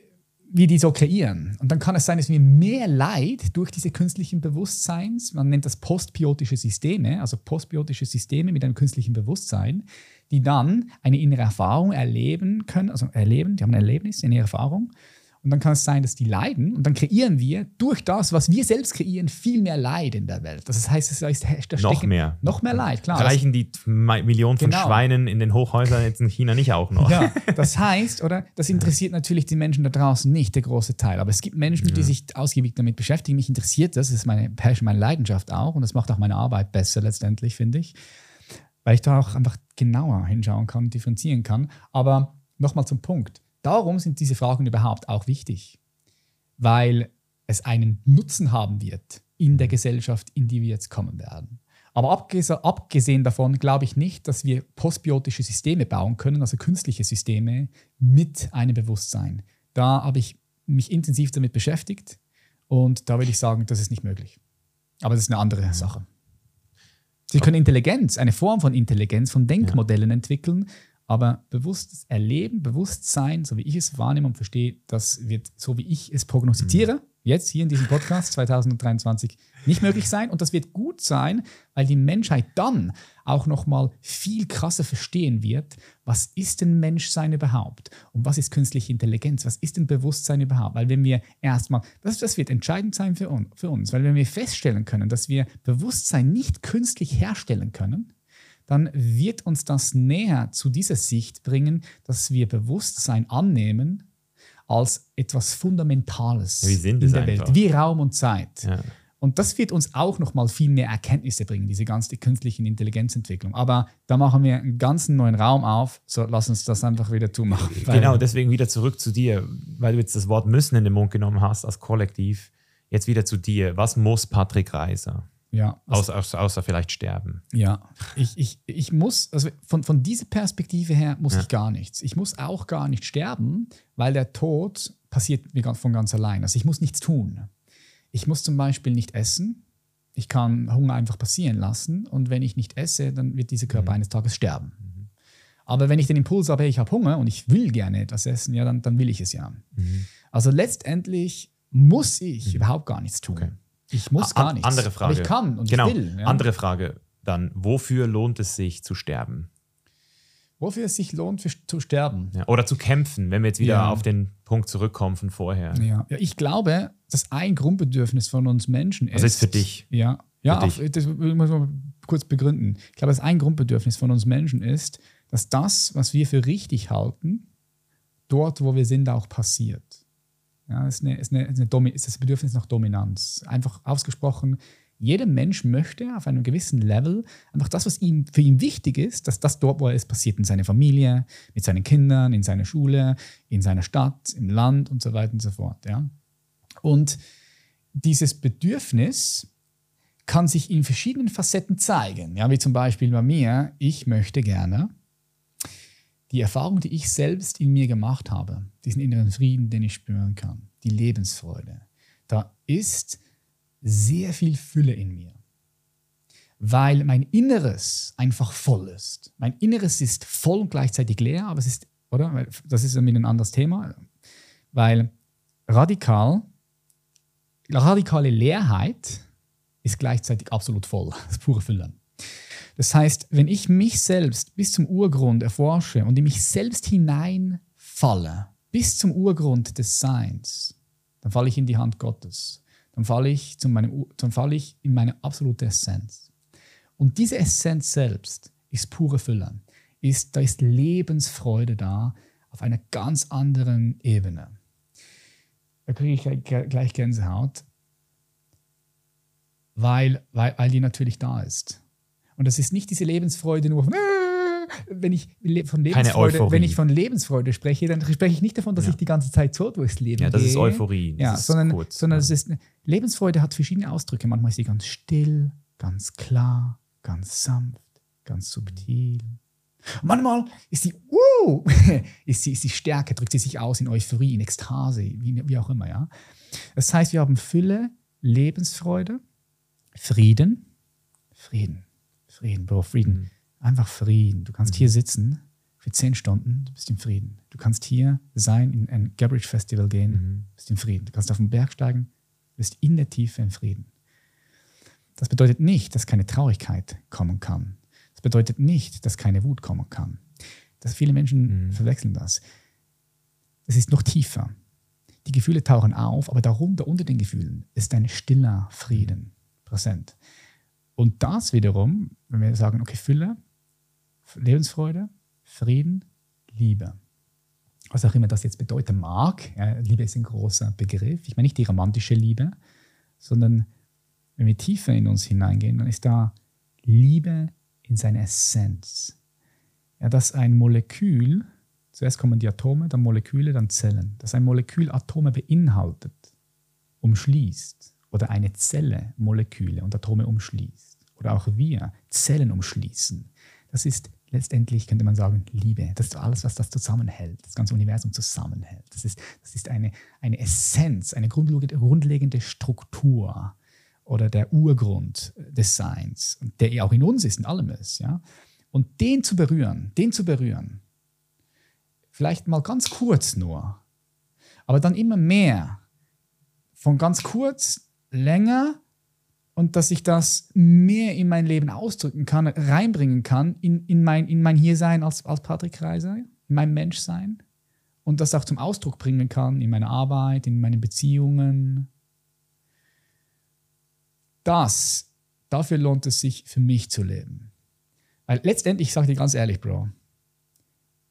wir die so kreieren. Und dann kann es sein, dass wir mehr Leid durch diese künstlichen Bewusstseins, man nennt das postbiotische Systeme, also postbiotische Systeme mit einem künstlichen Bewusstsein, die dann eine innere Erfahrung erleben können, also erleben, die haben ein Erlebnis, eine Erfahrung. Und dann kann es sein, dass die leiden und dann kreieren wir durch das, was wir selbst kreieren, viel mehr Leid in der Welt. Das heißt, es ist da Noch mehr. Noch mehr Leid, klar. Reichen die Mi- Millionen von Genau. Schweinen in den Hochhäusern jetzt in China nicht auch noch? Ja, [laughs] das heißt, oder? Das interessiert natürlich die Menschen da draußen nicht, der große Teil. Aber es gibt Menschen, die sich ausgiebig damit beschäftigen. Mich interessiert das. Das ist meine Passion, meine Leidenschaft auch. Und das macht auch meine Arbeit besser letztendlich, finde ich. Weil ich da auch einfach genauer hinschauen kann, differenzieren kann. Aber nochmal zum Punkt. Darum sind diese Fragen überhaupt auch wichtig. Weil es einen Nutzen haben wird in der Gesellschaft, in die wir jetzt kommen werden. Aber abgese- abgesehen davon glaube ich nicht, dass wir postbiotische Systeme bauen können, also künstliche Systeme mit einem Bewusstsein. Da habe ich mich intensiv damit beschäftigt und da würde ich sagen, das ist nicht möglich. Aber das ist eine andere Sache. Sie können Intelligenz, eine Form von Intelligenz, von Denkmodellen entwickeln, aber bewusstes Erleben, Bewusstsein, so wie ich es wahrnehme und verstehe, das wird, so wie ich es prognostiziere, jetzt hier in diesem Podcast 2023 nicht möglich sein. Und das wird gut sein, weil die Menschheit dann auch nochmal viel krasser verstehen wird, was ist denn Menschsein überhaupt? Und was ist künstliche Intelligenz? Was ist denn Bewusstsein überhaupt? Weil wenn wir erstmal, das, das wird entscheidend sein für, un, für uns, weil wenn wir feststellen können, dass wir Bewusstsein nicht künstlich herstellen können, dann wird uns das näher zu dieser Sicht bringen, dass wir Bewusstsein annehmen als etwas Fundamentales Ja, wir sind in der einfach. Welt, wie Raum und Zeit. Ja. Und das wird uns auch nochmal viel mehr Erkenntnisse bringen, diese ganze künstliche Intelligenzentwicklung. Aber da machen wir einen ganzen neuen Raum auf. So, lass uns das einfach wieder zumachen. [laughs] Genau, deswegen wieder zurück zu dir, weil du jetzt das Wort müssen in den Mund genommen hast als Kollektiv. Jetzt wieder zu dir. Was muss Patrick Reiser? Ja, Außer, außer, außer vielleicht sterben. Ja, ich, ich, ich muss, also von, von dieser Perspektive her muss Ja. ich gar nichts. Ich muss auch gar nicht sterben, weil der Tod passiert mir von ganz allein. Also ich muss nichts tun. Ich muss zum Beispiel nicht essen. Ich kann Hunger einfach passieren lassen und wenn ich nicht esse, dann wird dieser Körper eines Tages sterben. Aber wenn ich den Impuls habe, hey, ich habe Hunger und ich will gerne etwas essen, ja, dann, dann will ich es ja. Also letztendlich muss ich überhaupt gar nichts tun. Okay. Ich muss gar nichts. Andere Frage. Aber ich kann und genau. ich will. Ja. Andere Frage dann. Wofür lohnt es sich zu sterben? Wofür es sich lohnt, für, zu sterben. Ja. Oder zu kämpfen, wenn wir jetzt wieder Ja. auf den Punkt zurückkommen von vorher. Ja. ich glaube, dass ein Grundbedürfnis von uns Menschen ist. Also jetzt für dich. Ja, ja auf, das muss man kurz begründen. Ich glaube, dass ein Grundbedürfnis von uns Menschen ist, dass das, was wir für richtig halten, dort, wo wir sind, auch passiert. Ja, ist, eine, ist, eine, ist, eine ist das Bedürfnis nach Dominanz. Einfach ausgesprochen, jeder Mensch möchte auf einem gewissen Level einfach das, was ihm, für ihn wichtig ist, dass das dort, wo er ist, passiert in seiner Familie, mit seinen Kindern, in seiner Schule, in seiner Stadt, im Land und so weiter und so fort. Ja? Und dieses Bedürfnis kann sich in verschiedenen Facetten zeigen. Ja, wie zum Beispiel bei mir, ich möchte gerne die Erfahrung, die ich selbst in mir gemacht habe, diesen inneren Frieden, den ich spüren kann, die Lebensfreude, da ist sehr viel Fülle in mir. weil mein Inneres einfach voll ist. Mein Inneres ist voll und gleichzeitig leer, aber es ist, oder? Das ist ein anderes Thema, weil radikal, radikale Leerheit ist gleichzeitig absolut voll, [laughs] das pure Fülle. Das heißt, wenn ich mich selbst bis zum Urgrund erforsche und in mich selbst hineinfalle, bis zum Urgrund des Seins, dann falle ich in die Hand Gottes. Dann falle ich, zu meinem, dann falle ich in meine absolute Essenz. Und diese Essenz selbst ist pure Fülle. Ist, da ist Lebensfreude da auf einer ganz anderen Ebene. Da kriege ich gleich Gänsehaut, weil, weil, weil die natürlich da ist. Und das ist nicht diese Lebensfreude nur, wenn ich von Lebensfreude, wenn ich von Lebensfreude spreche, dann spreche ich nicht davon, dass ja. ich die ganze Zeit so durchs Leben Ja, das gehe. ist Euphorie. Das ja, ist sondern, kurz, sondern ja. es ist Lebensfreude hat verschiedene Ausdrücke. Manchmal ist sie ganz still, ganz klar, ganz sanft, ganz subtil. manchmal ist sie, uh, [laughs] ist sie, ist sie stärker, drückt sie sich aus in Euphorie, in Ekstase, wie, wie auch immer. Ja? Das heißt, wir haben Fülle, Lebensfreude, Frieden, Frieden, Frieden, Bro, Frieden. Mhm. Einfach Frieden. Du kannst mhm. hier sitzen für zehn Stunden, du bist im Frieden. Du kannst hier sein, in ein Gabbridge Festival gehen, mhm. bist im Frieden. Du kannst auf den Berg steigen, bist in der Tiefe im Frieden. Das bedeutet nicht, dass keine Traurigkeit kommen kann. Das bedeutet nicht, dass keine Wut kommen kann. Dass viele Menschen mhm. verwechseln das. Es ist noch tiefer. Die Gefühle tauchen auf, aber darunter, unter den Gefühlen, ist ein stiller Frieden präsent. Und das wiederum, wenn wir sagen, okay, Fülle, Lebensfreude, Frieden, Liebe. Was auch immer das jetzt bedeuten mag. Ja, Liebe ist ein großer Begriff. Ich meine nicht die romantische Liebe, sondern wenn wir tiefer in uns hineingehen, dann ist da Liebe in seiner Essenz. Ja, dass ein Molekül, zuerst kommen die Atome, dann Moleküle, dann Zellen, dass ein Molekül Atome beinhaltet, umschließt oder eine Zelle Moleküle und Atome umschließt oder auch wir Zellen umschließen. Das ist letztendlich, könnte man sagen, Liebe. Das ist alles, was das zusammenhält, das ganze Universum zusammenhält. Das ist, das ist eine, eine Essenz, eine grundlegende Struktur oder der Urgrund des Seins, der auch in uns ist, in allem ist. Ja? Und den zu berühren, den zu berühren, vielleicht mal ganz kurz nur, aber dann immer mehr, von ganz kurz, länger und dass ich das mehr in mein Leben ausdrücken kann, reinbringen kann in, in, mein, in mein Hiersein als, als Patrick Reiser, in mein Menschsein und das auch zum Ausdruck bringen kann in meiner Arbeit, in meinen Beziehungen. Das, dafür lohnt es sich für mich zu leben. Weil letztendlich, ich sage dir ganz ehrlich, Bro,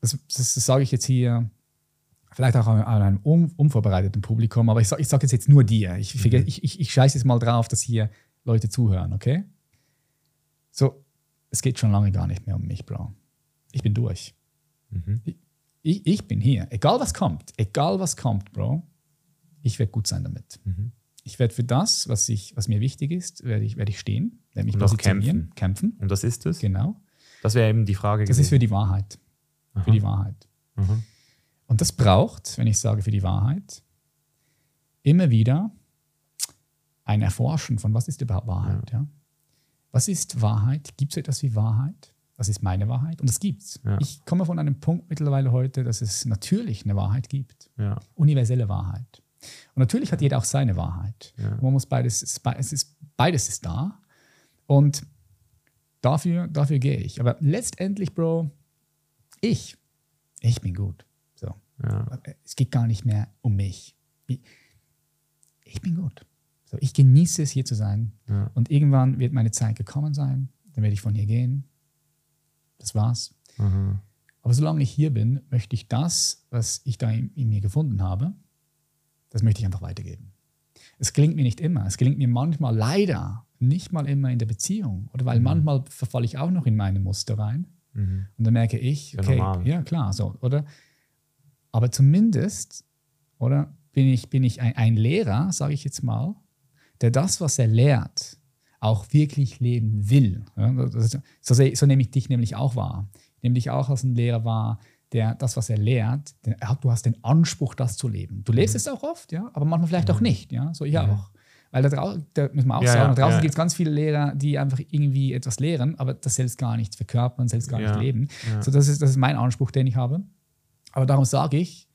das, das, das sage ich jetzt hier vielleicht auch an einem un, unvorbereiteten Publikum, aber ich sage ich sag jetzt, nur dir. Ich, mhm. ich, ich, ich scheiße jetzt mal drauf, dass hier Leute zuhören, okay? So, es geht schon lange gar nicht mehr um mich, Bro. Ich bin durch. Mhm. Ich, ich, bin hier. Egal was kommt, egal was kommt, Bro, ich werde gut sein damit. Mhm. Ich werde für das, was, ich, was mir wichtig ist, werde ich, werd ich stehen, werde mich positionieren, kämpfen. kämpfen. Und das ist es? Genau. Das wäre eben die Frage. Das gewesen. ist für die Wahrheit. Aha. Für die Wahrheit. Mhm. Und das braucht, wenn ich sage für die Wahrheit, immer wieder ein Erforschen von, was ist überhaupt Wahrheit. Ja. ja? Was ist Wahrheit? Gibt es etwas wie Wahrheit? Was ist meine Wahrheit? Und das gibt's. Ja. Ich komme von einem Punkt mittlerweile heute, dass es natürlich eine Wahrheit gibt. Ja. Universelle Wahrheit. Und natürlich hat jeder auch seine Wahrheit. Man muss beides, es ist, beides ist da. Und dafür, dafür gehe ich. Aber letztendlich, Bro, ich, ich bin gut. So. Es geht gar nicht mehr um mich. Ich, ich bin gut. So, ich genieße es, hier zu sein. Ja. Und irgendwann wird meine Zeit gekommen sein. Dann werde ich von hier gehen. Das war's. Mhm. Aber solange ich hier bin, möchte ich das, was ich da in, in, mir gefunden habe, das möchte ich einfach weitergeben. Es gelingt mir nicht immer. Es gelingt mir manchmal leider nicht mal immer in der Beziehung. Oder weil mhm. manchmal verfalle ich auch noch in meine Muster rein. Mhm. Und dann merke ich, okay, ja, ja klar, so, oder? Aber zumindest, oder bin ich, bin ich ein, ein Lehrer, sage ich jetzt mal, der das, was er lehrt, auch wirklich leben will. So, so nehme ich dich nämlich auch wahr. Ich nehme dich auch als ein Lehrer wahr, der das, was er lehrt, der, du hast den Anspruch, das zu leben. Du lebst mhm. es auch oft, ja, aber manchmal vielleicht mhm. auch nicht, ja, so ich mhm. auch. Weil da, drau da muss man auch Ja, sagen, ja, da draußen ja. gibt es ganz viele Lehrer, die einfach irgendwie etwas lehren, aber das selbst gar nicht verkörpern, selbst gar Ja, nicht leben. ja. So, das ist, das ist mein Anspruch, den ich habe. Aber darum sage ich,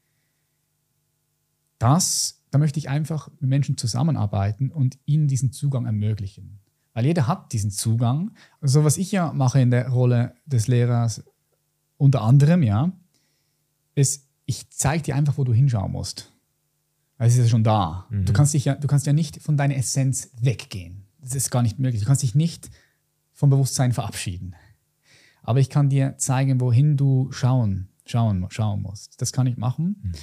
dass, da möchte ich einfach mit Menschen zusammenarbeiten und ihnen diesen Zugang ermöglichen. Weil jeder hat diesen Zugang. Also was ich ja mache in der Rolle des Lehrers, unter anderem, ja, ist, ich zeige dir einfach, wo du hinschauen musst. Weil es ist ja schon da. Du, kannst dich ja, du kannst ja nicht von deiner Essenz weggehen. Das ist gar nicht möglich. Du kannst dich nicht vom Bewusstsein verabschieden. Aber ich kann dir zeigen, wohin du schauen, schauen, schauen musst. Das kann ich machen.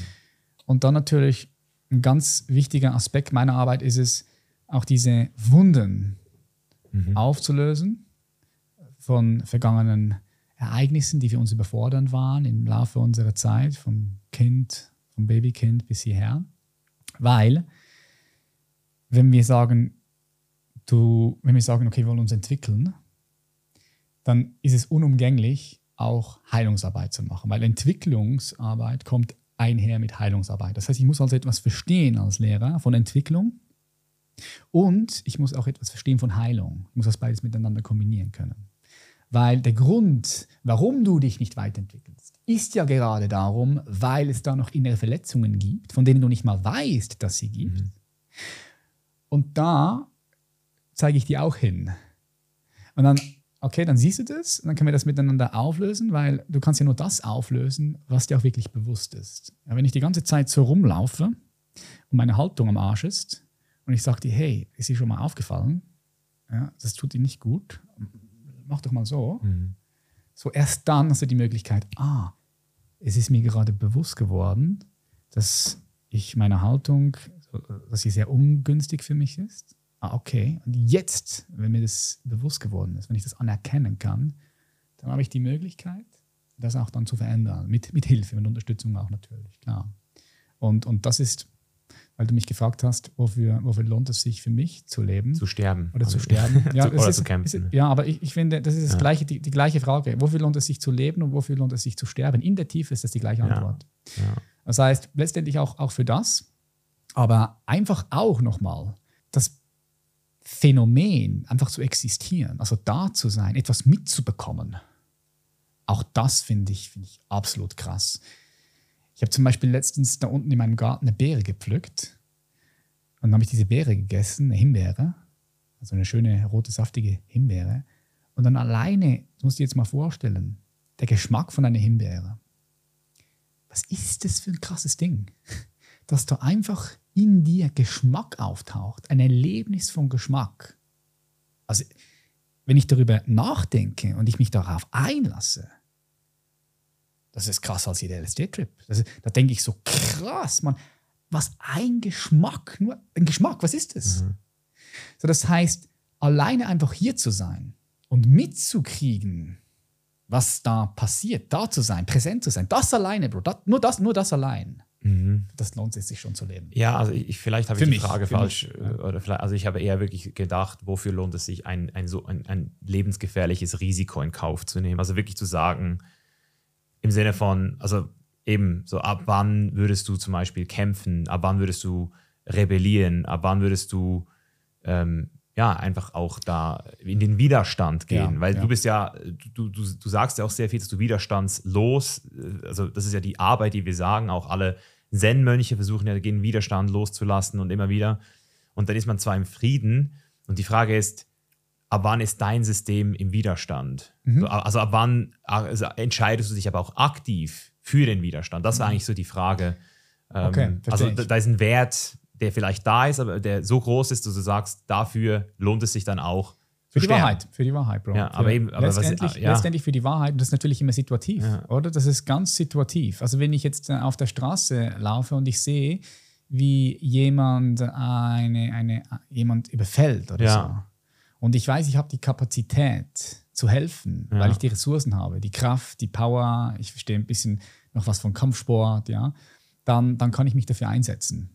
Und dann natürlich ein ganz wichtiger Aspekt meiner Arbeit ist es, auch diese Wunden aufzulösen von vergangenen Ereignissen, die für uns überfordernd waren im Laufe unserer Zeit, vom Kind, vom Babykind bis hierher. Weil, wenn wir sagen, du, wenn wir sagen, okay, wir wollen uns entwickeln, dann ist es unumgänglich, auch Heilungsarbeit zu machen, weil Entwicklungsarbeit kommt einher mit Heilungsarbeit. Das heißt, ich muss also etwas verstehen als Lehrer von Entwicklung und ich muss auch etwas verstehen von Heilung. Ich muss das beides miteinander kombinieren können. Weil der Grund, warum du dich nicht weiterentwickelst, ist ja gerade darum, weil es da noch innere Verletzungen gibt, von denen du nicht mal weißt, dass sie gibt. Und da zeige ich dir auch hin. Und dann, okay, dann siehst du das, und dann können wir das miteinander auflösen, weil du kannst ja nur das auflösen, was dir auch wirklich bewusst ist. Ja, wenn ich die ganze Zeit so rumlaufe und meine Haltung am Arsch ist und ich sage dir, hey, ist dir schon mal aufgefallen? Ja, das tut dir nicht gut. Mach doch mal so. So erst dann hast du die Möglichkeit, ah, es ist mir gerade bewusst geworden, dass ich meine Haltung, dass sie sehr ungünstig für mich ist. Ah, okay. Und jetzt, wenn mir das bewusst geworden ist, wenn ich das anerkennen kann, dann habe ich die Möglichkeit, das auch dann zu verändern. Mit, mit Hilfe und Unterstützung auch natürlich, klar. Und, und das ist, weil du mich gefragt hast, wofür, wofür lohnt es sich für mich zu leben? Zu sterben. Oder zu Also- sterben. [laughs] zu, das oder ist, zu kämpfen. Ist, ja, aber ich, ich finde, das ist das Ja. gleiche, die, die gleiche Frage. Wofür lohnt es sich zu leben und wofür lohnt es sich zu sterben? In der Tiefe ist das die gleiche Ja. Antwort. Ja. Das heißt, letztendlich auch, auch für das, aber einfach auch nochmal das Phänomen, einfach zu existieren, also da zu sein, etwas mitzubekommen. Auch das finde ich, finde ich absolut krass. Ich habe zum Beispiel letztens da unten in meinem Garten eine Beere gepflückt und dann habe ich diese Beere gegessen, eine Himbeere, also eine schöne rote, saftige Himbeere. Und dann alleine, das musst du dir jetzt mal vorstellen, der Geschmack von einer Himbeere. Was ist das für ein krasses Ding? Dass da einfach in dir Geschmack auftaucht, ein Erlebnis von Geschmack. Also, wenn ich darüber nachdenke und ich mich darauf einlasse, das ist krasser als jeder LSD-Trip. Da denke ich so, krass, Mann, was ein Geschmack, nur ein Geschmack, was ist das? So, das heißt, alleine einfach hier zu sein und mitzukriegen, was da passiert, da zu sein, präsent zu sein, das alleine, Bro, das, nur, das, nur das allein, Mhm. das lohnt es sich schon zu leben. Ja, also ich, vielleicht habe Für ich die mich, Frage falsch. mich, äh. Oder vielleicht, also ich habe eher wirklich gedacht, wofür lohnt es sich, ein, ein, so, ein, ein lebensgefährliches Risiko in Kauf zu nehmen? Also wirklich zu sagen, im Sinne von, also eben, so ab wann würdest du zum Beispiel kämpfen, ab wann würdest du rebellieren, ab wann würdest du ähm, ja einfach auch da in den Widerstand gehen, Ja, weil ja. du bist ja, du, du, du sagst ja auch sehr viel, dass du widerstandslos, äh, also das ist ja die Arbeit, die wir sagen, auch alle Zen-Mönche versuchen ja den Widerstand loszulassen und immer wieder. Und dann ist man zwar im Frieden und die Frage ist, ab wann ist dein System im Widerstand? Mhm. So, Also ab wann also entscheidest du dich aber auch aktiv für den Widerstand? Das war eigentlich so die Frage. Ähm, Mhm. Okay, also da, da ist ein Wert, der vielleicht da ist, aber der so groß ist, dass du sagst, dafür lohnt es sich dann auch. Für die sterben. Wahrheit, für die Wahrheit, Bro. Ja, aber eben- aber was- letztendlich, ja. letztendlich für die Wahrheit, und das ist natürlich immer situativ, Ja. oder? Das ist ganz situativ. Also wenn ich jetzt auf der Straße laufe und ich sehe, wie jemand eine, eine, jemand überfällt oder Ja. so. Und ich weiß, ich habe die Kapazität zu helfen, weil ich die Ressourcen habe, die Kraft, die Power, ich verstehe ein bisschen noch was von Kampfsport, ja, dann, dann kann ich mich dafür einsetzen.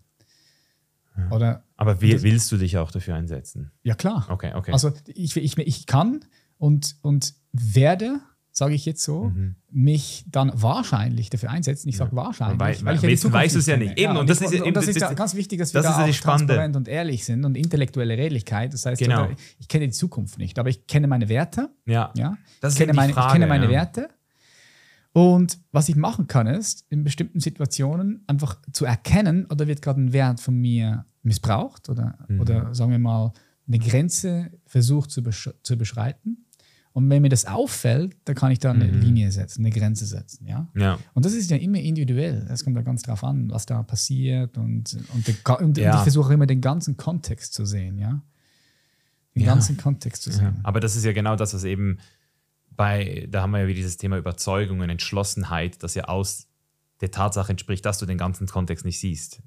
Oder, Aber wie, willst du dich auch dafür einsetzen? ja klar. Okay, okay. Also ich, ich, ich kann und, und werde sage ich jetzt so, mich dann wahrscheinlich dafür einsetzen. Ich sage wahrscheinlich, Weil- weil ich weil Zukunft weißt du es ja nicht. Eben, und das ich- ist ja- eben, das ist das- ja ganz wichtig, dass wir das da ja auch transparent und ehrlich sind und intellektuelle Redlichkeit. Das heißt, Genau. ich kenne die Zukunft nicht, aber ich kenne meine Werte. Ja. Ja? Das ist ich, kenne meine, Frage, ich kenne meine ja. Werte. Und was ich machen kann, ist, in bestimmten Situationen einfach zu erkennen, oder wird gerade ein Wert von mir missbraucht oder, Mhm. oder sagen wir mal, eine Grenze versucht zu, besch zu beschreiten. Und wenn mir das auffällt, dann kann ich da eine Mhm. Linie setzen, eine Grenze setzen. Ja? Ja. Und das ist ja immer individuell. Es kommt da ganz drauf an, was da passiert. Und, und, Ga- und, Ja. und ich versuche immer den ganzen Kontext zu sehen. Ja? Den Ja. ganzen Kontext zu sehen. Aber das ist ja genau das, was eben bei, da haben wir ja wieder dieses Thema Überzeugung und Entschlossenheit, das ja aus der Tatsache entspricht, dass du den ganzen Kontext nicht siehst.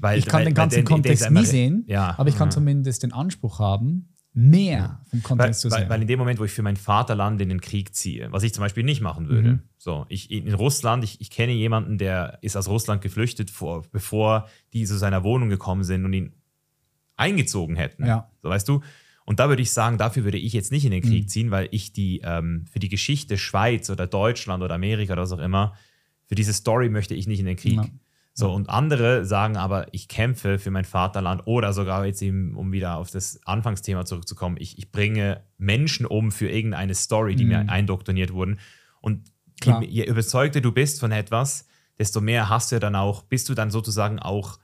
Weil, Ich kann weil, den weil ganzen der Kontext ist einmal- nie sehen, Ja. aber ich kann ja. zumindest den Anspruch haben, mehr vom Weil, Kontext zu weil, sehen. weil in dem Moment, wo ich für mein Vaterland in den Krieg ziehe, was ich zum Beispiel nicht machen würde. Mhm. So, ich in Russland, ich, ich kenne jemanden, der ist aus Russland geflüchtet, vor, bevor die zu seiner Wohnung gekommen sind und ihn eingezogen hätten. Ja. So weißt du. Und da würde ich sagen, dafür würde ich jetzt nicht in den Krieg Mhm. ziehen, weil ich die ähm, für die Geschichte Schweiz oder Deutschland oder Amerika oder was auch immer, für diese Story möchte ich nicht in den Krieg. Ja. So, und andere sagen aber, ich kämpfe für mein Vaterland oder sogar jetzt eben, um wieder auf das Anfangsthema zurückzukommen, ich, ich bringe Menschen um für irgendeine Story, die mir eindoktriniert wurden. Und je, je überzeugter du bist von etwas, desto mehr hast du ja dann auch, bist du dann sozusagen auch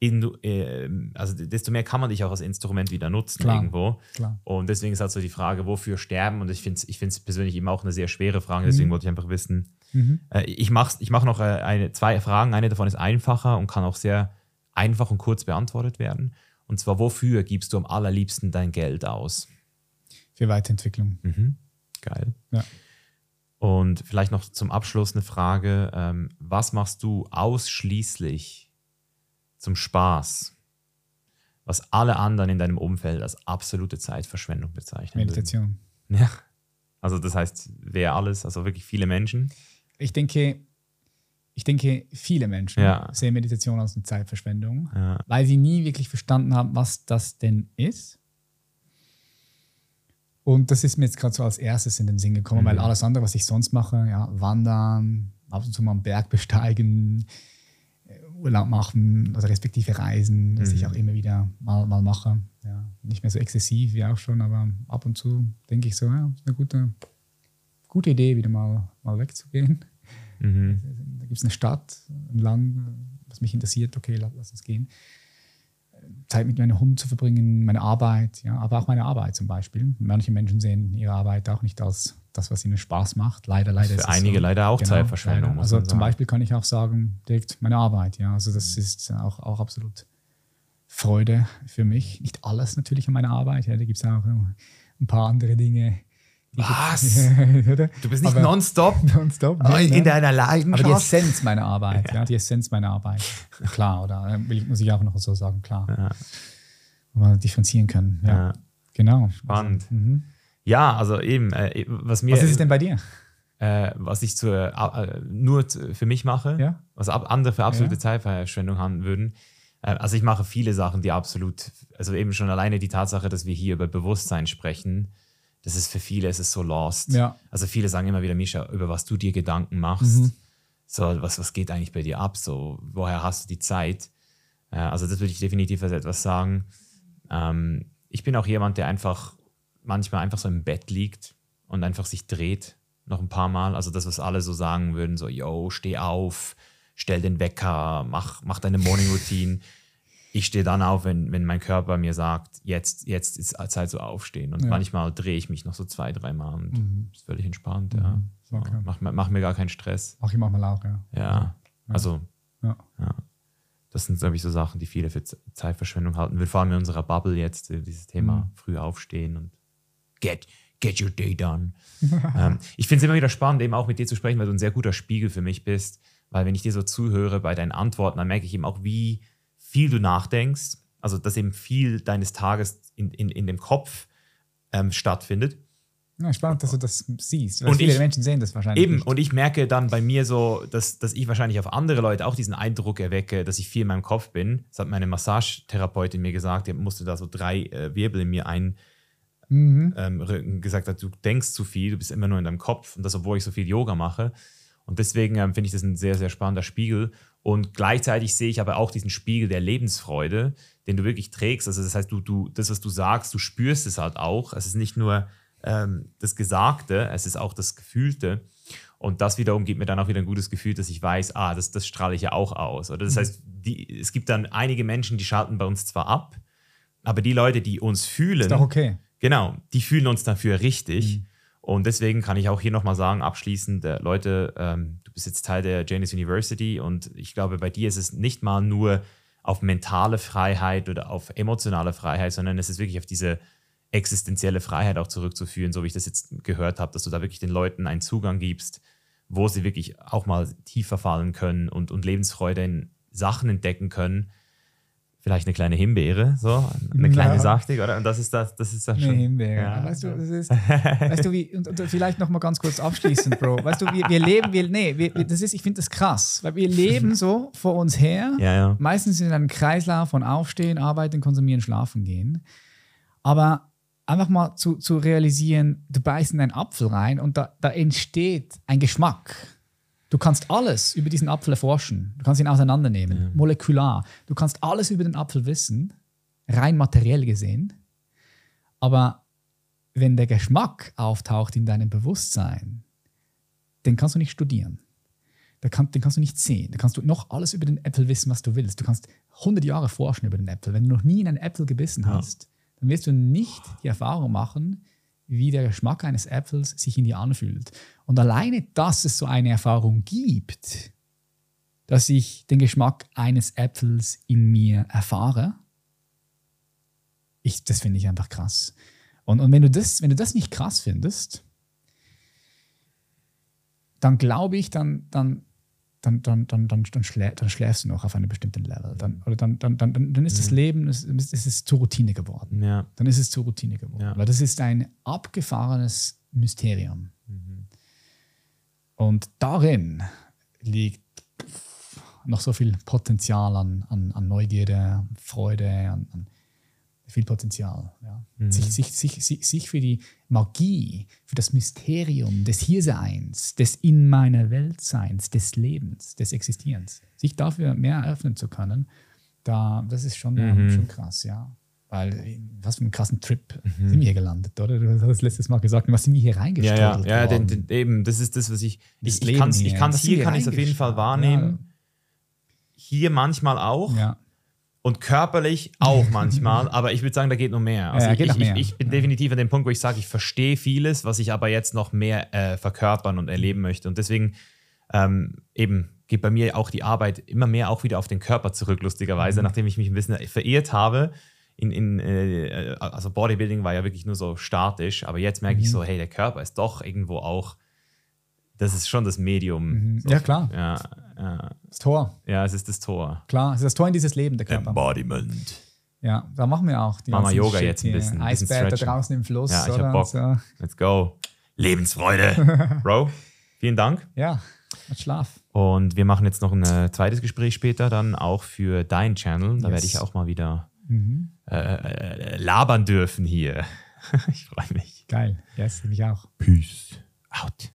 also desto mehr kann man dich auch als Instrument wieder nutzen Klar. irgendwo. Klar. Und deswegen ist halt so die Frage, wofür sterben? Und ich finde es ich find's persönlich eben auch eine sehr schwere Frage, deswegen wollte ich einfach wissen. Mhm. Äh, ich mache ich mach noch äh, eine, zwei Fragen. Eine davon ist einfacher und kann auch sehr einfach und kurz beantwortet werden. Und zwar, wofür gibst du am allerliebsten dein Geld aus? Für Weiterentwicklung. Mhm. Geil. Ja. Und vielleicht noch zum Abschluss eine Frage. Ähm, was machst du ausschließlich zum Spaß, was alle anderen in deinem Umfeld als absolute Zeitverschwendung bezeichnen? würden? Meditation. Ja. Also das heißt, wer alles, also wirklich viele Menschen. Ich denke, ich denke, viele Menschen Ja. sehen Meditation als eine Zeitverschwendung, Ja. weil sie nie wirklich verstanden haben, was das denn ist. Und das ist mir jetzt gerade so als erstes in den Sinn gekommen, Mhm. weil alles andere, was ich sonst mache, ja, wandern, ab und zu mal einen Berg besteigen, Urlaub machen, also respektive Reisen, das Mhm. ich auch immer wieder mal, mal mache. Ja, nicht mehr so exzessiv wie auch schon, aber ab und zu denke ich so, ja, ist eine gute, gute Idee, wieder mal, mal wegzugehen. Mhm. [laughs] Da gibt es eine Stadt, ein Land, was mich interessiert, okay, la- lass uns gehen. Zeit mit meinem Hund zu verbringen, meine Arbeit, ja, aber auch meine Arbeit zum Beispiel. Manche Menschen sehen ihre Arbeit auch nicht als das, was ihnen Spaß macht. Leider, leider Für ist es einige so. leider auch Genau, Zeitverschwendung, leider. Also zum. Beispiel kann ich auch sagen, direkt meine Arbeit, ja. Also das ist auch, auch absolut Freude für mich. Nicht alles natürlich an meiner Arbeit, ja. Da gibt es auch ein paar andere Dinge. Was? [laughs] Du bist nicht Aber- nonstop [laughs] Nonstop. Nee, in ne? deiner Aber die Leidenschaft. Essenz meiner Arbeit, ja. die Essenz meiner Arbeit. Klar, oder muss ich auch noch so sagen, klar. Ja. Mal differenzieren können. Ja, Ja. genau. Spannend. Mhm. Ja, also eben, äh, was mir, Was ist es denn bei dir? äh, was ich zu, äh, nur für mich mache, Ja. was ab, andere für absolute Ja. Zeitverschwendung haben würden. Äh, also ich mache viele Sachen, die absolut, also eben schon alleine die Tatsache, dass wir hier über Bewusstsein sprechen, das ist für viele, es ist so lost. Ja. Also viele sagen immer wieder, Misha, über was du dir Gedanken machst. Mhm. So, was, was geht eigentlich bei dir ab? So, woher hast du die Zeit? Äh, also das würde ich definitiv als etwas sagen. Ähm, ich bin auch jemand, der einfach manchmal einfach so im Bett liegt und einfach sich dreht noch ein paar Mal. Also das, was alle so sagen würden, so, yo, steh auf, stell den Wecker, mach, mach deine Morning Routine. Ich stehe dann auf, wenn, wenn mein Körper mir sagt, jetzt, jetzt ist Zeit zu aufstehen. Und Ja. manchmal drehe ich mich noch so zwei, dreimal und ist völlig entspannt. Ja. So, Okay. mach, mir- mach mir gar keinen Stress. Mach ich manchmal auch, ja. Ja, also Ja. ja. Das sind, glaube ich, so Sachen, die viele für Zeitverschwendung halten. Wir fahren in unserer Bubble jetzt, äh, dieses Thema Mhm. früh aufstehen und get, get your day done. [laughs] ähm, ich finde es immer wieder spannend, eben auch mit dir zu sprechen, weil du ein sehr guter Spiegel für mich bist. Weil wenn ich dir so zuhöre bei deinen Antworten, dann merke ich eben auch, wie viel du nachdenkst. Also, dass eben viel deines Tages in, in, in dem Kopf ähm, stattfindet. ja. Spannend, dass du das siehst. Und viele ich- Menschen sehen das wahrscheinlich Eben, nicht. und ich merke dann bei mir so, dass, dass ich wahrscheinlich auf andere Leute auch diesen Eindruck erwecke, dass ich viel in meinem Kopf bin. Das hat meine Massagetherapeutin mir gesagt, die musste da so drei äh, Wirbel in mir ein, mhm. ähm, gesagt hat, du denkst zu viel, du bist immer nur in deinem Kopf und das, obwohl ich so viel Yoga mache. Und deswegen ähm, finde ich das ein sehr, sehr spannender Spiegel. Und gleichzeitig sehe ich aber auch diesen Spiegel der Lebensfreude, den du wirklich trägst. Also das heißt, du, du, das, was du sagst, du spürst es halt auch. Es ist nicht nur ähm, das Gesagte, es ist auch das Gefühlte. Und das wiederum gibt mir dann auch wieder ein gutes Gefühl, dass ich weiß, ah, das, das strahle ich ja auch aus. Oder das mhm. heißt, die, es gibt dann einige Menschen, die schalten bei uns zwar ab, aber die Leute, die uns fühlen, ist doch okay. Genau, die fühlen uns dafür richtig. Mhm. Und deswegen kann ich auch hier nochmal sagen, abschließend, äh, Leute, ähm, du bist jetzt Teil der Janus University und ich glaube, bei dir ist es nicht mal nur auf mentale Freiheit oder auf emotionale Freiheit, sondern es ist wirklich auf diese existenzielle Freiheit auch zurückzuführen, so wie ich das jetzt gehört habe, dass du da wirklich den Leuten einen Zugang gibst, wo sie wirklich auch mal tiefer fallen können und, und Lebensfreude in Sachen entdecken können. Vielleicht eine kleine Himbeere, so, eine kleine ja. Saftig, oder? Und das ist das, das ist das schon. Eine Himbeere. Ja. Weißt du, das ist, [laughs] weißt du, wie, und, und, vielleicht noch mal ganz kurz abschließend, Bro. Weißt du, wir, wir leben, wir, nee, wir, das ist, ich finde das krass, weil wir leben so vor uns her, [laughs] ja, ja. meistens in einem Kreislauf von Aufstehen, Arbeiten, Konsumieren, Schlafen gehen. Aber einfach mal zu, zu realisieren, du beißt in einen Apfel rein und da, da entsteht ein Geschmack. Du kannst alles über diesen Apfel erforschen. Du kannst ihn auseinandernehmen, ja. molekular. Du kannst alles über den Apfel wissen, rein materiell gesehen. Aber wenn der Geschmack auftaucht in deinem Bewusstsein, den kannst du nicht studieren. Den, kannst du nicht sehen. Da kannst du noch alles über den Apfel wissen, was du willst. Du kannst 100 Jahre forschen über den Apfel. Wenn du noch nie in einen Apfel gebissen ja. hast, dann wirst du nicht die Erfahrung machen, wie der Geschmack eines Äpfels sich in dir anfühlt. Und alleine, dass es so eine Erfahrung gibt, dass ich den Geschmack eines Äpfels in mir erfahre, ich, das finde ich einfach krass. Und, und wenn, du das, wenn du das nicht krass findest, dann glaube ich, dann, dann dann, dann, dann, dann, dann, schlä dann schläfst du noch auf einem bestimmten Level. Dann, oder dann, dann, dann, dann ist das mhm. Leben, es, es ist zur Routine geworden. Ja. Dann ist es zur Routine geworden. Ja. Weil das ist ein abgefahrenes Mysterium. Mhm. Und darin liegt noch so viel Potenzial an, an, an Neugierde, Freude, an, an viel Potenzial. Ja. Mhm. Sich, sich, sich, sich, sich für die Magie, für das Mysterium des Hierseins, des in meiner Weltseins, des Lebens, des Existierens, sich dafür mehr eröffnen zu können, da, das ist schon, mhm. schon krass, ja. Weil, was für einen krassen Trip mhm. sind wir hier gelandet, oder? Du hast das letztes Mal gesagt, was sind wir hier reingestellt? Ja, ja, ja den, den, eben, das ist das, was ich. Das ich, ich kann es hier, hier kann ich es auf jeden Fall wahrnehmen. Ja. Hier manchmal auch. Ja und körperlich auch manchmal, [laughs] aber ich würde sagen, da geht noch mehr. Also ja, ich, ich, mehr. ich, bin definitiv an dem Punkt, wo ich sage, ich verstehe vieles, was ich aber jetzt noch mehr äh, verkörpern und erleben möchte. Und deswegen ähm, eben geht bei mir auch die Arbeit immer mehr auch wieder auf den Körper zurück, lustigerweise, mhm. nachdem ich mich ein bisschen verirrt habe. In, in, äh, also Bodybuilding war ja wirklich nur so statisch, aber jetzt merke mhm. ich so, hey, der Körper ist doch irgendwo auch das ist schon das Medium. Mhm. Ja, klar. Ja, ja. Das Tor. Ja, es ist das Tor. Klar, es ist das Tor in dieses Leben, der Körper. Embodiment. Ja, da machen wir auch. Die machen wir Yoga jetzt ein bisschen. Eisbär da draußen im Fluss. Ja, ich hab Bock. So. Let's go. Lebensfreude. [laughs] Bro, vielen Dank. Ja, mit Schlaf. Und wir machen jetzt noch ein äh, zweites Gespräch später, dann auch für deinen Channel. Da yes. werde ich auch mal wieder mhm. äh, äh, labern dürfen hier. [laughs] ich freue mich. Geil. Yes, mich auch. Peace out.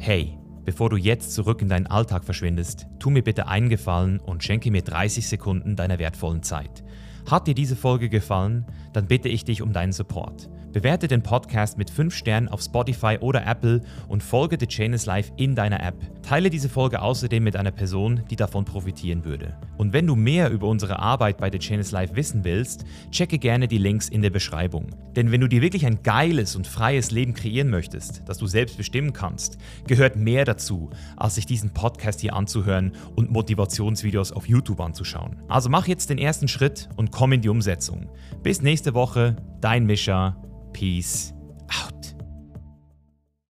Hey, bevor du jetzt zurück in deinen Alltag verschwindest, tu mir bitte einen Gefallen und schenke mir 30 Sekunden deiner wertvollen Zeit. Hat dir diese Folge gefallen, dann bitte ich dich um deinen Support. Bewerte den Podcast mit 5 Sternen auf Spotify oder Apple und folge The Chain is Life in deiner App. Teile diese Folge außerdem mit einer Person, die davon profitieren würde. Und wenn du mehr über unsere Arbeit bei The Chain is Life wissen willst, checke gerne die Links in der Beschreibung. Denn wenn du dir wirklich ein geiles und freies Leben kreieren möchtest, das du selbst bestimmen kannst, gehört mehr dazu, als sich diesen Podcast hier anzuhören und Motivationsvideos auf YouTube anzuschauen. Also mach jetzt den ersten Schritt und komm in die Umsetzung. Bis nächste Woche, Dein Mischer. Peace out.